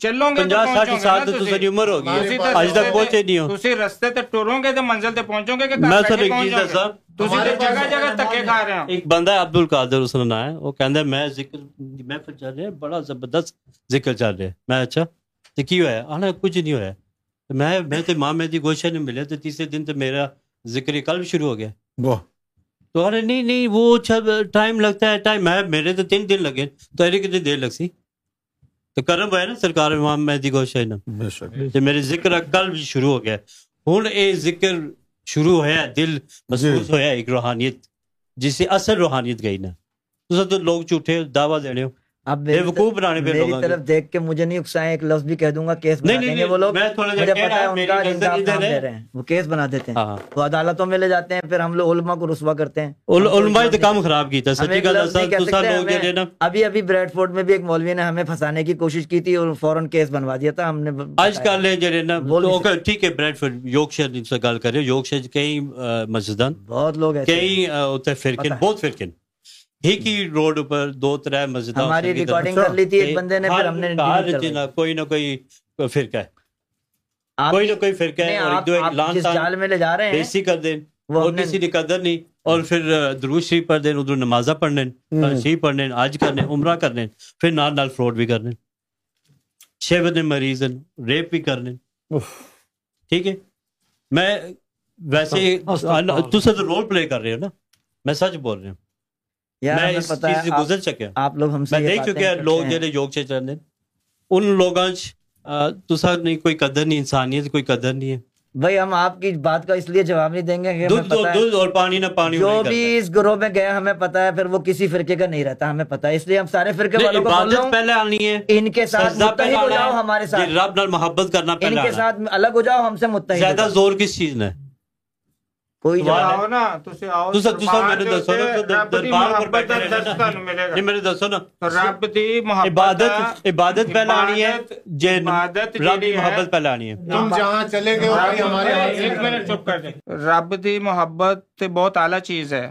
چلو گے پنجاہ ساٹھ سال تو ساری عمر ہوگی۔ آج تک پہنچے نہیں ہو۔ تسی رستے تے ٹوروں گے تے منزل تے پہنچوں گے کہ میں سب ایک چیز ہے صاحب میرے تین دن لگے تو کتنی دیر لگ سی تو کرم ہوا نا سرکار امام مہدی گوشہ میرے ذکر کل شروع ہو گیا ہوں اے ذکر شروع ہوا دل جی۔ محسوس ہوا ایک روحانیت جس سے اصل روحانیت گئی نا۔ تو لوگ جھوٹے دعویٰ دینے ہو۔ اب بیوقوف بنانے پہ طرف دیکھ کے مجھے نہیں اکسائیں ایک لفظ بھی کہہ دوں گا کیس بنا دیں گے وہ لوگ۔ مجھے پتا ہے ان کا انصاف نام دے رہے ہیں۔ وہ کیس بنا دیتے ہیں۔ وہ عدالتوں میں لے جاتے ہیں پھر ہم لوگ علماء کو رسوا کرتے ہیں۔ علماء تو کام خراب کیتا سچی کا ابھی ابھی بریڈ فورڈ میں بھی ایک مولوی نے ہمیں پھنسانے کی کوشش کی تھی اور فوراً کیس بنوا دیا تھا ہم نے آج کل نا ٹھیک ہے بریڈ فورڈ شہر سے شہر کئی مسجدان بہت لوگ ہیں۔ کئی بہت ایک ہی روڈ اوپر دو ترے مسجد ہماری ریکارڈنگ کر لی تھی ایک بندے نے پھر ہم نے کوئی نہ کوئی فرقہ ہے۔ کوئی نہ کوئی فرقہ ہے اور ایک دو ایک لان سال بیسی کر دیں اور کسی کی قدر نہیں۔ اور پھر درود شریف پڑھ دیں ادھر نمازہ پڑھ شریف پڑھ لیں حج عمرہ کر پھر نال نال فراڈ بھی کر لیں مریض ریپ بھی کرنے ٹھیک ہے؟ میں ویسے ہاں۔ تو رول پلے کر رہے ہو نا۔ میں سچ بول رہا ہوں۔ گزر چکیا آپ لوگ ہم سے لوگ جڑے یوگ چ ان لوگاں چ تسا نہیں کوئی قدر نہیں انسانیت کوئی قدر نہیں ہے۔ بھائی ہم آپ کی بات کا اس لیے جواب نہیں دیں گے دودھ دودھ اور پانی نہ پانی جو بھی اس گروہ میں گئے ہمیں پتا ہے پھر وہ کسی فرقے کا نہیں رہتا ہمیں پتا ہے۔ اس لیے ہم سارے فرقے والوں کو پہلے آنی ہے۔ ان کے ساتھ متحد ہو جاؤ ہمارے ساتھ۔ جی، رب نال محبت کرنا پہلے ان کے ساتھ الگ ہو جاؤ ہم سے متحد زیادہ زور کس چیز نے؟ عبادت آؤ نا ہے آؤ ਤੁਸੀਂ ਤੁਸੀਂ ਮੈਨੂੰ ਦੱਸੋ ہے تم جہاں چلے گئے رب کی محبت بہت اعلیٰ چیز ہے۔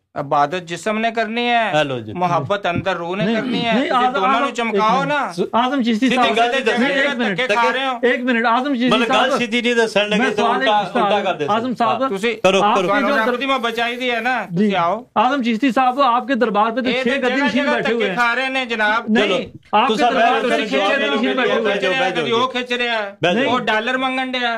عبادت جسم نے کرنی ہے محبت اندر روح نے کرنی ہے دونوں چمکاؤ نا۔ آزم چشتی ایک منٹ ایک منٹ آزم چشتی آزم صاحب ہاں، میں بچائی دی ہے نا جی۔ آؤ۔ آزم چشتی صاحب آپ کے دربار پہ تو چھ گدی نشین بیٹھے ہوئے ہیں۔ کھا رہے ہیں جناب۔ نہیں آپ کے دربار پہ چھے گدی نشین بیٹھے ہوئے ہیں۔ وہ کھچ رہے ہیں وہ ڈالر منگنڈے ہیں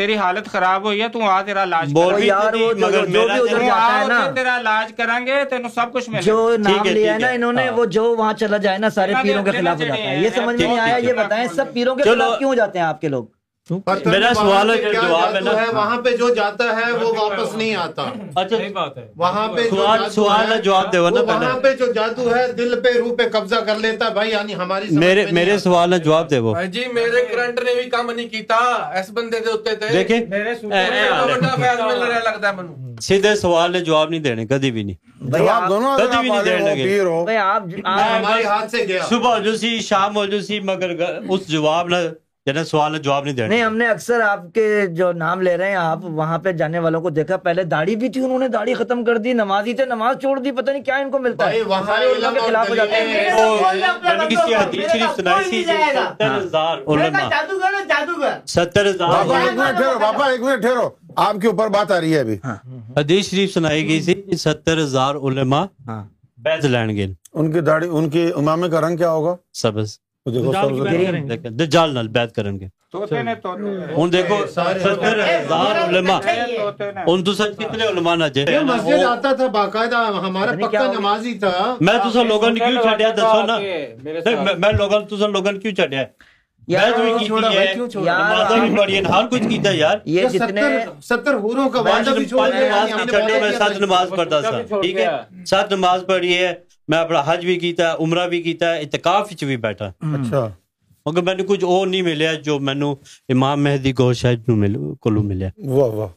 تیری حالت خراب ہوئی ہے تو آ تیرا علاج بول یار وہ جاتا ہے نا۔ تیرا علاج کریں گے تینو سب کچھ ملے جو نام لیا ہے نا انہوں نے وہ جو وہاں چلا جائے نا سارے پیروں کے خلاف ہو جاتا ہے۔ یہ سمجھ میں نہیں آیا یہ بتائیں سب پیروں کے خلاف کیوں جاتے ہیں آپ کے لوگ؟ میرا سوال ہے وہاں پہ جو جاتا ہے ہاں، وہ واپس نہیں آتا۔ اچھا، ہے۔ وہاں پہ سوال جواب دیو وہاں پہ جو جادو ہے دل پہ روح پہ قبضہ کر لیتا ہے۔ بھائی یعنی ہماری میرے سوال ہے جواب دیو جی میرے کرنٹ نے بھی کام نہیں کیتا۔ ایس بندے دے ہوتے تھے دیکھیں۔ سیدھے سوال ہے جواب نہیں دینے کدی بھی نہیں۔ جواب دونوں کدی بھی نہیں دینے لگے۔ ہمارے ہاتھ سے گیا۔ صبح جو سی شام ہو جو سی مگر اس جواب نہ جنرل سوال ہے جواب نہیں دے نہیں ہم نے اکثر آپ کے جو نام لے رہے ہیں آپ وہاں پہ جانے والوں کو دیکھا پہلے داڑھی بھی تھی انہوں نے داڑھی ختم کر دی نماز ہی تھے نماز چھوڑ دی پتہ نہیں کیا ان کو ملتا ہے۔ خلاف ہو جاتے ہیں۔ یعنی ستر ہزار آپ کے اوپر بات آ رہی ہے ابھی۔ ہاں۔ حدیث شریف سنائی گئی تھی ستر ہزار علما ہاں۔ بیت لینڈ گے ان کی داڑھی ان کی امامے کا رنگ کیا ہوگا؟ سبز۔ دجال نال بیعت گے۔ دیکھو ستر ہزار علماء۔ تو سچ کتنے علماء نہ مسجد آتا تھا باقاعدہ ہمارا پکا تھا۔ میں لوگوں نے کیوں دسو نا۔ میں لوگوں لوگوں کیوں ہر کچھ کیتا یار۔ یہ جتنے ستر ہوروں کا بھی چھوڑ میں سات نماز پڑھتا تھا ٹھیک ہے؟ سات نماز پڑھی ہے میں اپنا حج بھی کیتا ہے عمرہ بھی کیتا ہے اتقاف وچ بھی بیٹھا۔ اچھا۔ مگر میں نے کچھ اور نہیں ملیا جو میں نے امام مہدی کو شاید نو مل کولو ملیا۔ واہ واہ۔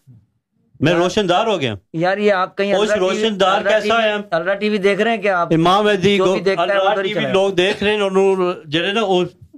میں روشن دار ہو گیا۔ یار یہ آپ کہیں اس روشن دار کیسا ہے؟ اللہ ٹی وی دیکھ رہے ہیں کہ آپ؟ امام مہدی کو اللہ ٹی وی لوگ دیکھ رہے ہیں انہوں جڑے نا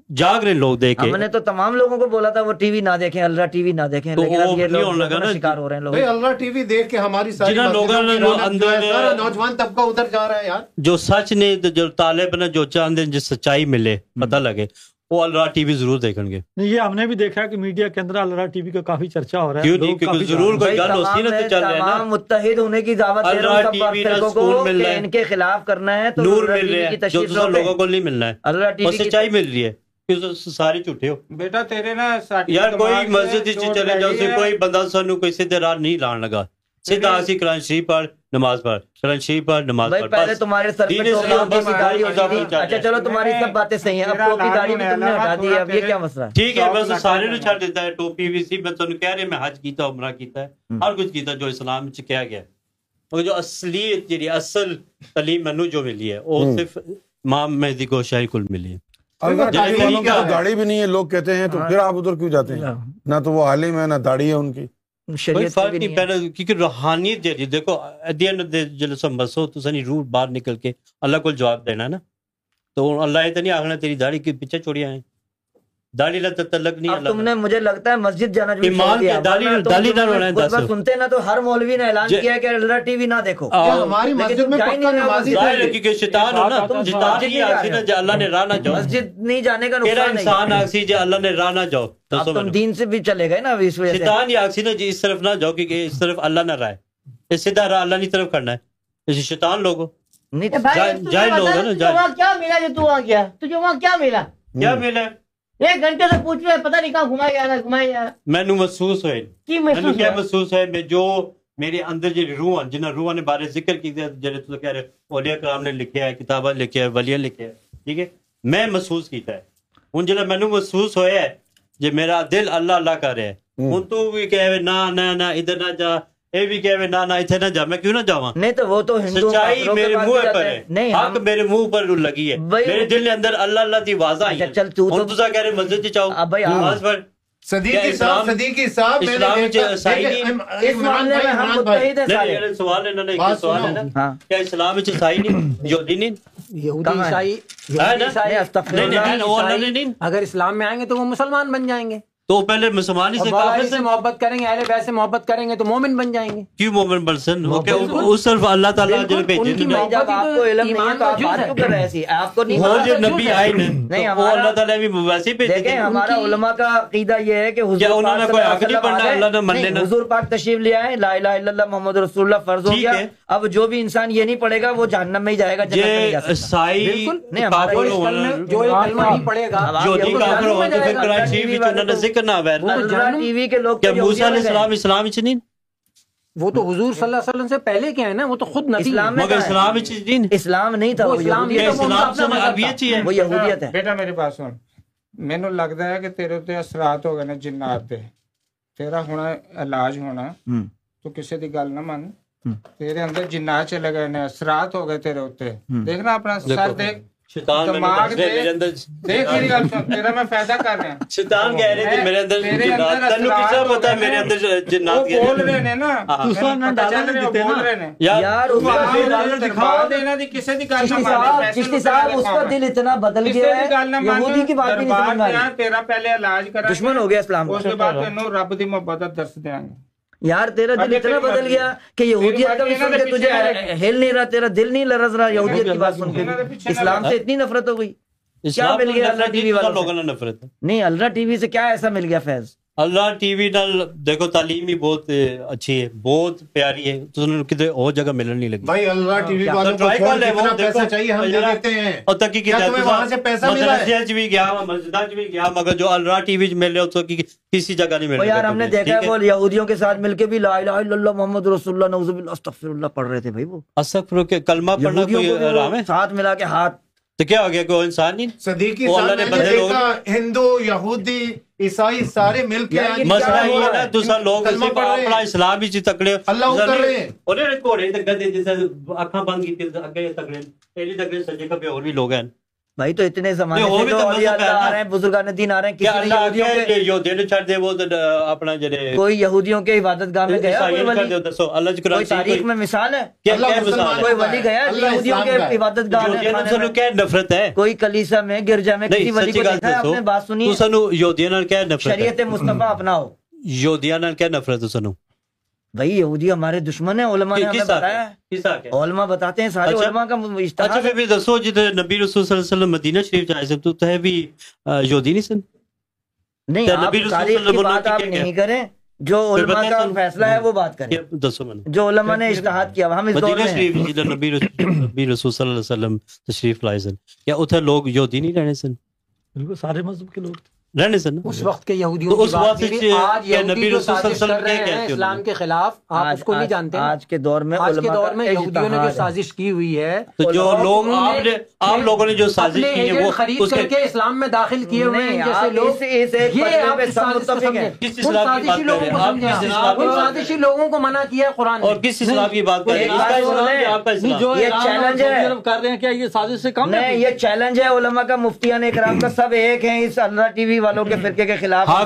جاگ رہے لوگ دیکھے ہم نے تو تمام لوگوں کو بولا تھا وہ ٹی وی نہ دیکھیں اللہ ٹی وی نہ دیکھیں لیکن اب یہ لوگ شکار ہو رہے ہیں لوگ۔ اللہ ٹی وی دیکھ کے ہماری ساری جنہاں لوگوں نے جو اندر نوجوان طبقہ ادھر جا رہا ہے یار۔ جو سچ نہیں جو طالب نے جو چاند جس سچائی ملے پتہ لگے وہ اللہ ٹی وی ضرور دیکھیں گے۔ یہ ہم نے بھی دیکھا ہے کہ میڈیا کے اندر اللہ ٹی وی کا کافی چرچہ ہو رہا ہے۔ کیوں نہیں؟ کیونکہ ضرور کوئی گل ہوتی نہ تو چل رہے ہیں نا۔ متحد ہونے کی دعوت دے رہا ہوں سب فرقوں کو کہ ان کے خلاف کرنا ہے تو نور مل رہا ہے جو دوسرے لوگوں کو نہیں ملنا ہے۔ الرا ٹی وی کی سچائی مل رہی ہے۔ سارے ਝੂਠੇ ਹੋ। ਬੇਟਾ ਤੇਰੇ ਨਾਲ ਸਾਡੀ ਯਾਰ ਕੋਈ ਮਸਜਿਦ ਵਿੱਚ ਚਲੇ ਜਾਓ ਸੇ ਕੋਈ ਬੰਦਾ ਸਾਨੂੰ ਕੋਈ ਸਿੱਧੇ ਰਾਹ ਨਹੀਂ ਲਾਣ ਲਗਾ। ਸਿੱਧਾ ਅਸੀਂ ਕੁਰਾਨ ਸ਼ਰੀਫ نماز پڑھ قرآن شریف پڑھ نماز پڑھ پہلے تمہارے سر پہ ٹوپی داڑھی ہوتی تھی اچھا چلو تمہاری سب باتیں صحیح ہیں اب ٹوپی داڑھی میں تم نے ہٹا دی اب یہ کیا مسئلہ ہے ٹھیک ہے بس سارے نو چھڑ دیتا ہے ٹوپی بھی سی میں تانوں کہہ رہے میں حج کیتا عمرہ کیتا ہے ہر کچھ کیتا جو اسلام وچ کیا گیا مگر جو اصلیت جڑی اصل تعلیم منو جو ملی ہے او صرف امام مہدی کو شاہی کل ملی ہے اگر گاڑی بھی نہیں ہے لوگ کہتے ہیں تو پھر آپ ادھر کیوں جاتے ہیں؟ نہ تو وہ عالم ہے نہ داڑھی ہے ان کی۔ روحانیت جی، دیکھو روح باہر نکل کے اللہ کو جواب دینا نا۔ تو اللہ تو نہیں آخنا تیری داڑھی کے پیچھے چھوڑی آئے دالی لا تتلق نہیں تم نے مجھے لگتا ہے مسجد جانا جو کے دالی دالی ہے دس سنتے نہ تو ہر مولوی نے اعلان جی۔ کیا ہے کہ اللہ ٹی وی نہ دیکھو۔ ہماری مسجد میں پکا نمازی شیطان ہو نا جی، شیطان جی، ہی آسی اللہ نے راہ نہ جاؤ۔ مسجد نہیں جانے کا نقصان نہیں۔ انسان آسی اللہ نے راہ نہ جاؤ۔ تم دین سے بھی چلے گئے نا شیطان ہی آسی جی اس طرف نہ جاؤ اس طرف اللہ نہ ہے سیدھا راہ اللہ طرف کرنا ہے۔ شیطان نہیں لوگ کیا ملا جو تو وہاں تجھے وہاں کیا ملا؟ کیا ملا؟ ایک گھنٹے سے پوچھ رہے پتہ نہیں کہاں گھما گیا نا گھما گیا مینوں محسوس ہوئے۔ کی محسوس ہوئے؟ محسوس ہوئے؟ میں جو میرے اندر جی روح ہیں جنہاں روح نے بارے ذکر کی جڑے تو کہہ رہے اولیاء کرام نے لکھیا ہے کتاباں لکھیا ہے ولیاں لکھیا ہے ٹھیک ہے؟ میں محسوس کیتا ہے۔ ہن جڑا مینوں محسوس ہویا ہے جی میرا دل اللہ اللہ کر رہا ہے ہن تو بھی کہے نا نا نا ادھر نہ جا یہ بھی کہے میں نانا ایتھے نہ جا میں کیوں نہ جا ہوں نہیں تو وہ تو ہندو سچائی میرے موہ پر ہے حق میرے موہ پر لگی ہے میرے دل نے اندر اللہ اللہ تھی واضح آئی ہے چل تو سا کہہ رہے مسجد چاہو جاؤ بھائی نماز پر صدیقی صاحب صدیقی صاحب میں نے اس معاملے میں ہم متحد ہیں سارے سوال ہے نا نا ایک سوال ہے نا کیا اسلام وچ عیسائی نہیں یہودی نہیں یہودی عیسائی نہیں اگر اسلام میں آئیں گے تو وہ مسلمان بن جائیں گے تو پہلے مسلمان ہی سے کافر سے محبت کریں گے اہل بیت سے محبت کریں گے تو مومن بن جائیں گے۔ کیوں مومن بن سن؟ وہ کہ اس صرف اللہ تعالی جن پہ جن کی محبت آپ کو علم نہیں ہے تو آپ بات کیوں کر رہے ہیں آپ کو نہیں وہ جو نبی آئے نہیں وہ اللہ تعالی بھی ویسے بھیجے دیکھیں ہمارا علماء کا عقیدہ یہ ہے کہ حضور انہوں نے کوئی آخری پڑھنا اللہ نے من لینا حضور پاک تشریف لے آئے لا الہ الا اللہ محمد رسول اللہ فرض ہو گیا۔ اب جو بھی انسان یہ نہیں پڑھے گا وہ جہنم میں ہی جائے گا جنت میں نہیں جا سکتا۔ بالکل۔ نہیں ہمارا جو کلمہ نہیں پڑھے گا جو کافر ہو تو پھر کراچی میں چنن سے کرنا ٹی وی موسیٰ علیہ السلام اسلام اچ نہیں؟ وہ تو حضور صلی اللہ علیہ وسلم سے پہلے کے ہیں نا وہ تو خود نبی اسلام مگر اسلام اچ نہیں۔ اسلام نہیں تھا وہ اسلام اسلام سے عربیت ہی ہے؟ وہ یہودیت ہے۔ بیٹا میرے پاس سن۔ ਮੈਨੂੰ ਲੱਗਦਾ ਹੈ ਕਿ ਤੇਰੇ ਉੱਤੇ ਅਸਰਾਤ ਹੋ ਗਏ ਨੇ ਜਿੰਨਾਤ ਦੇ ਤੇਰਾ ਹੁਣ ਇਲਾਜ ਹੋਣਾ ਤੂੰ ਕਿਸੇ ਦੀ ਗੱਲ ਨਾ ਮੰਨ ਤੇਰੇ ਅੰਦਰ ਜਿੰਨਾਤ ਚਲੇ ਗਏ ਨੇ ਅਸਰਾਤ ਹੋ ਗਏ ਤੇਰੇ ਉੱਤੇ ਦੇਖਣਾ ਆਪਣਾ ਸਰ ਦੇਖ شیطان شیطان کہہ رہے تھے میرے اندر جنات تینو کسا پتہ میرے اندر جنات کہہ بول رہے نا تسا نہ ڈالن دتے نا۔ یار اس کو ڈالن دکھا دینا دی کسے دی گل نہ مان چشتی صاحب اس کا دل اتنا بدل گیا ہے یہودی کی بات نہیں سمجھ میں تیرا پہلے علاج کرا دشمن ہو گیا اسلام اس کے بعد تینو رب دی محبت درس دیاں گے یار تیرا دل اتنا بدل گیا کہ یہودیت کا بھی سن کے تجھے ہل نہیں رہا تیرا دل نہیں لرز رہا یہودیت کی بات سن۔ کے اسلام سے اتنی نفرت ہو گئی۔ کیا مل گیا اللہ ٹی وی والا والوں نہیں اللہ ٹی وی سے کیا ایسا مل گیا فیض؟ اللہ ٹی وی نال دیکھو تعلیم ہی بہت اچھی ہے بہت پیاری ہے۔ کدھر اور جگہ ملن نہیں لگی۔ بھائی اللہ ٹی وی والوں کو کتنا پیسہ چاہیے ہم دیتے ہیں۔ اور تکی کی بھی گیا بھی گیا مگر جو اللہ ٹی وی تو کسی جگہ نہیں مل رہا یار ہم نے دیکھا ہے وہ یہودیوں کے ساتھ مل کے بھی لا الہ الا اللہ محمد رسول اللہ نعوذ باللہ استغفر اللہ پڑھ رہے تھے بھائی وہ۔ استغفر کے کلمہ پڑھنا کوئی ہے؟ ساتھ ملا کے ہاتھ تو کیا ہو گیا کوئی انسان نہیں؟ صدیقی اللہ نے بدلے لوگ ہندو یہودی عیسائی سارے مل کے مسئلہ ہی ہے نا دوسرا لوگ اسی پر اپنا اسلام ہی چی تکڑے۔ اللہ اتر رہے ہیں۔ انہوں رکھو رہے ہیں گدے جیسے اکھاں بند کیتے اگے تکڑے پہلی تکڑے سجے کا بھی اور بھی لوگ ہیں۔ بھائی تو اتنے زمانے سے جو اولیاء اللہ آ رہے ہیں بزرگان دین آ رہے ہیں کسی نے یہودیوں کے جو دل چھڑ دے وہ اپنا جڑے کوئی یہودیوں کے عبادت گاہ میں گیا کوئی ولی؟ کوئی تاریخ میں مثال ہے؟ کوئی ولی گیا یہودیوں کے عبادت گاہ میں جو سنو کیا نفرت ہے۔ کوئی کلیسہ میں گرجہ میں کسی ولی کو دیکھا ہے؟ آپ نے بات سنی ہے۔ تو سنو یہودیوں کیا نفرت ہے؟ شریعت مصطفیٰ اپنا ہو یہودیان کیا نفرت ہے؟ سنو۔ بھائی یہودی ہمارے دشمن ہیں علماء نے ہمیں بتایا علماء بتاتے ہیں سارے اچھا۔ علماء کا اچھا پھر بھی دسو جیتے نبی رسول صلی اللہ علیہ وسلم مدینہ شریف جائے سے تو تہے بھی یہودی نہیں سن؟ نہیں آپ تاریخ کی بات آپ نہیں کریں جو علماء کا فیصلہ ہے وہ بات کریں۔ جو علماء نے اجتہاد کیا ہم اس دور میں شریف نبی رسول صلی اللہ علیہ وسلم تشریف لائے سن۔ یا اتھے لوگ یہودی نہیں رہنے سن؟ بالکل سارے مذہب کے لوگ تھے۔ رہنے سے اس وقت کے یہودیوں اس بات سے آج نبی رسول صلی اللہ رہے ہیں اسلام کے خلاف آپ اس کو نہیں جانتے؟ آج کے دور میں آج کے دور میں یہودیوں نے جو سازش کی ہوئی ہے تو جو لوگ آپ نے آپ لوگوں نے جو سازش کی ہے وہ خرید کر کے اسلام میں داخل کیے ہوئے ہیں جیسے لوگ یہ آپ متفق ہیں۔ کس اسلام کی بات کر رہے ہیں؟ آپ سازشی لوگوں کو منع کیا ہے قرآن اور کس اسلام کی بات کر رہے ہیں؟ آپ کا اسلام جو یہ چیلنج ہے۔ کیا یہ سازش سے کم نہیں یہ چیلنج ہے علماء کا مفتیان اکرام کا سب ایک ہیں اس اللہ ٹی وی والوں کے فرقے کے خلاف ہاں،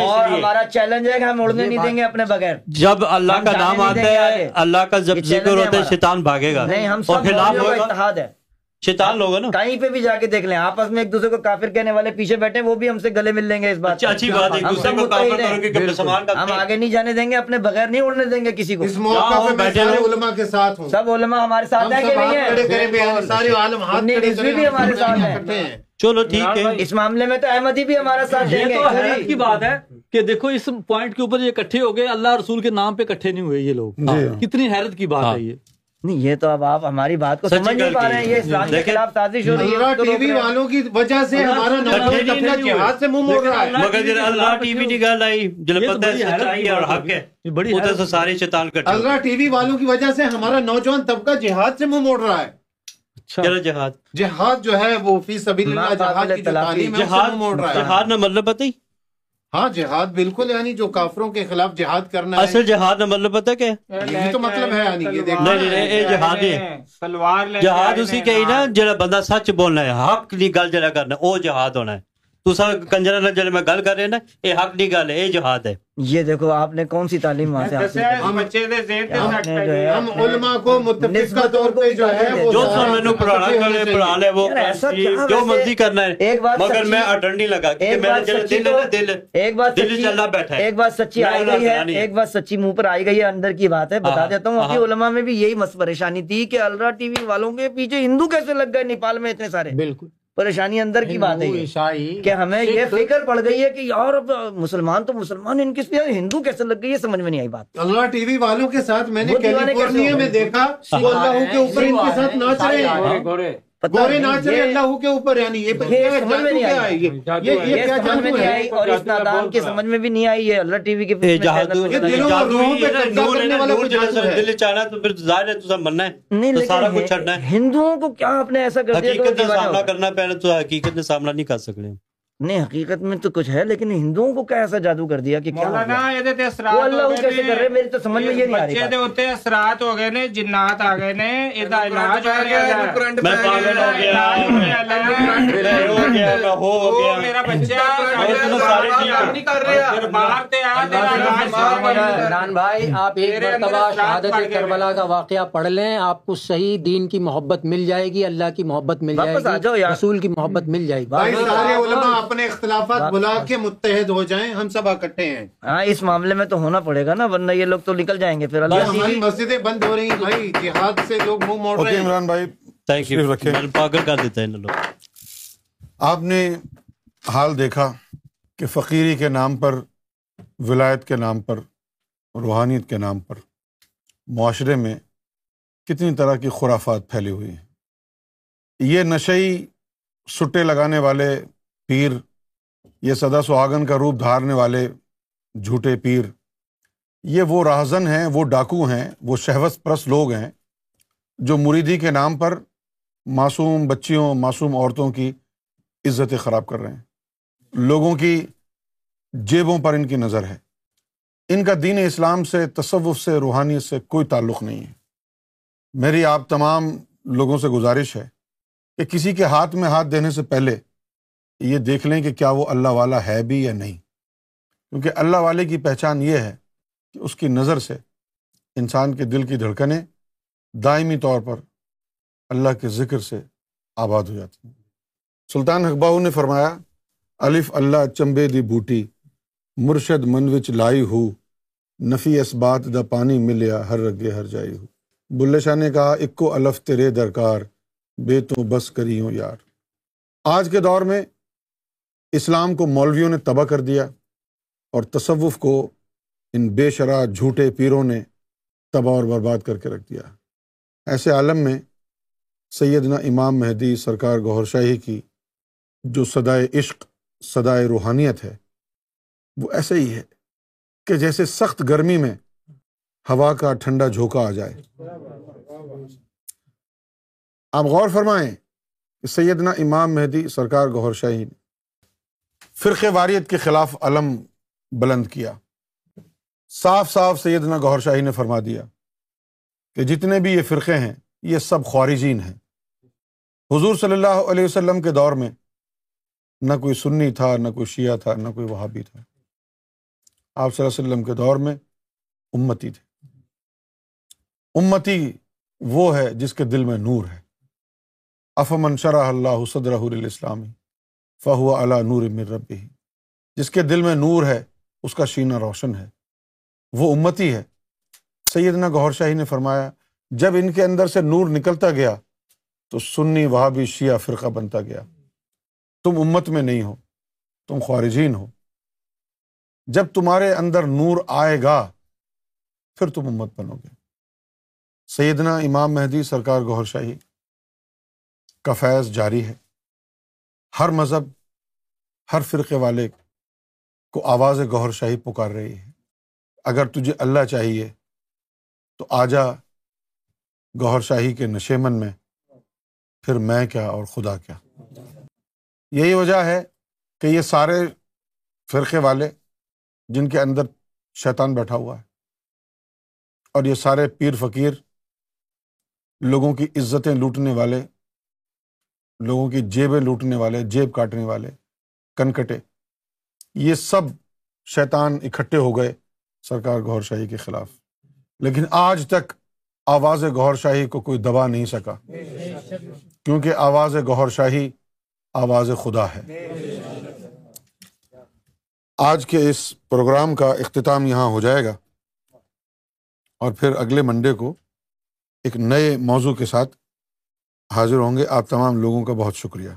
اور ہمارا چیلنج ہے کہ ہم اڑنے جی، نہیں دیں گے اپنے بغیر۔ جب اللہ کا نام آتا ہے اللہ کا جب ذکر ہوتا ہے شیطان بھاگے گا۔ نہیں ہم سب خلاف اتحاد ہے۔ شیطان لوگ نا۔ کہیں پہ بھی جا کے دیکھ لیں آپس میں ایک دوسرے کو کافر کہنے والے پیچھے بیٹھے وہ بھی ہم سے گلے مل لیں گے اس بات اچھا، اچھی بات ہے دوسرے کو کافر ہم آگے نہیں جانے دیں گے اپنے بغیر نہیں اڑنے دیں گے کسی کو۔ اس موقع پہ بیٹھے ہیں علماء کے ساتھ ہوں۔ سب علماء ہمارے ساتھ ہیں کہ نہیں ہیں؟ سارے عالم ہاتھ کھڑے کریں بھی یعنی ہمارے ساتھ ہیں۔ چلو ٹھیک ہے۔ اس معاملے میں تو احمدی بھی ہمارا ساتھ دیں گے۔ یہ تو حیرت کی بات ہے کہ دیکھو اس پوائنٹ کے اوپر یہ کٹھے ہو گئے اللہ رسول کے نام پہ کٹھے نہیں ہوئے یہ لوگ۔ جی۔ ہاں۔ کتنی حیرت کی بات ہے ہاں۔ یہ۔ نہیں یہ تو اب آپ ہماری بات کو سمجھ نہیں پا رہے ہیں یہ اسلام کے خلاف سازش ہو رہی ہے ٹی وی والوں کی وجہ سے ہمارا نظریہ جہاد سے منہ موڑ رہا ہے۔ مگر جب اللہ ٹی وی نگاہ لائی آئی جلپتہ ہے سچائی اور حق ہے۔ بڑی سے سارے شیطان کٹے اللہ ٹی وی والوں کی وجہ سے ہمارا نوجوان طبقہ جہاد سے منہ موڑ رہا ہے۔ اچھا۔ جہاد جہاد جو ہے وہ فی سبیل اللہ جہاد کی تعلیم ہے جہاد نہ مطلب پتہ ہی۔ ہاں جہاد بالکل یعنی جو کافروں کے خلاف جہاد کرنا اصل جہاد نہ مطلب پتہ کیا؟ یہ تو مطلب ہے یعنی یہ دیکھ نہیں جہاد ہے۔ تلوار جہاد اسی کہی نا جڑا بندہ سچ بولنا ہے حق دی گل جڑا کرنا او جہاد ہونا ہے۔ دوسرا کنجرا نہ جڑے میں گل کر رہے نا اے حق نہیں گل ہے اے جہاد ہے۔ یہ دیکھو آپ نے کون سی تعلیم وہاں سے ہم اچھے دے ذہن تے ہیں ہم علماء کو متفق کا طور پہ جو ہے جو سن میں نو کر لے پڑھا لے وہ جو مرضی کرنا ہے۔ مگر میں اٹن نہیں لگا کہ میرا جڑا دل ہے دل ایک بات دل چلا بیٹھا ہے۔ ایک بات سچی آئی گئی ہے ایک بات سچی منہ پر آئی گئی ہے اندر کی بات ہے۔ بتا دیتا ہوں ابھی علماء میں بھی یہی پریشانی تھی کہ الرا ٹی وی والوں کے پیچھے ہندو کیسے لگ گئے نیپال میں اتنے سارے۔ بالکل۔ پریشانی اندر کی بات ہے کہ ہمیں یہ فکر پڑ گئی ہے کہ یار اب مسلمان تو مسلمان ان کس لیے ہندو کیسے لگ گئی ہے سمجھ میں نہیں آئی بات۔ اللہ ٹی وی والوں کے ساتھ میں نے کیلیفورنیا میں؟ دیکھا وہ اللہ کے اوپر ان کے ساتھ ناچ رہے ہیں۔ گورے اللہ کے اوپر یعنی یہ سمجھ میں نہیں آئی یہ کیا سمجھ میں نہیں آئی اور اس نادان کی سمجھ میں بھی نہیں آئی ہے اللہ ٹی وی کے جادو دل چاہنا تو پھر ظاہر ہے مرنا ہے نہیں تو سارا کچھ چھڑنا ہے ہندوؤں کو کیا آپ نے ایسا کر دیا حقیقت کا سامنا؟ کرنا پہلے تو حقیقت کا سامنا نہیں کر سکتے نہیں حقیقت میں تو کچھ ہے لیکن ہندوؤں کو کیا ایسا جادو کر دیا کہ کیا مولانا یہ تے اثرات وہ اللہ کیسے کر رہے میری تو سمجھ میں یہ نہیں آ رہی بچے دے ہوتے اسرات ہو گئے نے جنات آ گئے نے ایدا علاج ہو گیا میں پاگل ہو گیا۔ میں ہو گیا میں ہو گیا۔ میرا بچہ میں تو سارے ٹھیک نہیں کر رہا دربار تے آ تیرا علاج عمران بھائی آپ ایک مرتبہ شہادت کربلا کا واقعہ پڑھ لیں۔ آپ کو صحیح دین کی محبت مل جائے گی اللہ کی محبت مل جائے گی رسول کی محبت مل جائے گی۔ بھائی سارے علماء آپ اپنے اختلافات بلا کے متحد ہو جائیں ہم سب اکٹھے ہیں۔ ہاں اس معاملے میں تو ہونا پڑے گا نا ورنہ یہ لوگ تو نکل جائیں گے پھر اللہ ہماری مسجدیں بند ہو رہی ہیں۔ بھائی جہاد سے لوگ منہ موڑ رہے اوکے ہیں۔ عمران بھائی تھینک یو پاگل کر دیتا ہے ان لوگ آپ نے حال دیکھا کہ فقیری کے نام پر ولایت کے نام پر روحانیت کے نام پر معاشرے میں کتنی طرح کی خرافات پھیلی ہوئی ہیں۔ یہ نشئی سٹے لگانے والے پیر، یہ سدا سہاگن کا روپ دھارنے والے جھوٹے پیر۔ یہ وہ راہزن ہیں، وہ ڈاکو ہیں، وہ شہوت پرست لوگ ہیں جو مریدی کے نام پر معصوم بچیوں، معصوم عورتوں کی عزتیں خراب کر رہے ہیں۔ لوگوں کی جیبوں پر ان کی نظر ہے۔ ان کا دین اسلام سے، تصوف سے، روحانیت سے کوئی تعلق نہیں ہے۔ میری آپ تمام لوگوں سے گزارش ہے کہ کسی کے ہاتھ میں ہاتھ دینے سے پہلے یہ دیکھ لیں کہ کیا وہ اللہ والا ہے بھی یا نہیں۔ کیونکہ اللہ والے کی پہچان یہ ہے کہ اس کی نظر سے انسان کے دل کی دھڑکنیں دائمی طور پر اللہ کے ذکر سے آباد ہو جاتی ہیں۔ سلطان حقباؤ نے فرمایا، الف اللہ چمبے دی بوٹی، مرشد من وچ لائی ہو، نفی اس بات دا پانی ملیا ہر رگے ہر جائی ہو۔ بلے شاہ نے کہا، اکو الف تیرے درکار، بے تو بس کری ہوں یار۔ آج کے دور میں اسلام کو مولویوں نے تباہ کر دیا اور تصوف کو ان بے شرح جھوٹے پیروں نے تباہ اور برباد کر کے رکھ دیا۔ ایسے عالم میں سیدنا امام مہدی سرکار گہر شاہی کی جو صدائے عشق، صدائے روحانیت ہے، وہ ایسے ہی ہے کہ جیسے سخت گرمی میں ہوا کا ٹھنڈا جھونکا آ جائے۔ آپ غور فرمائیں کہ سیدنا امام مہدی سرکار گہر شاہی نے فرقے واریت کے خلاف علم بلند کیا۔ صاف صاف سیدنا گہر شاہی نے فرما دیا کہ جتنے بھی یہ فرقے ہیں، یہ سب خوارجین ہیں۔ حضور صلی اللہ علیہ وسلم کے دور میں نہ کوئی سنی تھا، نہ کوئی شیعہ تھا، نہ کوئی وہابی تھا۔ آپ صلی اللہ علیہ وسلم کے دور میں امتی تھے۔ امتی وہ ہے جس کے دل میں نور ہے۔ افمن شرح اللہ صدر الاسلامی فہو علا نور من ربی۔ جس کے دل میں نور ہے، اس کا شینہ روشن ہے۔ وہ امتی ہے۔ سیدنا گہر شاہی نے فرمایا، جب ان کے اندر سے نور نکلتا گیا، تو سنی وہابی شیعہ فرقہ بنتا گیا۔ تم امت میں نہیں ہو، تم خوارجین ہو۔ جب تمہارے اندر نور آئے گا، پھر تم امت بنو گے۔ سیدنا امام مہدی سرکار گہر شاہی کا فیض جاری ہے۔ ہر مذہب، ہر فرقے والے کو آواز گہر شاہی پکار رہی ہے۔ اگر تجھے اللہ چاہیے تو آجا گہر شاہی کے نشیمن میں، پھر میں کیا اور خدا کیا۔ یہی وجہ ہے کہ یہ سارے فرقے والے جن کے اندر شیطان بیٹھا ہوا ہے اور یہ سارے پیر فقیر، لوگوں کی عزتیں لوٹنے والے لوگوں کی جیبیں لوٹنے والے، جیب کاٹنے والے، کنکٹے، یہ سب شیطان اکٹھے ہو گئے سرکار گور شاہی کے خلاف۔ لیکن آج تک آواز گور شاہی کو کوئی دبا نہیں سکا۔ کیونکہ آواز گہر شاہی آواز خدا ہے۔ آج کے اس پروگرام کا اختتام یہاں ہو جائے گا۔ اور پھر اگلے منڈے کو ایک نئے موضوع کے ساتھ حاضر ہوں گے۔ آپ تمام لوگوں کا بہت شکریہ۔